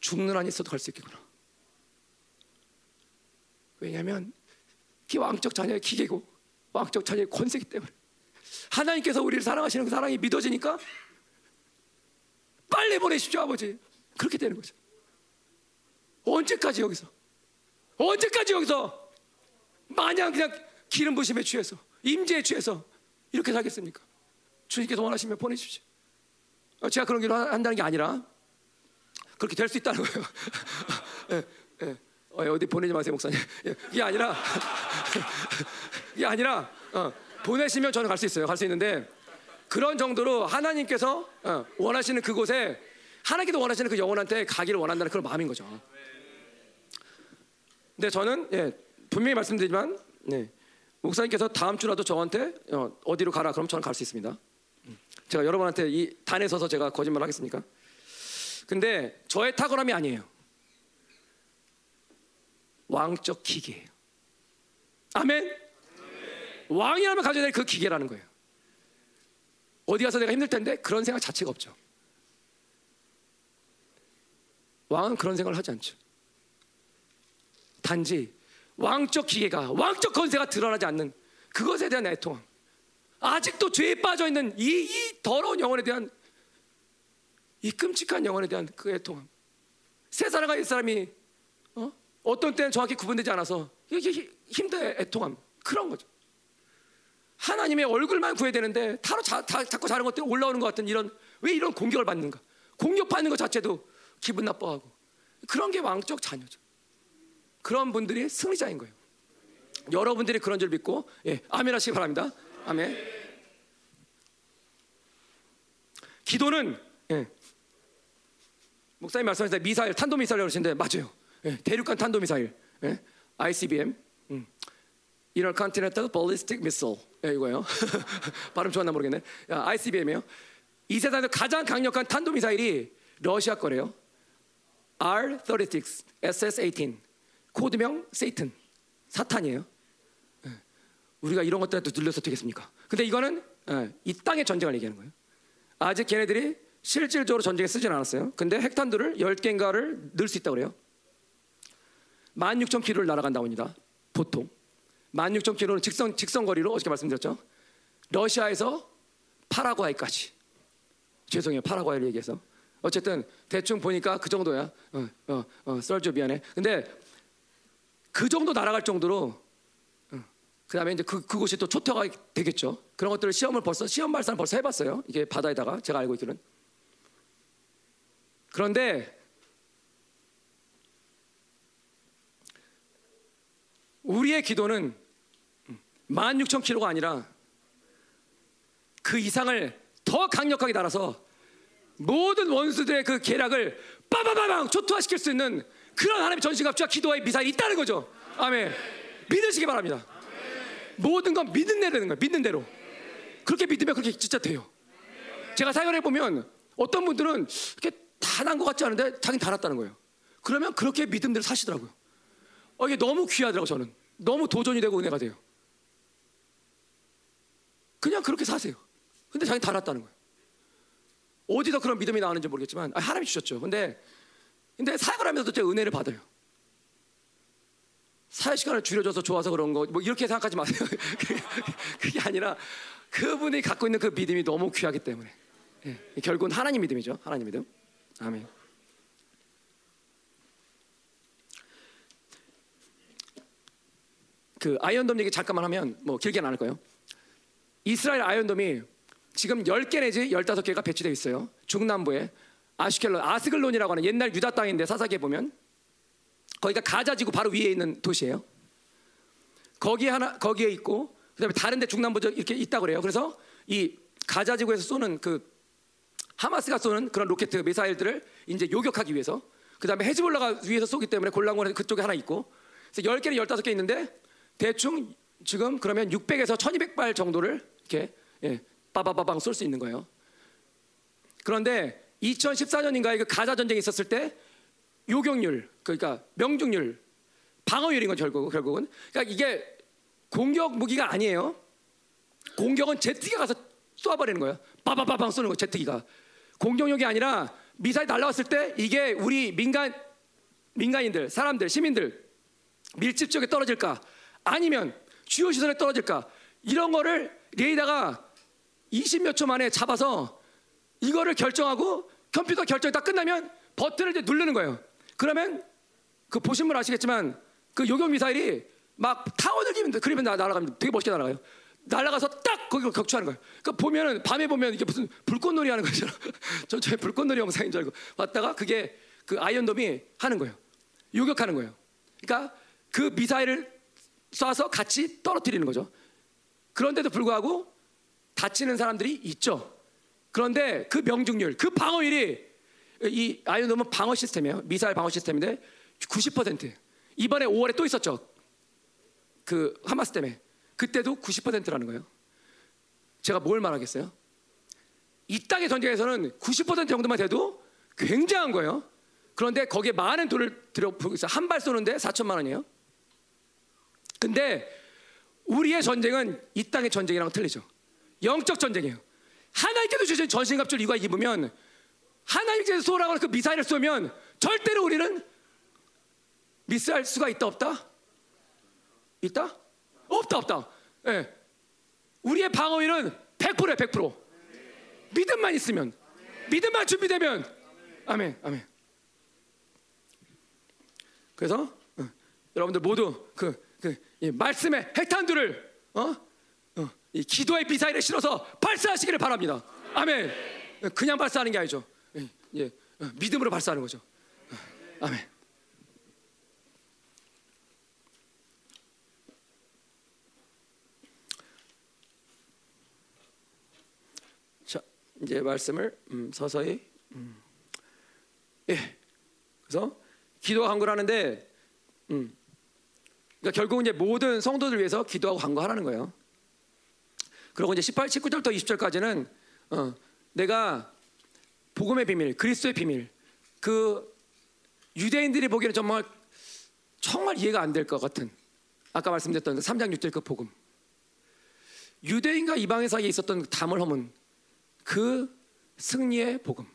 Speaker 1: 죽는 한이 있어도 갈 수 있겠구나. 왜냐하면 그 왕적 자녀의 기계고 왕적 자녀의 권세기 때문에. 하나님께서 우리를 사랑하시는 그 사랑이 믿어지니까 빨리 보내십시오 아버지. 그렇게 되는 거죠. 언제까지 여기서? 언제까지 여기서? 마냥 그냥 기름 부심에 취해서 임재에 취해서 이렇게 살겠습니까? 주님께서 원하시면 보내십시오. 어, 제가 그런 길 한다는 게 아니라 그렇게 될 수 있다는 거예요. 예, 예. 어, 어디 보내지 마세요 목사님. 예, 이게 아니라 이게 아니라 어, 보내시면 저는 갈 수 있어요. 갈 수 있는데 그런 정도로 하나님께서 어, 원하시는 그곳에 하나님께서 원하시는 그 영혼한테 가기를 원한다는 그런 마음인 거죠. 근데 저는 예, 분명히 말씀드리지만 네, 목사님께서 다음 주라도 저한테 어, 디로 가라 그럼 저는 갈 수 있습니다. 제가 여러분한테 이 단에 서서 제가 거짓말 하겠습니까? 근데 저의 탁월함이 아니에요. 왕적 기계예요. 아멘. 왕이라면 가져야 될 그 기계라는 거예요. 어디 가서 내가 힘들 텐데 그런 생각 자체가 없죠. 왕은 그런 생각을 하지 않죠. 단지 왕적 기계가 왕적 권세가 드러나지 않는 그것에 대한 애통함. 아직도 죄에 빠져 있는 이, 이 더러운 영혼에 대한 이 끔찍한 영혼에 대한 그 애통함. 세 사람과 일 사람이 어떤 때는 정확히 구분되지 않아서 이게 힘든 애통함 그런 거죠. 하나님의 얼굴만 구해야 되는데 타로 자, 다, 자꾸 다른 것들이 올라오는 것 같은 이런 왜 이런 공격을 받는가? 공격받는 것 자체도 기분 나빠하고 그런 게 왕적 자녀죠. 그런 분들이 승리자인 거예요. 여러분들이 그런 줄 믿고 예, 아멘 하시기 바랍니다. 아멘. 기도는 예, 목사님 말씀하실 때 미사일, 탄도 미사일 그러시는데 맞아요. 예, 대륙간 탄도미사일, 예, ICBM, 음. Intercontinental Ballistic Missile 예, 이거예요. 발음 좋았나 모르겠네. ICBM이에요. 이 세상에서 가장 강력한 탄도미사일이 러시아 거래요. R-36, SS-18, 코드명 세이튼, 사탄이에요. 예. 우리가 이런 것들한테 들려서 되겠습니까? 근데 이거는 예, 이 땅의 전쟁을 얘기하는 거예요. 아직 걔네들이 실질적으로 전쟁에 쓰진 않았어요. 근데 핵탄두를 10개인가를 넣을 수 있다고 그래요. 16,000km를 날아간다고 합니다. 보통 16,000km는 직선 직선 거리로 어저께 말씀드렸죠. 러시아에서 파라과이까지. 죄송해요. 파라과이를 얘기해서. 어쨌든 대충 보니까 그 정도야. 어, 어, 어, 썰죠 미안해. 근데 그 정도 날아갈 정도로 어, 그다음에 이제 그 그곳이 또 초토가 되겠죠. 그런 것들을 시험을 벌써 시험 발사를 벌써 해봤어요. 이게 바다에다가 제가 알고 있기는. 그런데 우리의 기도는 16,000km가 아니라 그 이상을 더 강력하게 달아서 모든 원수들의 그 계략을 빠바바방 초토화시킬 수 있는 그런 하나님의 전신갑주와 기도와의 미사일이 있다는 거죠. 아멘. 믿으시기 바랍니다. 모든 건 믿는 대로 되는 거예요. 믿는 대로. 그렇게 믿으면 그렇게 진짜 돼요. 제가 사연해 보면 어떤 분들은 이렇게 다 난 것 같지 않은데 자기는 다 났다는 거예요. 그러면 그렇게 믿음대로 사시더라고요. 어, 이게 너무 귀하더라고 저는. 너무 도전이 되고 은혜가 돼요. 그냥 그렇게 사세요. 근데 자기는 다 났다는 거예요. 어디서 그런 믿음이 나오는지 모르겠지만 아, 하나님이 주셨죠. 근데 근데 사역을 하면서도 제 은혜를 받아요. 사회 시간을 줄여줘서 좋아서 그런 거 뭐 이렇게 생각하지 마세요. 그게 아니라 그분이 갖고 있는 그 믿음이 너무 귀하기 때문에 예, 결국은 하나님 믿음이죠. 하나님 믿음. 아멘. 그 아이언돔 얘기 잠깐만 하면 뭐 길게는 않을 거예요. 이스라엘 아이언돔이 지금 10개 내지 15개가 배치되어 있어요. 중남부에 아슈켈론, 아스글론이라고 하는 옛날 유다 땅인데 사사기에 보면 거기가 가자지구 바로 위에 있는 도시예요. 거기 하나 거기에 있고 그다음에 다른 데 중남부 이렇게 있다 그래요. 그래서 이 가자지구에서 쏘는 그 하마스가 쏘는 그런 로켓 미사일들을 이제 요격하기 위해서 그다음에 헤즈볼라가 위에서 쏘기 때문에 골란군에 그쪽에 하나 있고 그래서 10개는 15개 있는데 대충 지금 그러면 600에서 1200발 정도를 이렇게 예, 빠바바방 쏠 수 있는 거예요. 그런데 2014년인가에 그 가자 전쟁이 있었을 때 요격률 그러니까 명중률 방어율인 건 결국 결국은 그러니까 이게 공격 무기가 아니에요. 공격은 제트기가 가서 쏘아버리는 거예요. 빠바바방 쏘는 거 제트기가 공격력이 아니라 미사일 날라왔을 때 이게 우리 민간 민간인들 사람들 시민들 밀집 지역에 떨어질까 아니면 주요 시설에 떨어질까 이런 거를 레이더가 20몇 초 만에 잡아서 이거를 결정하고 컴퓨터 결정이 다 끝나면 버튼을 이제 누르는 거예요. 그러면 그 보신 분 아시겠지만 그 요격 미사일이 막 타원을 기면 그러면 날아갑니다. 되게 멋있게 날아가요. 날아가서 딱 거기로 격추하는 거예요. 그 보면은 밤에 보면 이게 무슨 불꽃놀이 하는 거잖아. 저 저의 불꽃놀이 영상인 줄 알고 왔다가 그게 그 아이언돔이 하는 거예요. 요격하는 거예요. 그러니까 그 미사일을 쏴서 같이 떨어뜨리는 거죠. 그런데도 불구하고 다치는 사람들이 있죠. 그런데 그 명중률, 그 방어율이 이 아이언돔은 방어 시스템이에요. 미사일 방어 시스템인데 90% 이번에 5월에 또 있었죠. 그 하마스 때문에 그때도 90%라는 거예요. 제가 뭘 말하겠어요? 이 땅의 전쟁에서는 90% 정도만 돼도 굉장한 거예요. 그런데 거기에 많은 돈을 들여 한 발 쏘는데 4천만 원이에요. 근데 우리의 전쟁은 이 땅의 전쟁이랑 틀리죠. 영적 전쟁이에요. 하나님께서 주신 전신갑주를 이거 입으면 하나님께서 쏘라고 그 미사일을 쏘면 절대로 우리는 미스할 수가 있다 없다? 있다? 없다 없다. 예. 네. 우리의 방어율은 100%야 100%. 믿음만 있으면 믿음만 준비되면 아멘 아멘. 그래서 어, 여러분들 모두 그, 그 말씀의 핵탄두를 어? 어, 이 기도의 미사일에 실어서 발사하시기를 바랍니다. 아멘. 그냥 발사하는 게 아니죠. 예, 예, 어, 믿음으로 발사하는 거죠. 어, 아멘. 자, 이제 말씀을 음, 서서히. 음. 예. 그래서 기도와 간구를 하는데, 음, 그러니까 결국 이제 모든 성도들 위해서 기도하고 간구하라는 거예요. 그리고 이제 18, 19절부터 20절까지는 어, 내가 복음의 비밀, 그리스도의 비밀, 그 유대인들이 보기에는 정말 정말 이해가 안 될 것 같은 아까 말씀드렸던 3장 6절 그 복음. 유대인과 이방인 사이에 있었던 담을 허문 그 승리의 복음.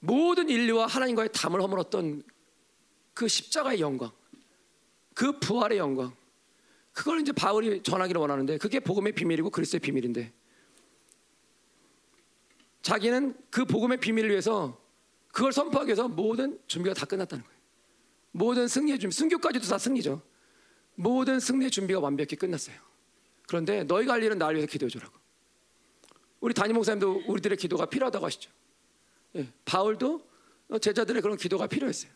Speaker 1: 모든 인류와 하나님과의 담을 허물었던 그 십자가의 영광, 그 부활의 영광, 그걸 이제 바울이 전하기를 원하는데 그게 복음의 비밀이고 그리스도의 비밀인데 자기는 그 복음의 비밀을 위해서 그걸 선포하기 위해서 모든 준비가 다 끝났다는 거예요. 모든 승리의 준비, 승교까지도 다 승리죠. 모든 승리의 준비가 완벽히 끝났어요. 그런데 너희가 할 일은 나를 위해서 기도해 주라고. 우리 담임 목사님도 우리들의 기도가 필요하다고 하시죠. 예, 바울도 제자들의 그런 기도가 필요했어요.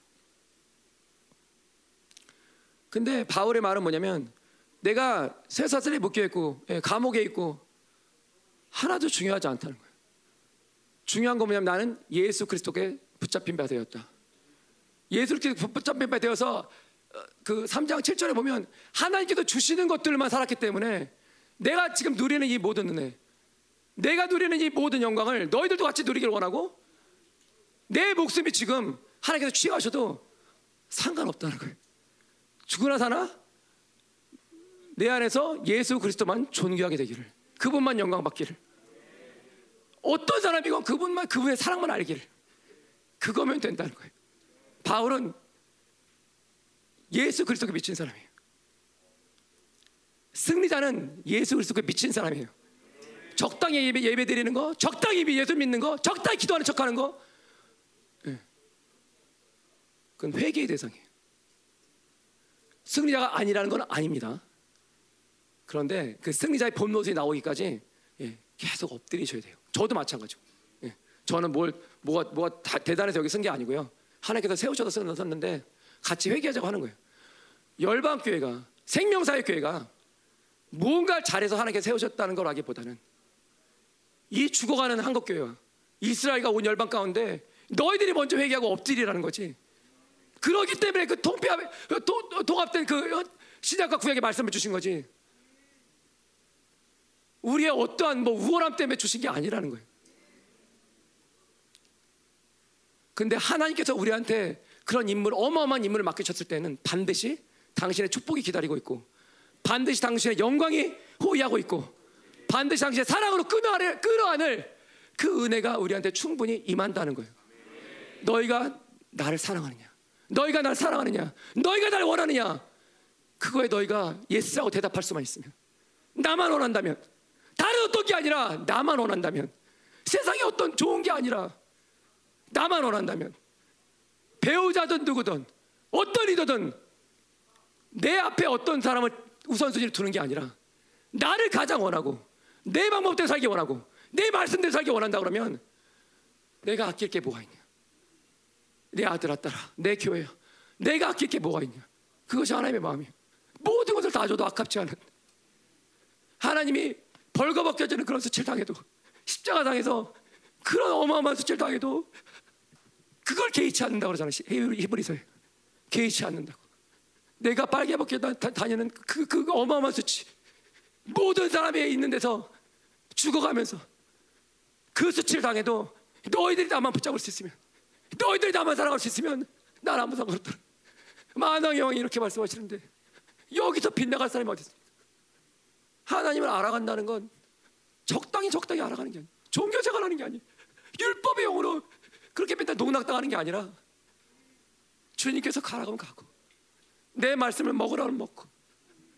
Speaker 1: 근데 바울의 말은 뭐냐면 내가 쇠사슬에 묶여 있고 예, 감옥에 있고 하나도 중요하지 않다는 거예요. 중요한 건 뭐냐면 나는 예수 그리스도께 붙잡힌 바 되었다. 예수 그리스도 붙잡힌 바 되어서 어, 그 3장 7절에 보면 하나님께서 주시는 것들만 살았기 때문에 내가 지금 누리는 이 모든 은혜 내가 누리는 이 모든 영광을 너희들도 같이 누리기를 원하고 내 목숨이 지금 하나님께서 취하셔도 상관없다는 거예요. 죽으나 사나 내 안에서 예수 그리스도만 존귀하게 되기를 그분만 영광 받기를 어떤 사람이건 그분만 그분의 사랑만 알기를 그거면 된다는 거예요. 바울은 예수 그리스도께 미친 사람이에요. 승리자는 예수 그리스도께 미친 사람이에요. 적당히 예배, 예배 드리는 거, 적당히 예수 믿는 거, 적당히 기도하는 척하는 거, 예. 그건 회개의 대상이에요. 승리자가 아니라는 건 아닙니다. 그런데 그 승리자의 본 모습이 나오기까지 예, 계속 엎드리셔야 돼요. 저도 마찬가지고. 예, 저는 뭘 뭐가 뭐가 대단해서 여기 쓴 게 아니고요. 하나님께서 세우셔서 썼는데 같이 회개하자고 하는 거예요. 열방 교회가 생명사의 교회가 무언가를 잘해서 하나님께 세우셨다는 걸알기보다는이 죽어가는 한국 교회와 이스라엘과 온 열방 가운데 너희들이 먼저 회개하고 엎드리라는 거지. 그러기 때문에 그 통폐합, 동합된 그 신약과 구약의 말씀을 주신 거지. 우리의 어떠한 뭐 우월함 때문에 주신 게 아니라는 거예요. 근데 하나님께서 우리한테 그런 인물, 어마어마한 인물을 맡기셨을 때는 반드시 당신의 축복이 기다리고 있고, 반드시 당신의 영광이 호위하고 있고, 반드시 당신의 사랑으로 끊어안을, 끊어안을 그 은혜가 우리한테 충분히 임한다는 거예요. 너희가 나를 사랑하느냐? 너희가 나를 사랑하느냐? 너희가 나를 원하느냐? 그거에 너희가 yes라고 대답할 수만 있으면. 나만 원한다면. 다른 어떤 게 아니라 나만 원한다면. 세상에 어떤 좋은 게 아니라 나만 원한다면. 배우자든 누구든 어떤 리더든 내 앞에 어떤 사람을 우선순위를 두는 게 아니라 나를 가장 원하고 내 방법대로 살기 원하고 내 말씀대로 살기 원한다 그러면 내가 아낄 게 뭐가 있냐 내 아들아 딸아 내 교회야 내가 아낄 게 뭐가 있냐? 그것이 하나님의 마음이에요. 모든 것을 다 줘도 아깝지 않은. 하나님이 벌거벗겨지는 그런 수치를 당해도 십자가 당해서 그런 어마어마한 수치를 당해도 그걸 개의치 않는다고 그러잖아요. 히브리서에. 개의치 않는다고. 내가 빨개 벗겨 다니는 그, 그 어마어마한 수치. 모든 사람이 있는 데서 죽어가면서 그 수치를 당해도 너희들이 나만 붙잡을 수 있으면 너희들이 나만 살아갈 수 있으면 난 아무 상관없더라. 만왕의 왕이 이렇게 말씀하시는데 여기서 빗나갈 사람이 어디 있습니까? 하나님을 알아간다는 건 적당히 적당히 알아가는 게 아니에요. 종교 생활하는 게 아니에요. 율법의 영으로 그렇게 맨날 농락당하는 게 아니라 주님께서 가라고 가고 내 말씀을 먹으라면 먹고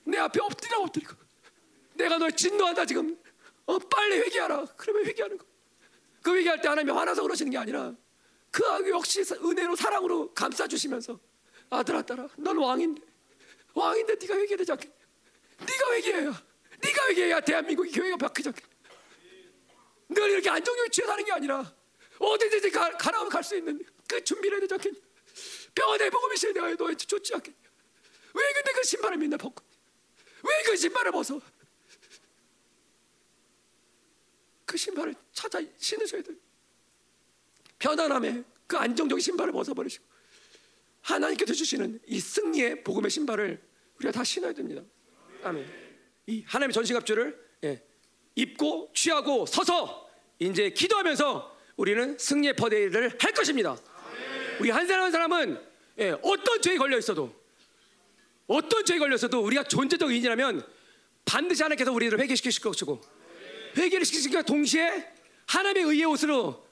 Speaker 1: 내 앞에 엎드려 엎드리고 내가 널 진노한다 지금 어, 빨리 회개하라 그러면 회개하는 거. 그 회개할 때 하나님이 화나서 그러시는 게 아니라 그 역시 은혜로 사랑으로 감싸 주시면서 아들아 딸아 넌 왕인데 왕인데 네가 회개되지 않겠냐 네가 회개해야 네가 회개해야 대한민국의 교회가 바뀌지 않겠냐 늘 이렇게 안정적인 취해 사는 게 아니라 어디든지 가, 가라면 갈 수 있는 그 준비를 해야 되지 않겠냐 병원에 복음이 실내가 너희 좋지 않겠냐 왜 근데 그 신발을 맨날 벗고 왜 그 신발을 벗어? 그 신발을 찾아 신으셔야 돼요 편안함에 그 안정적인 신발을 벗어버리시고 하나님께서 주시는 이 승리의 복음의 신발을 우리가 다 신어야 됩니다. 아멘. 이 하나님의 전신갑주를 예, 입고 취하고 서서 이제 기도하면서 우리는 승리의 퍼데이를 할 것입니다. 우리 한 사람 한 사람은 예, 어떤 죄에 걸려 있어도 어떤 죄에 걸려 있어도 우리가 존재적 의인이라면 반드시 하나님께서 우리를 회개시키실 것이고 회개를 시키시니까 동시에 하나님의 의의 옷으로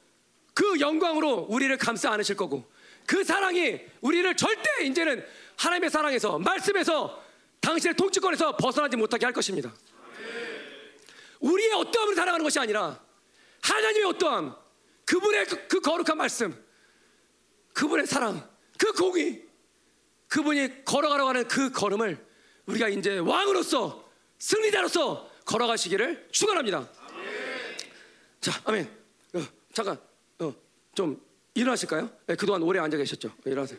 Speaker 1: 그 영광으로 우리를 감싸 안으실 거고 그 사랑이 우리를 절대 이제는 하나님의 사랑에서 말씀에서 당신의 통치권에서 벗어나지 못하게 할 것입니다. 우리의 어떠함을 사랑하는 것이 아니라 하나님의 어떠함, 그분의 그, 그 거룩한 말씀, 그분의 사랑, 그 공의, 그분이 걸어가려고 하는 그 걸음을 우리가 이제 왕으로서 승리자로서 걸어가시기를 축원합니다. 자, 아멘. 어, 잠깐, 어, 좀 일어나실까요? 네, 그동안 오래 앉아 계셨죠? 네, 일어나세요.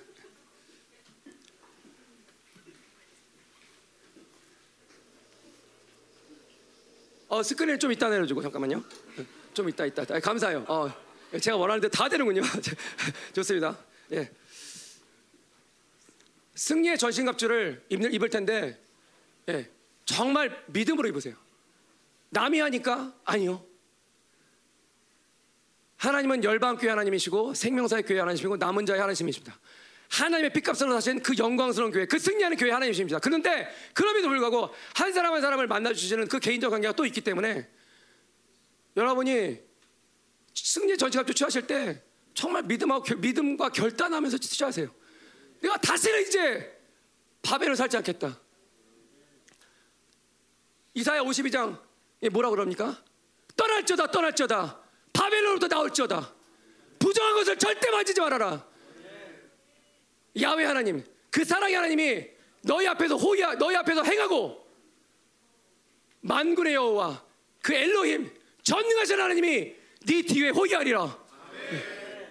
Speaker 1: 어, 스크린 좀 이따 내려주고 잠깐만요. 네, 좀 이따 이따. 아, 감사해요. 어, 제가 원하는데 다 되는군요. 좋습니다. 예. 승리의 전신갑주를 입을 텐데 예, 정말 믿음으로 입으세요. 남이 하니까 아니요. 하나님은 열방교회 하나님이시고 생명사의 교회 하나님이시고 남은 자의 하나님이십니다. 하나님의 핏값으로 사신 그 영광스러운 교회, 그 승리하는 교회 하나님이십니다. 그런데 그럼에도 불구하고 한 사람 한 사람을 만나주시는 그 개인적 관계가 또 있기 때문에 여러분이 승리 전시갑주 취하실 때 정말 믿음하고 결- 믿음과 결단하면서 취하세요. 내가 다시는 이제 바벨을 살지 않겠다. 이사야 52장 뭐라 그럽니까? 떠날저다 떠날저다 바벨론으로부터 나올저다 부정한 것을 절대 만지지 말아라. 야훼 하나님, 그 사랑의 하나님이 너희 앞에서 호야 너희 앞에서 행하고 만군의 여호와 그 엘로힘 전능하신 하나님이 네 뒤에 호위하리라.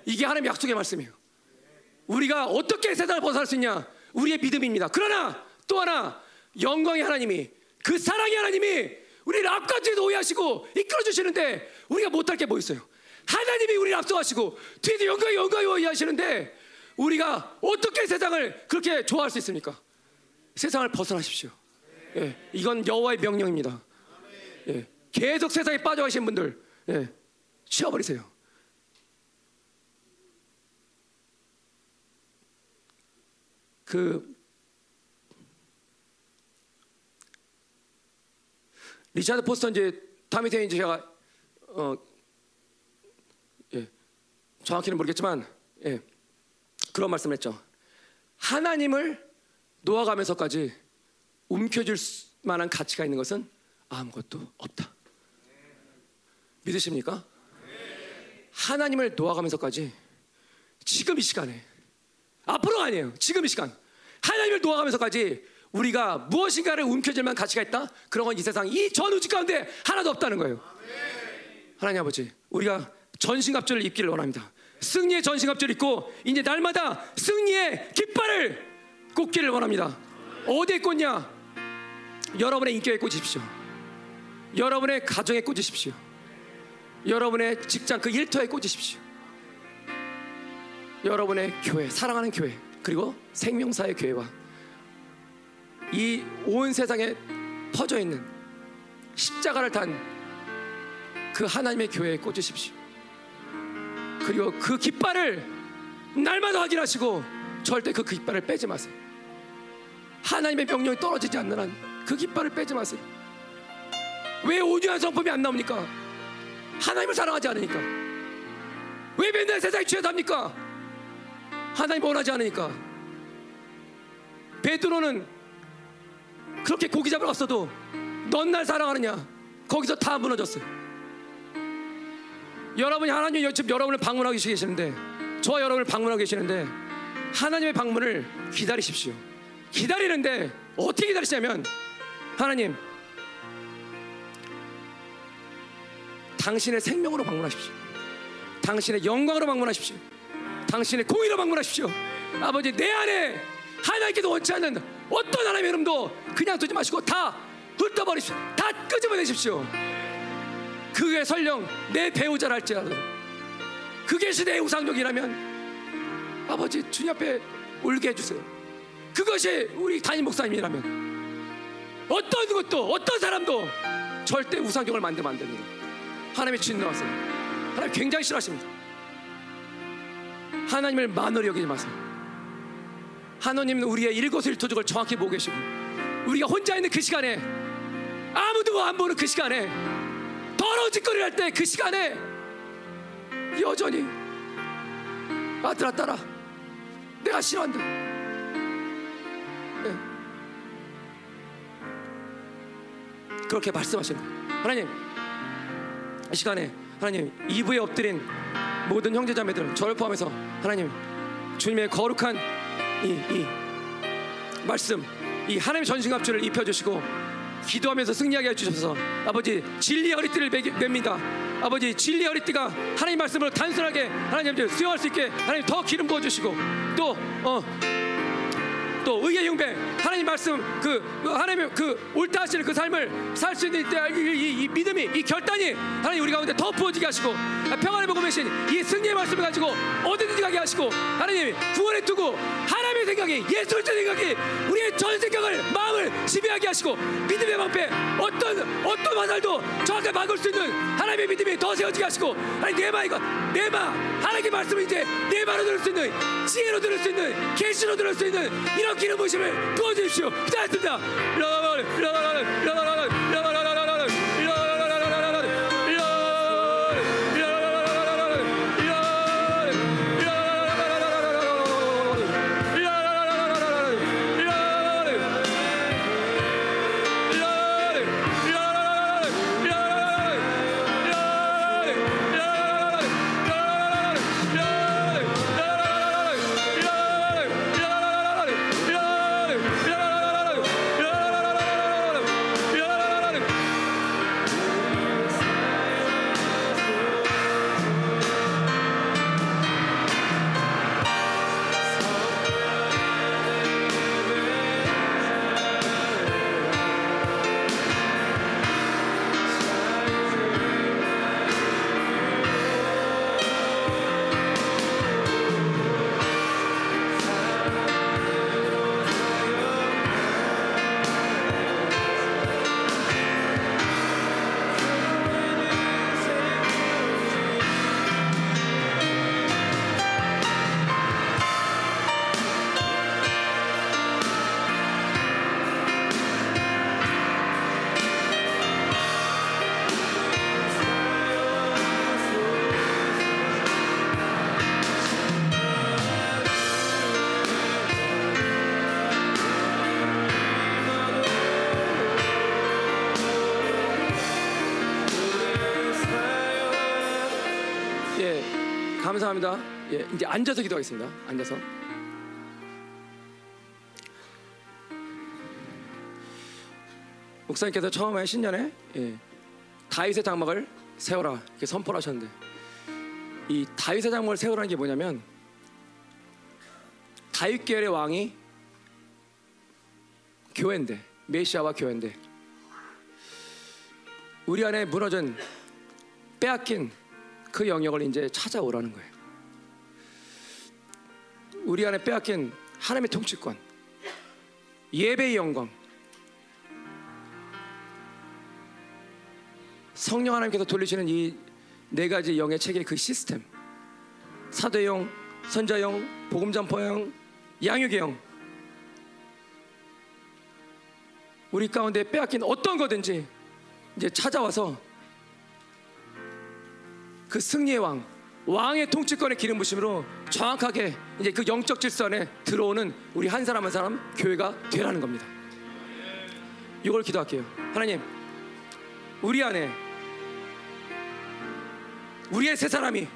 Speaker 1: 이게 하나님의 약속의 말씀이에요. 우리가 어떻게 세상을 벗어날 수 있냐? 우리의 믿음입니다. 그러나 또 하나 영광의 하나님이 그 사랑의 하나님이 우리를 뒤에도 오해하시고 이끌어 주시는데 우리가 못할 게 뭐 있어요? 하나님이 우리를 앞서가시고 뒤에도 영광이 영광이 오해하시는데 우리가 어떻게 세상을 그렇게 좋아할 수 있습니까? 세상을 벗어나십시오. 예, 이건 여호와의 명령입니다. 예, 계속 세상에 빠져 계신 분들 예, 치워버리세요. 그 리차드 포스터 이제 타미테 이제 제가 어 예, 정확히는 모르겠지만 예, 그런 말씀을 했죠. 하나님을 놓아가면서까지 움켜줄 수- 만한 가치가 있는 것은 아무것도 없다. 믿으십니까? 하나님을 놓아가면서까지 지금 이 시간에 앞으로가 아니에요. 지금 이 시간 하나님을 놓아가면서까지 우리가 무엇인가를 움켜쥘 만한 가치가 있다. 그런 건 이 세상 이 전 우주 가운데 하나도 없다는 거예요. 하나님 아버지, 우리가 전신갑주를 입기를 원합니다. 승리의 전신갑주를 입고 이제 날마다 승리의 깃발을 꽂기를 원합니다. 어디에 꽂냐? 여러분의 인격에 꽂으십시오. 여러분의 가정에 꽂으십시오. 여러분의 직장 그 일터에 꽂으십시오. 여러분의 교회, 사랑하는 교회, 그리고 생명사의 교회와 이 온 세상에 퍼져 있는 십자가를 탄 그 하나님의 교회에 꽂으십시오. 그리고 그 깃발을 날마다 확인하시고 절대 그 깃발을 빼지 마세요. 하나님의 명령이 떨어지지 않는 한 그 깃발을 빼지 마세요. 왜 온유한 성품이 안 나옵니까? 하나님을 사랑하지 않으니까. 왜 맨날 세상에 취해 삽니까? 하나님 원하지 않으니까. 베드로는 그렇게 고기 잡으러 갔어도 넌 날 사랑하느냐? 거기서 다 무너졌어요. 여러분이 하나님 지금 여러분을 방문하고 계시는데 저와 여러분을 방문하고 계시는데 하나님의 방문을 기다리십시오. 기다리는데 어떻게 기다리시냐면 하나님 당신의 생명으로 방문하십시오. 당신의 영광으로 방문하십시오. 당신의 공의로 방문하십시오. 아버지 내 안에 하나님께도 원치 않는 어떤 하나님의 이름도 그냥 두지 마시고 다 훑어버리십시오. 다 끄집어내십시오. 그게 설령 내 배우자라 할지라도 그게 시대의 우상력이라면 아버지 주님 앞에 울게 해주세요. 그것이 우리 담임 목사님이라면 어떤 것도 어떤 사람도 절대 우상경을 만들면 안 됩니다. 하나님의 주인 나왔어요. 하나님 굉장히 싫어하십니다. 하나님을 만으로 여기지 마세요. 하나님은 우리의 일거수일투족을 정확히 보고 계시고 우리가 혼자 있는 그 시간에 아무도 안 보는 그 시간에 더러운 짓거리를 할 때 그 시간에 여전히 아들아 딸아 내가 싫어한다. 네. 그렇게 말씀하시는 거예요. 하나님, 이 시간에 하나님 이부에 엎드린 모든 형제자매들 저를 포함해서 하나님 주님의 거룩한 이, 이 말씀 이 하나님의 전신갑주를 입혀주시고 기도하면서 승리하게 해주셔서 아버지 진리의 허리띠를 맵니다. 아버지 진리의 허리띠가 하나님 말씀을 단순하게 하나님 수용할 수 있게 하나님 더 기름 부어주시고 또 어, 또 의의 흉배 하나님 말씀 그, 그 하나님의 그 옳다 하시는 그 삶을 살 수 있는 이, 이, 이, 믿음이 이 결단이 하나님 우리 가운데 더 부어지게 하시고 평안을 보고 계신 이 승리의 말씀을 가지고 어디든지 가게 하시고 하나님 구원의 투구 하나님의 생각이 예수의 생각이 우리의 전 생각을 마음을 지배하게 하시고 믿음의 방패 어떤 어떤 화살도 정확하게 막을 수 있는 하나님의 믿음이 더 세워지게 하시고 하나님 내 마이가 내마 하나님의 말씀을 이제 내 말로 들을 수 있는 지혜로 들을 수 있는 계시로 들을 수 있는 이런 기름 부심을 부어주십시오. 잘했습니다. 감사합니다. 예, 이제 앉아서 기도하겠습니다. 앉아서. 목사님께서 처음에 신년에 예, 다윗의 장막을 세워라 이렇게 선포를 하셨는데 이 다윗의 장막을 세우라는 게 뭐냐면 다윗 계열의 왕이 교회인데 메시아와 교회인데 우리 안에 무너진 빼앗긴 그 영역을 이제 찾아오라는 거예요. 우리 안에 빼앗긴 하나님의 통치권, 예배의 영광, 성령 하나님께서 돌리시는 이 네 가지 영의 체계 그 시스템, 사도영, 선자영, 복음전파영, 양육의 영, 우리 가운데 빼앗긴 어떤 거든지 이제 찾아와서 그 승리의 왕, 왕의 통치권의 기름 부심으로 정확하게 이제 그 영적 질서 안에 들어오는 우리 한 사람 한 사람 교회가 되라는 겁니다. 이걸 기도할게요. 하나님, 우리 안에 우리의 세 사람이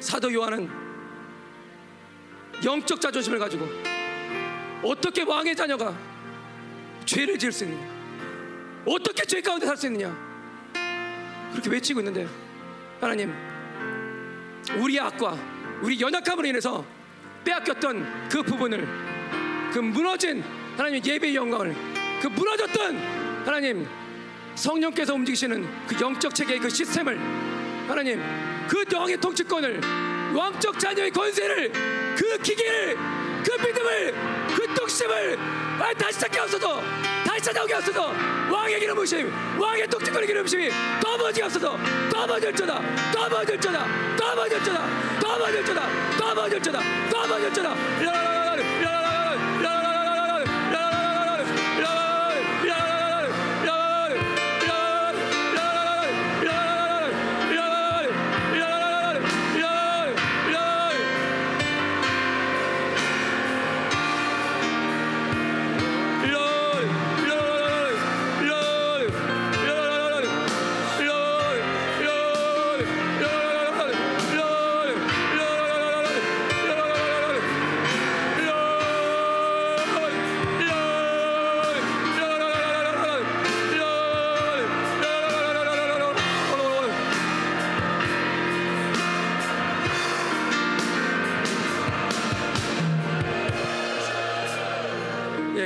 Speaker 1: 사도 요한은 영적 자존심을 가지고 어떻게 왕의 자녀가 죄를 지을 수 있느냐? 어떻게 죄 가운데 살 수 있느냐? 그렇게 외치고 있는데 하나님 우리 악과 우리 연약함으로 인해서 빼앗겼던 그 부분을 그 무너진 하나님 예배의 영광을 그 무너졌던 하나님 성령께서 움직이시는 그 영적 체계의 그 시스템을 하나님 그 왕의 통치권을 왕적 자녀의 권세를 그 기계를 그 믿음을 그 독심을 다시 찾게 하소서 다시 찾아오게 하소서. 왕의 기름 부심 왕의 독특권의 기름 부심이 더 머지게 하소서. 더 머질저다. 더 머질저다. 더 머질저다. 더 머질저다. 더 머질저다. 더 머질저다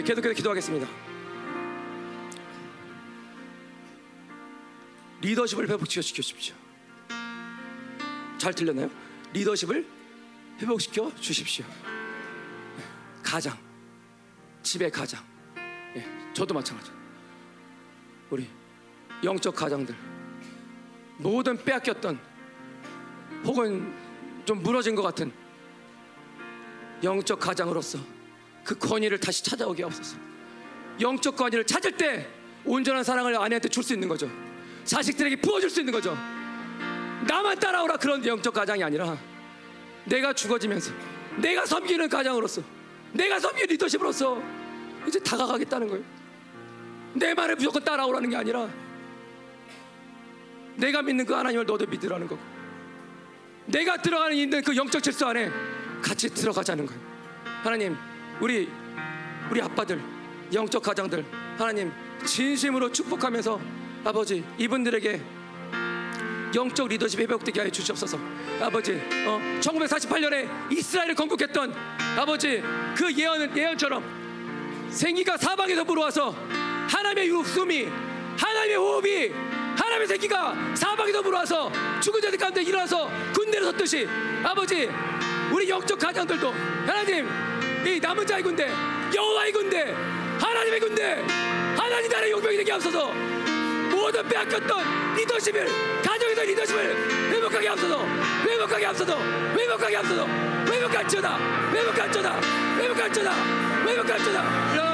Speaker 1: 계속해서 기도하겠습니다. 리더십을 회복시켜 주십시오. 잘 들렸나요? 리더십을 회복시켜 주십시오. 가장, 집의 가장. 예, 저도 마찬가지. 우리 영적 가장들 모든 빼앗겼던 혹은 좀 무너진 것 같은 영적 가장으로서 그 권위를 다시 찾아오게 하옵소서. 영적 권위를 찾을 때 온전한 사랑을 아내한테 줄 수 있는 거죠. 자식들에게 부어줄 수 있는 거죠. 나만 따라오라 그런 영적 가장이 아니라 내가 죽어지면서 내가 섬기는 가장으로서 내가 섬기는 리더십으로서 이제 다가가겠다는 거예요. 내 말에 무조건 따라오라는 게 아니라 내가 믿는 그 하나님을 너도 믿으라는 거고 내가 들어가는 있는 그 영적 질서 안에 같이 들어가자는 거예요. 하나님, 우리 우리 아빠들, 영적 가장들, 하나님 진심으로 축복하면서 아버지 이분들에게 영적 리더십 회복되게 하여 주시옵소서. 아버지, 어, 1948년에 이스라엘을 건국했던 아버지 그 예언 예언처럼 생기가 사방에서 불어와서 하나님의 육숨이 하나님의 호흡이 하나님의 새끼가 사방에서 불어와서 죽은 자들 가운데 일어나서 군대를 섰듯이 아버지 우리 영적 가장들도 하나님 이 남은 자의 군대 여호와의 군대 하나님의 군대 하나님 나라의 용병이 되게 하옵소서. 모든 빼앗겼던 리더십을 가정에서 리더십을 회복하게 하옵소서. 회복하게 하옵소서. 회복하게 하옵소서. 회복할지어다. 회복할지어다. 회복할지어다. 회복할지어다.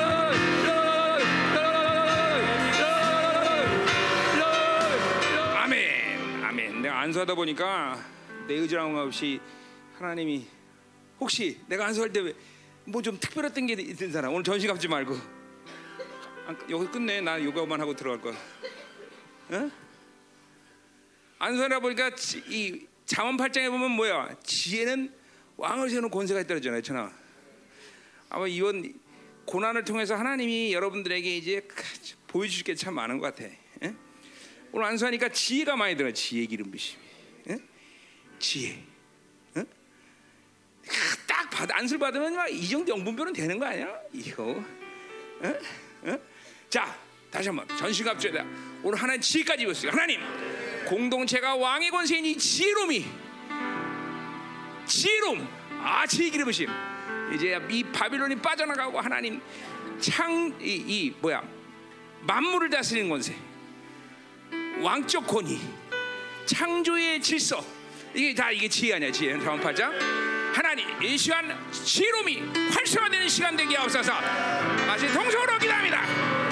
Speaker 2: 아멘, 아멘. 내가 안수하다 보니까 내 의지랑 없이 하나님이 혹시 내가 안수할 때 뭐 좀 특별했던 게 있던 사람 오늘 전시 갚지 말고 안, 여기 끝내 나 요가만 하고 들어갈 거야. 어? 안수하다 보니까 지- 이 자원 8장에 보면 뭐야? 지혜는 왕을 세우는 권세가 있다 그러잖아요, 천하. 아마 이번 고난을 통해서 하나님이 여러분들에게 이제 보여주실 게 참 많은 것 같아. 예? 오늘 안수하니까 지혜가 많이 들어. 지혜 기름 부심이. 예? 지혜. 예? 딱 받, 안수를 받으면 막 이 정도 영분별은 되는 거 아니야? 이거. 예? 예? 자, 다시 한번 전시갑주에다 오늘 하나님 지혜까지 입었어요. 하나님, 공동체가 왕의 권세인 이 지혜로움이 지혜로움, 아 지혜 기름 부심. 이제 이 바빌론이 빠져나가고 하나님 창이 이 뭐야 만물을 다스리는 권세. 왕적 권위, 창조의 질서 이게 다 이게 지혜 아니야 지혜 자원 팔자 하나님 이 시간 지혜로움이 활성화되는 시간 되게 하옵소서. 다시 동성으로 기도합니다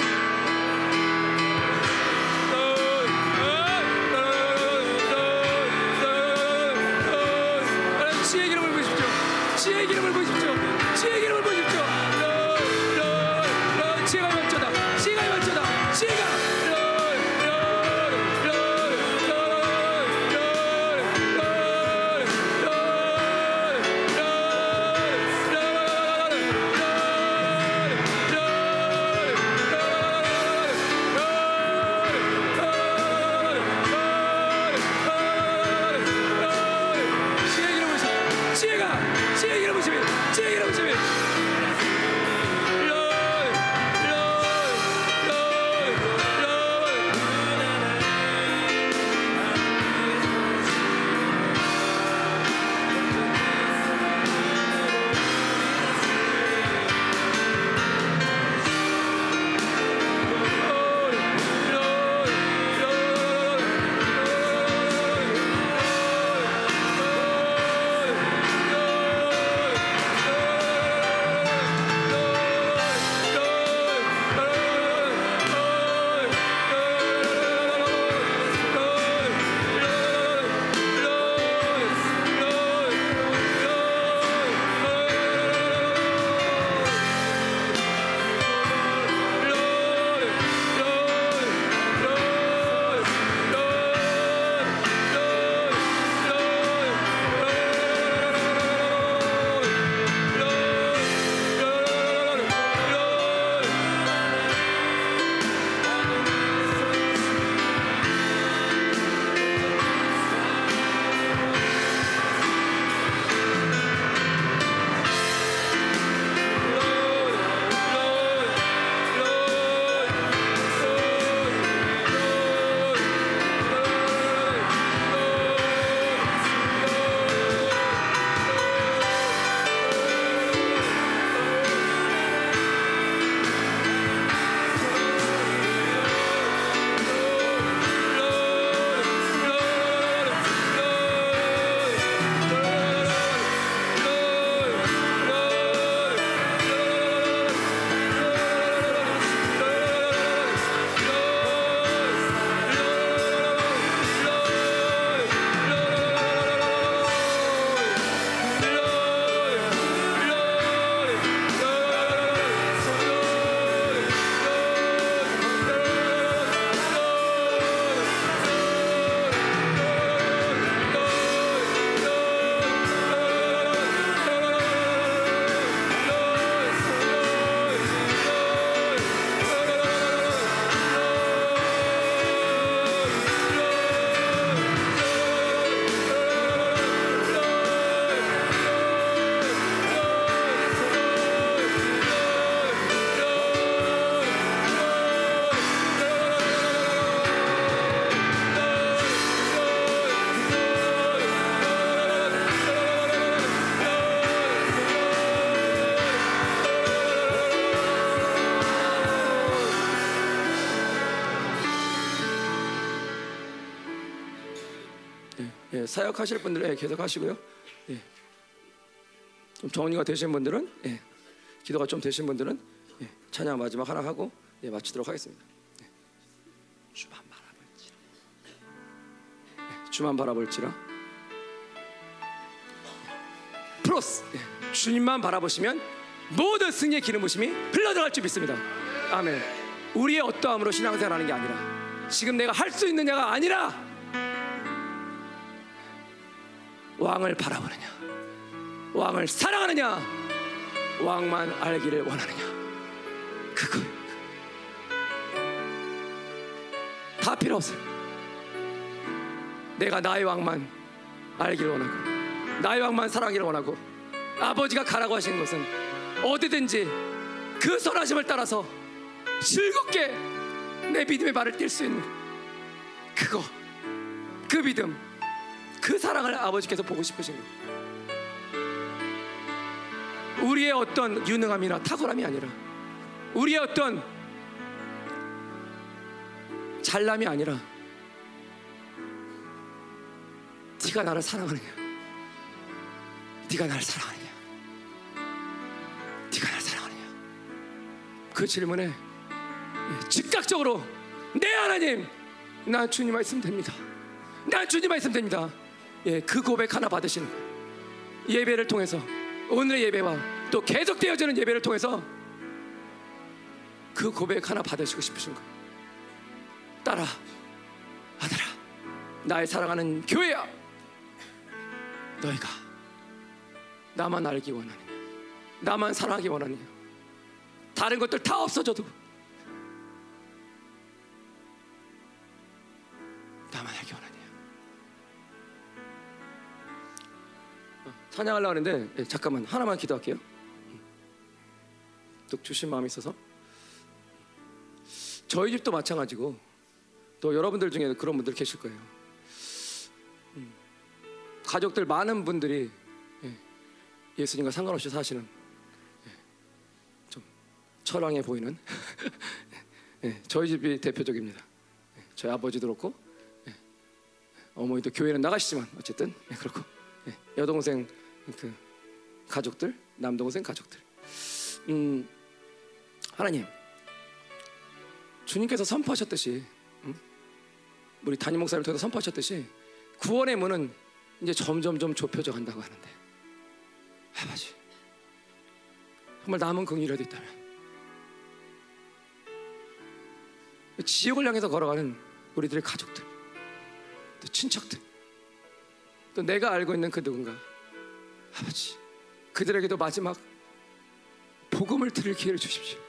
Speaker 1: 사역하실 분들은 예, 계속 하시고요. 예. 좀 정리가 되신 분들은 예, 기도가 좀 되신 분들은 예, 찬양 마지막 하나 하고 예, 마치도록 하겠습니다. 예. 주만 바라볼지라. 예, 주만 바라볼지라. 예, 주님만 바라보시면 모든 승리의 기름 부심이 흘러들어갈 줄 믿습니다. 아멘. 우리의 어떠함으로 신앙생활하는 게 아니라 지금 내가 할 수 있느냐가 아니라 왕을 바라보느냐, 왕을 사랑하느냐, 왕만 알기를 원하느냐. 그거 다 필요 없어요. 내가 나의 왕만 알기를 원하고, 나의 왕만 사랑하기를 원하고, 아버지가 가라고 하신 것은 어디든지 그 선하심을 따라서 즐겁게 내 믿음의 발을 뛸 수 있는 그거, 그 믿음, 그 사랑을 아버지께서 보고 싶으신 거예요. 우리의 어떤 유능함이나 탁월함이 아니라 우리의 어떤 잘남이 아니라 네가 나를 사랑하느냐? 네가 나를 사랑하느냐? 네가 나를 사랑하느냐? 그 질문에 즉각적으로 내 하나님 나 주님만 있으면 됩니다. 나 주님만 있으면 됩니다 예, 그 고백 하나 받으시는 거예요. 예배를 통해서 오늘의 예배와 또 계속되어지는 예배를 통해서 그 고백 하나 받으시고 싶으신 거예요. 아들아 나의 사랑하는 교회야 너희가 나만 알기 원하느냐 나만 사랑하기 원하느냐 다른 것들 다 없어져도 찬양하려고 하는데 예, 잠깐만 하나만 기도할게요 또 주신 마음이 있어서 저희 집도 마찬가지고 또 여러분들 중에 그런 분들 계실 거예요. 음, 가족들 많은 분들이 예, 예수님과 상관없이 사시는 예, 좀 철왕해 보이는 예, 저희 집이 대표적입니다. 예, 저희 아버지도 그렇고 예, 어머니도 교회는 나가시지만 어쨌든 예, 그렇고 예, 여동생 그 가족들 남동생 가족들. 음, 하나님 주님께서 선포하셨듯이 음? 우리 담임 목사를 통해서 선포하셨듯이 구원의 문은 이제 점점점 좁혀져 간다고 하는데. 아버지 정말 남은 긍휼이라도 있다면. 지옥을 향해서 걸어가는 우리들의 가족들 또 친척들 또 내가 알고 있는 그 누군가 아버지 그들에게도 마지막 복음을 들을 기회를 주십시오.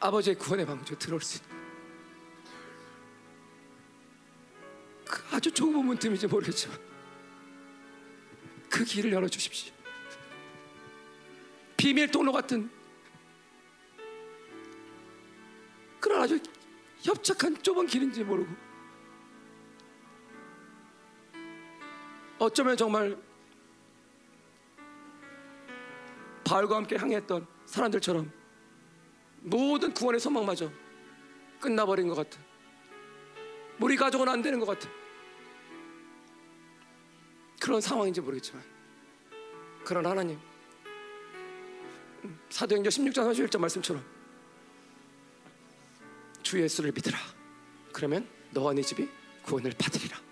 Speaker 1: 아버지의 구원의 방주에 들어올 수 있는 그 아주 좁은 문틈인지 모르겠지만 그 길을 열어주십시오. 비밀 통로 같은 그런 아주 협착한 좁은 길인지 모르고 어쩌면 정말 바울과 함께 항해했던 사람들처럼 모든 구원의 소망마저 끝나버린 것 같아. 우리 가족은 안 되는 것 같아. 그런 상황인지 모르겠지만 그런 하나님 음, 사도행전 16장 31절 말씀처럼 주 예수를 믿으라. 그러면 너와 네 집이 구원을 받으리라.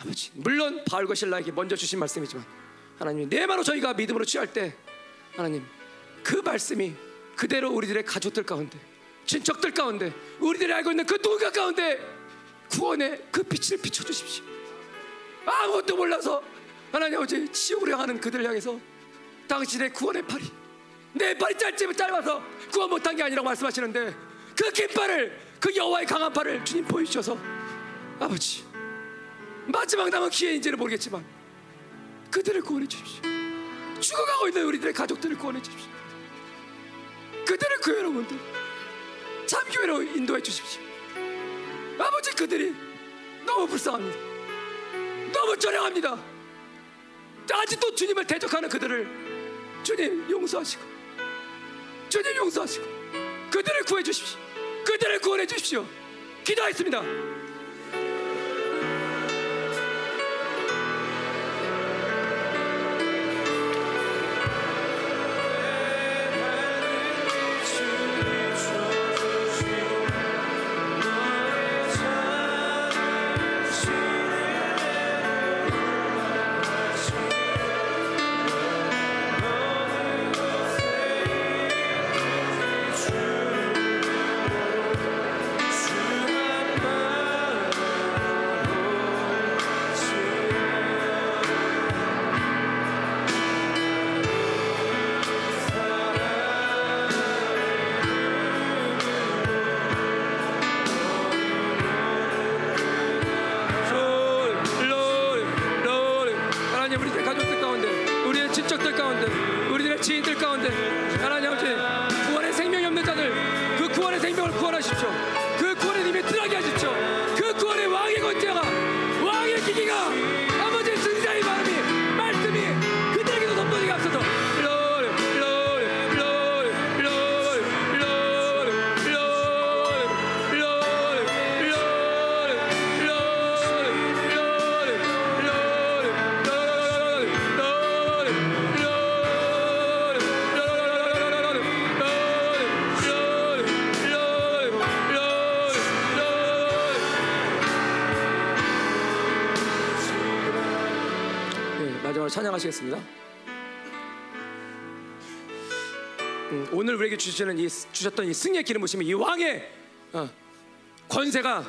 Speaker 1: 아버지 물론 바울과 신라에게 먼저 주신 말씀이지만 하나님 내 말로 저희가 믿음으로 취할 때 하나님 그 말씀이 그대로 우리들의 가족들 가운데 친척들 가운데 우리들이 알고 있는 그 누군가 가운데 구원의 그 빛을 비춰 주십시오. 아무것도 몰라서 하나님 아버지 지옥으로 향하는 그들을 향해서 당신의 구원의 팔이 내 팔이 짧지면 짧아서 구원 못한 게 아니라고 말씀하시는데 그 긴 팔을 그 여호와의 강한 팔을 주님 보여주셔서 아버지 마지막 남은 기회인지는 모르겠지만 그들을 구원해 주십시오 죽어가고 있는 우리들의 가족들을 구원해 주십시오 그들을 그 여러분들 참교회로 인도해 주십시오. 아버지 그들이 너무 불쌍합니다. 너무 저량합니다. 아직도 주님을 대적하는 그들을 주님 용서하시고 주님 용서하시고 그들을 구해 주십시오. 그들을 구원해 주십시오. 기도하겠습니다. 찬양하시겠습니다. 음, 오늘 우리에게 주시는 이 주셨던 이 승리의 기름 부심이 이 왕의 어, 권세가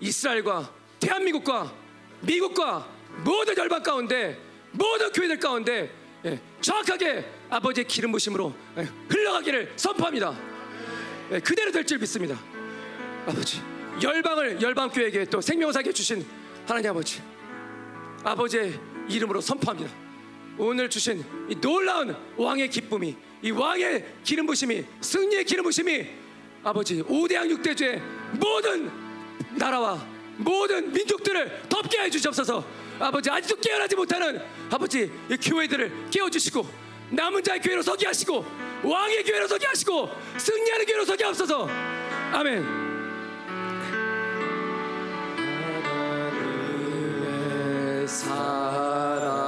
Speaker 1: 이스라엘과 대한민국과 미국과 모든 열방 가운데 모든 교회들 가운데 예, 정확하게 아버지의 기름 부심으로 예, 흘러가기를 선포합니다. 예, 그대로 될 줄 믿습니다. 아버지 열방을 열방 교회에게 또 생명사게 주신 하나님 아버지 아버지의 이름으로 선포합니다. 오늘 주신 이 놀라운 왕의 기쁨이 이 왕의 기름 부심이 승리의 기름 부심이 아버지 오대양 육대주의 모든 나라와 모든 민족들을 덮게 해 주시옵소서. 아버지 아직도 깨어나지 못하는 아버지 이 교회들을 깨워 주시고 남은 자의 교회로 서게 하시고 왕의 교회로 서게 하시고 승리하는 교회로 서게 하옵소서. 아멘. 사랑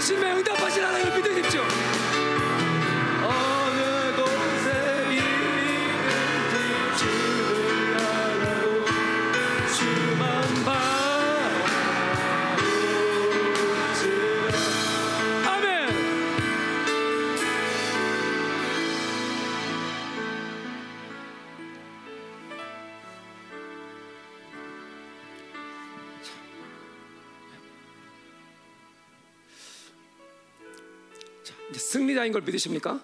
Speaker 1: 여러분의 승리자인 걸 믿으십니까?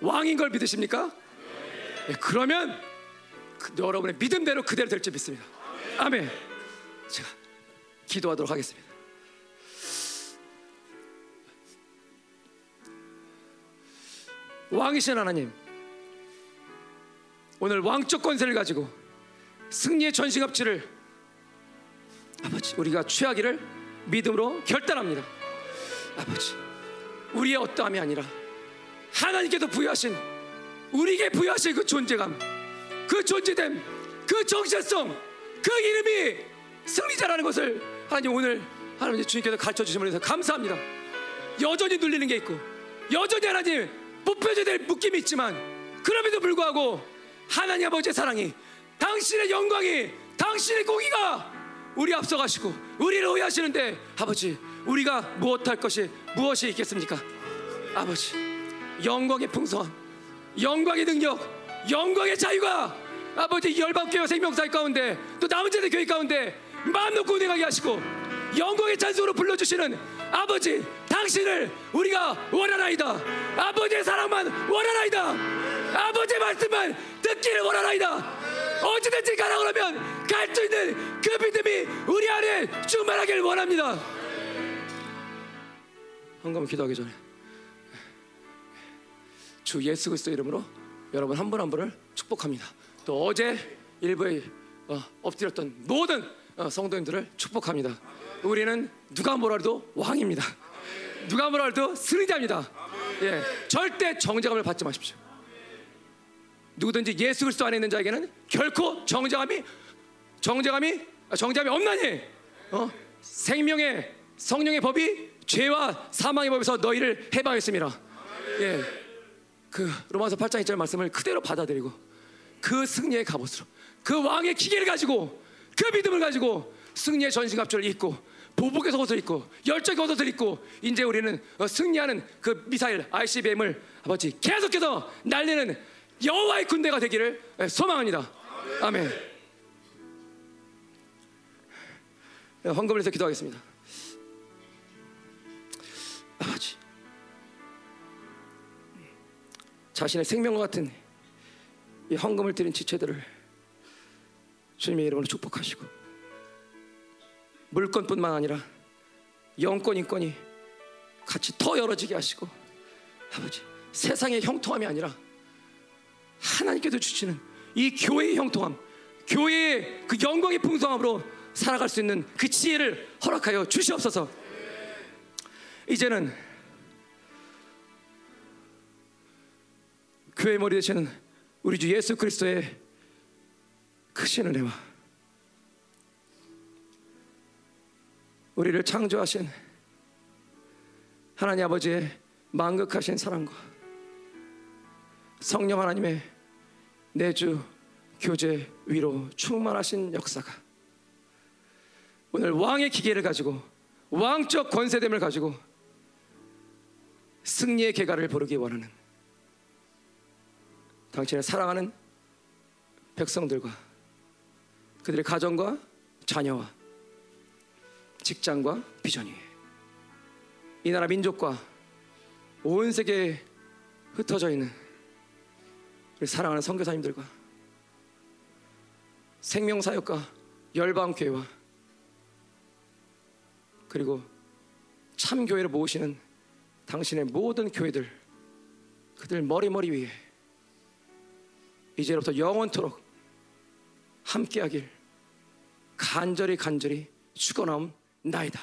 Speaker 1: 왕인 걸 믿으십니까? 네, 그러면 그, 여러분의 믿음대로 그대로 될 줄 믿습니다. 아멘. 제가 기도하도록 하겠습니다. 왕이신 하나님, 오늘 왕적 권세를 가지고 승리의 전신갑주를 아버지 우리가 취하기를 믿음으로 결단합니다. 아버지 우리의 어떠함이 아니라 하나님께서 부여하신 우리에게 부여하신 그 존재감 그 존재됨 그 정체성 그 이름이 승리자라는 것을 하나님 오늘 하나님 주님께서 가르쳐 주심을 위해서 감사합니다. 여전히 눌리는 게 있고 여전히 하나님 뽑혀져야 될 묶임이 있지만 그럼에도 불구하고 하나님 아버지의 사랑이 당신의 영광이 당신의 공의가 우리 앞서가시고 우리를 오해하시는데 아버지 우리가 무엇할 것이 무엇이 있겠습니까? 아버지 영광의 풍성함 영광의 능력 영광의 자유가 아버지 열방교회 생명사회 가운데 또 남은 자들 교회 가운데 마음 놓고 운행하게 하시고 영광의 찬송으로 불러주시는 아버지 당신을 우리가 원하나이다. 아버지의 사랑만 원하나이다. 아버지의 말씀만 듣기를 원하나이다. 어디든지 가라 그러면 갈 수 있는 그 믿음이 우리 안에 충만하기를 원합니다 한번 기도하기 전에 주 예수 그리스도 이름으로 여러분 한 분 한 분을 축복합니다. 또 어제 일부에 어, 엎드렸던 모든 어, 성도님들을 축복합니다. 우리는 누가 뭐라 해도 왕입니다. 누가 뭐라 해도 승리자입니다. 예, 절대 정죄감을 받지 마십시오. 누구든지 예수 그리스도 안에 있는 자에게는 결코 정죄감이 정죄감이 아, 정죄감이 없나니 어? 생명의 성령의 법이 죄와 사망의 법에서 너희를 해방했습니다. 예. 그 로마서 8장 2절 말씀을 그대로 받아들이고 그 승리의 갑옷으로 그 왕의 기계를 가지고 그 믿음을 가지고 승리의 전신갑주를 입고 보복의 속옷을 입고 열정의 옷을 입고 이제 우리는 어, 승리하는 그 미사일 ICBM을 아버지 계속해서 날리는 여호와의 군대가 되기를 예, 소망합니다. 아멘. 예, 헌금을 해서 기도하겠습니다. 아버지. 자신의 생명과 같은 이 헌금을 드린 지체들을 주님의 이름으로 축복하시고 물건뿐만 아니라 영권 인권이 같이 더 열어지게 하시고 아버지 세상의 형통함이 아니라 하나님께서 주시는 이 교회의 형통함 교회의 그 영광의 풍성함으로 살아갈 수 있는 그 지혜를 허락하여 주시옵소서 이제는 교회 머리 되시는 우리 주 예수 그리스도의 크신 은혜와 우리를 창조하신 하나님 아버지의 만극하신 사랑과 성령 하나님의 내주 교제 위로 충만하신 역사가 오늘 왕의 기계를 가지고 왕적 권세됨을 가지고 승리의 계가를 부르기 원하는 당신을 사랑하는 백성들과 그들의 가정과 자녀와 직장과 비전 위에 이 나라 민족과 온 세계에 흩어져 있는 우리 사랑하는 선교사님들과 생명사역과 열방교회와 그리고 참교회를 모으시는 당신의 모든 교회들 그들 머리머리 위에 이제로부터 영원토록 함께하길 간절히 간절히 축원하옵나이다.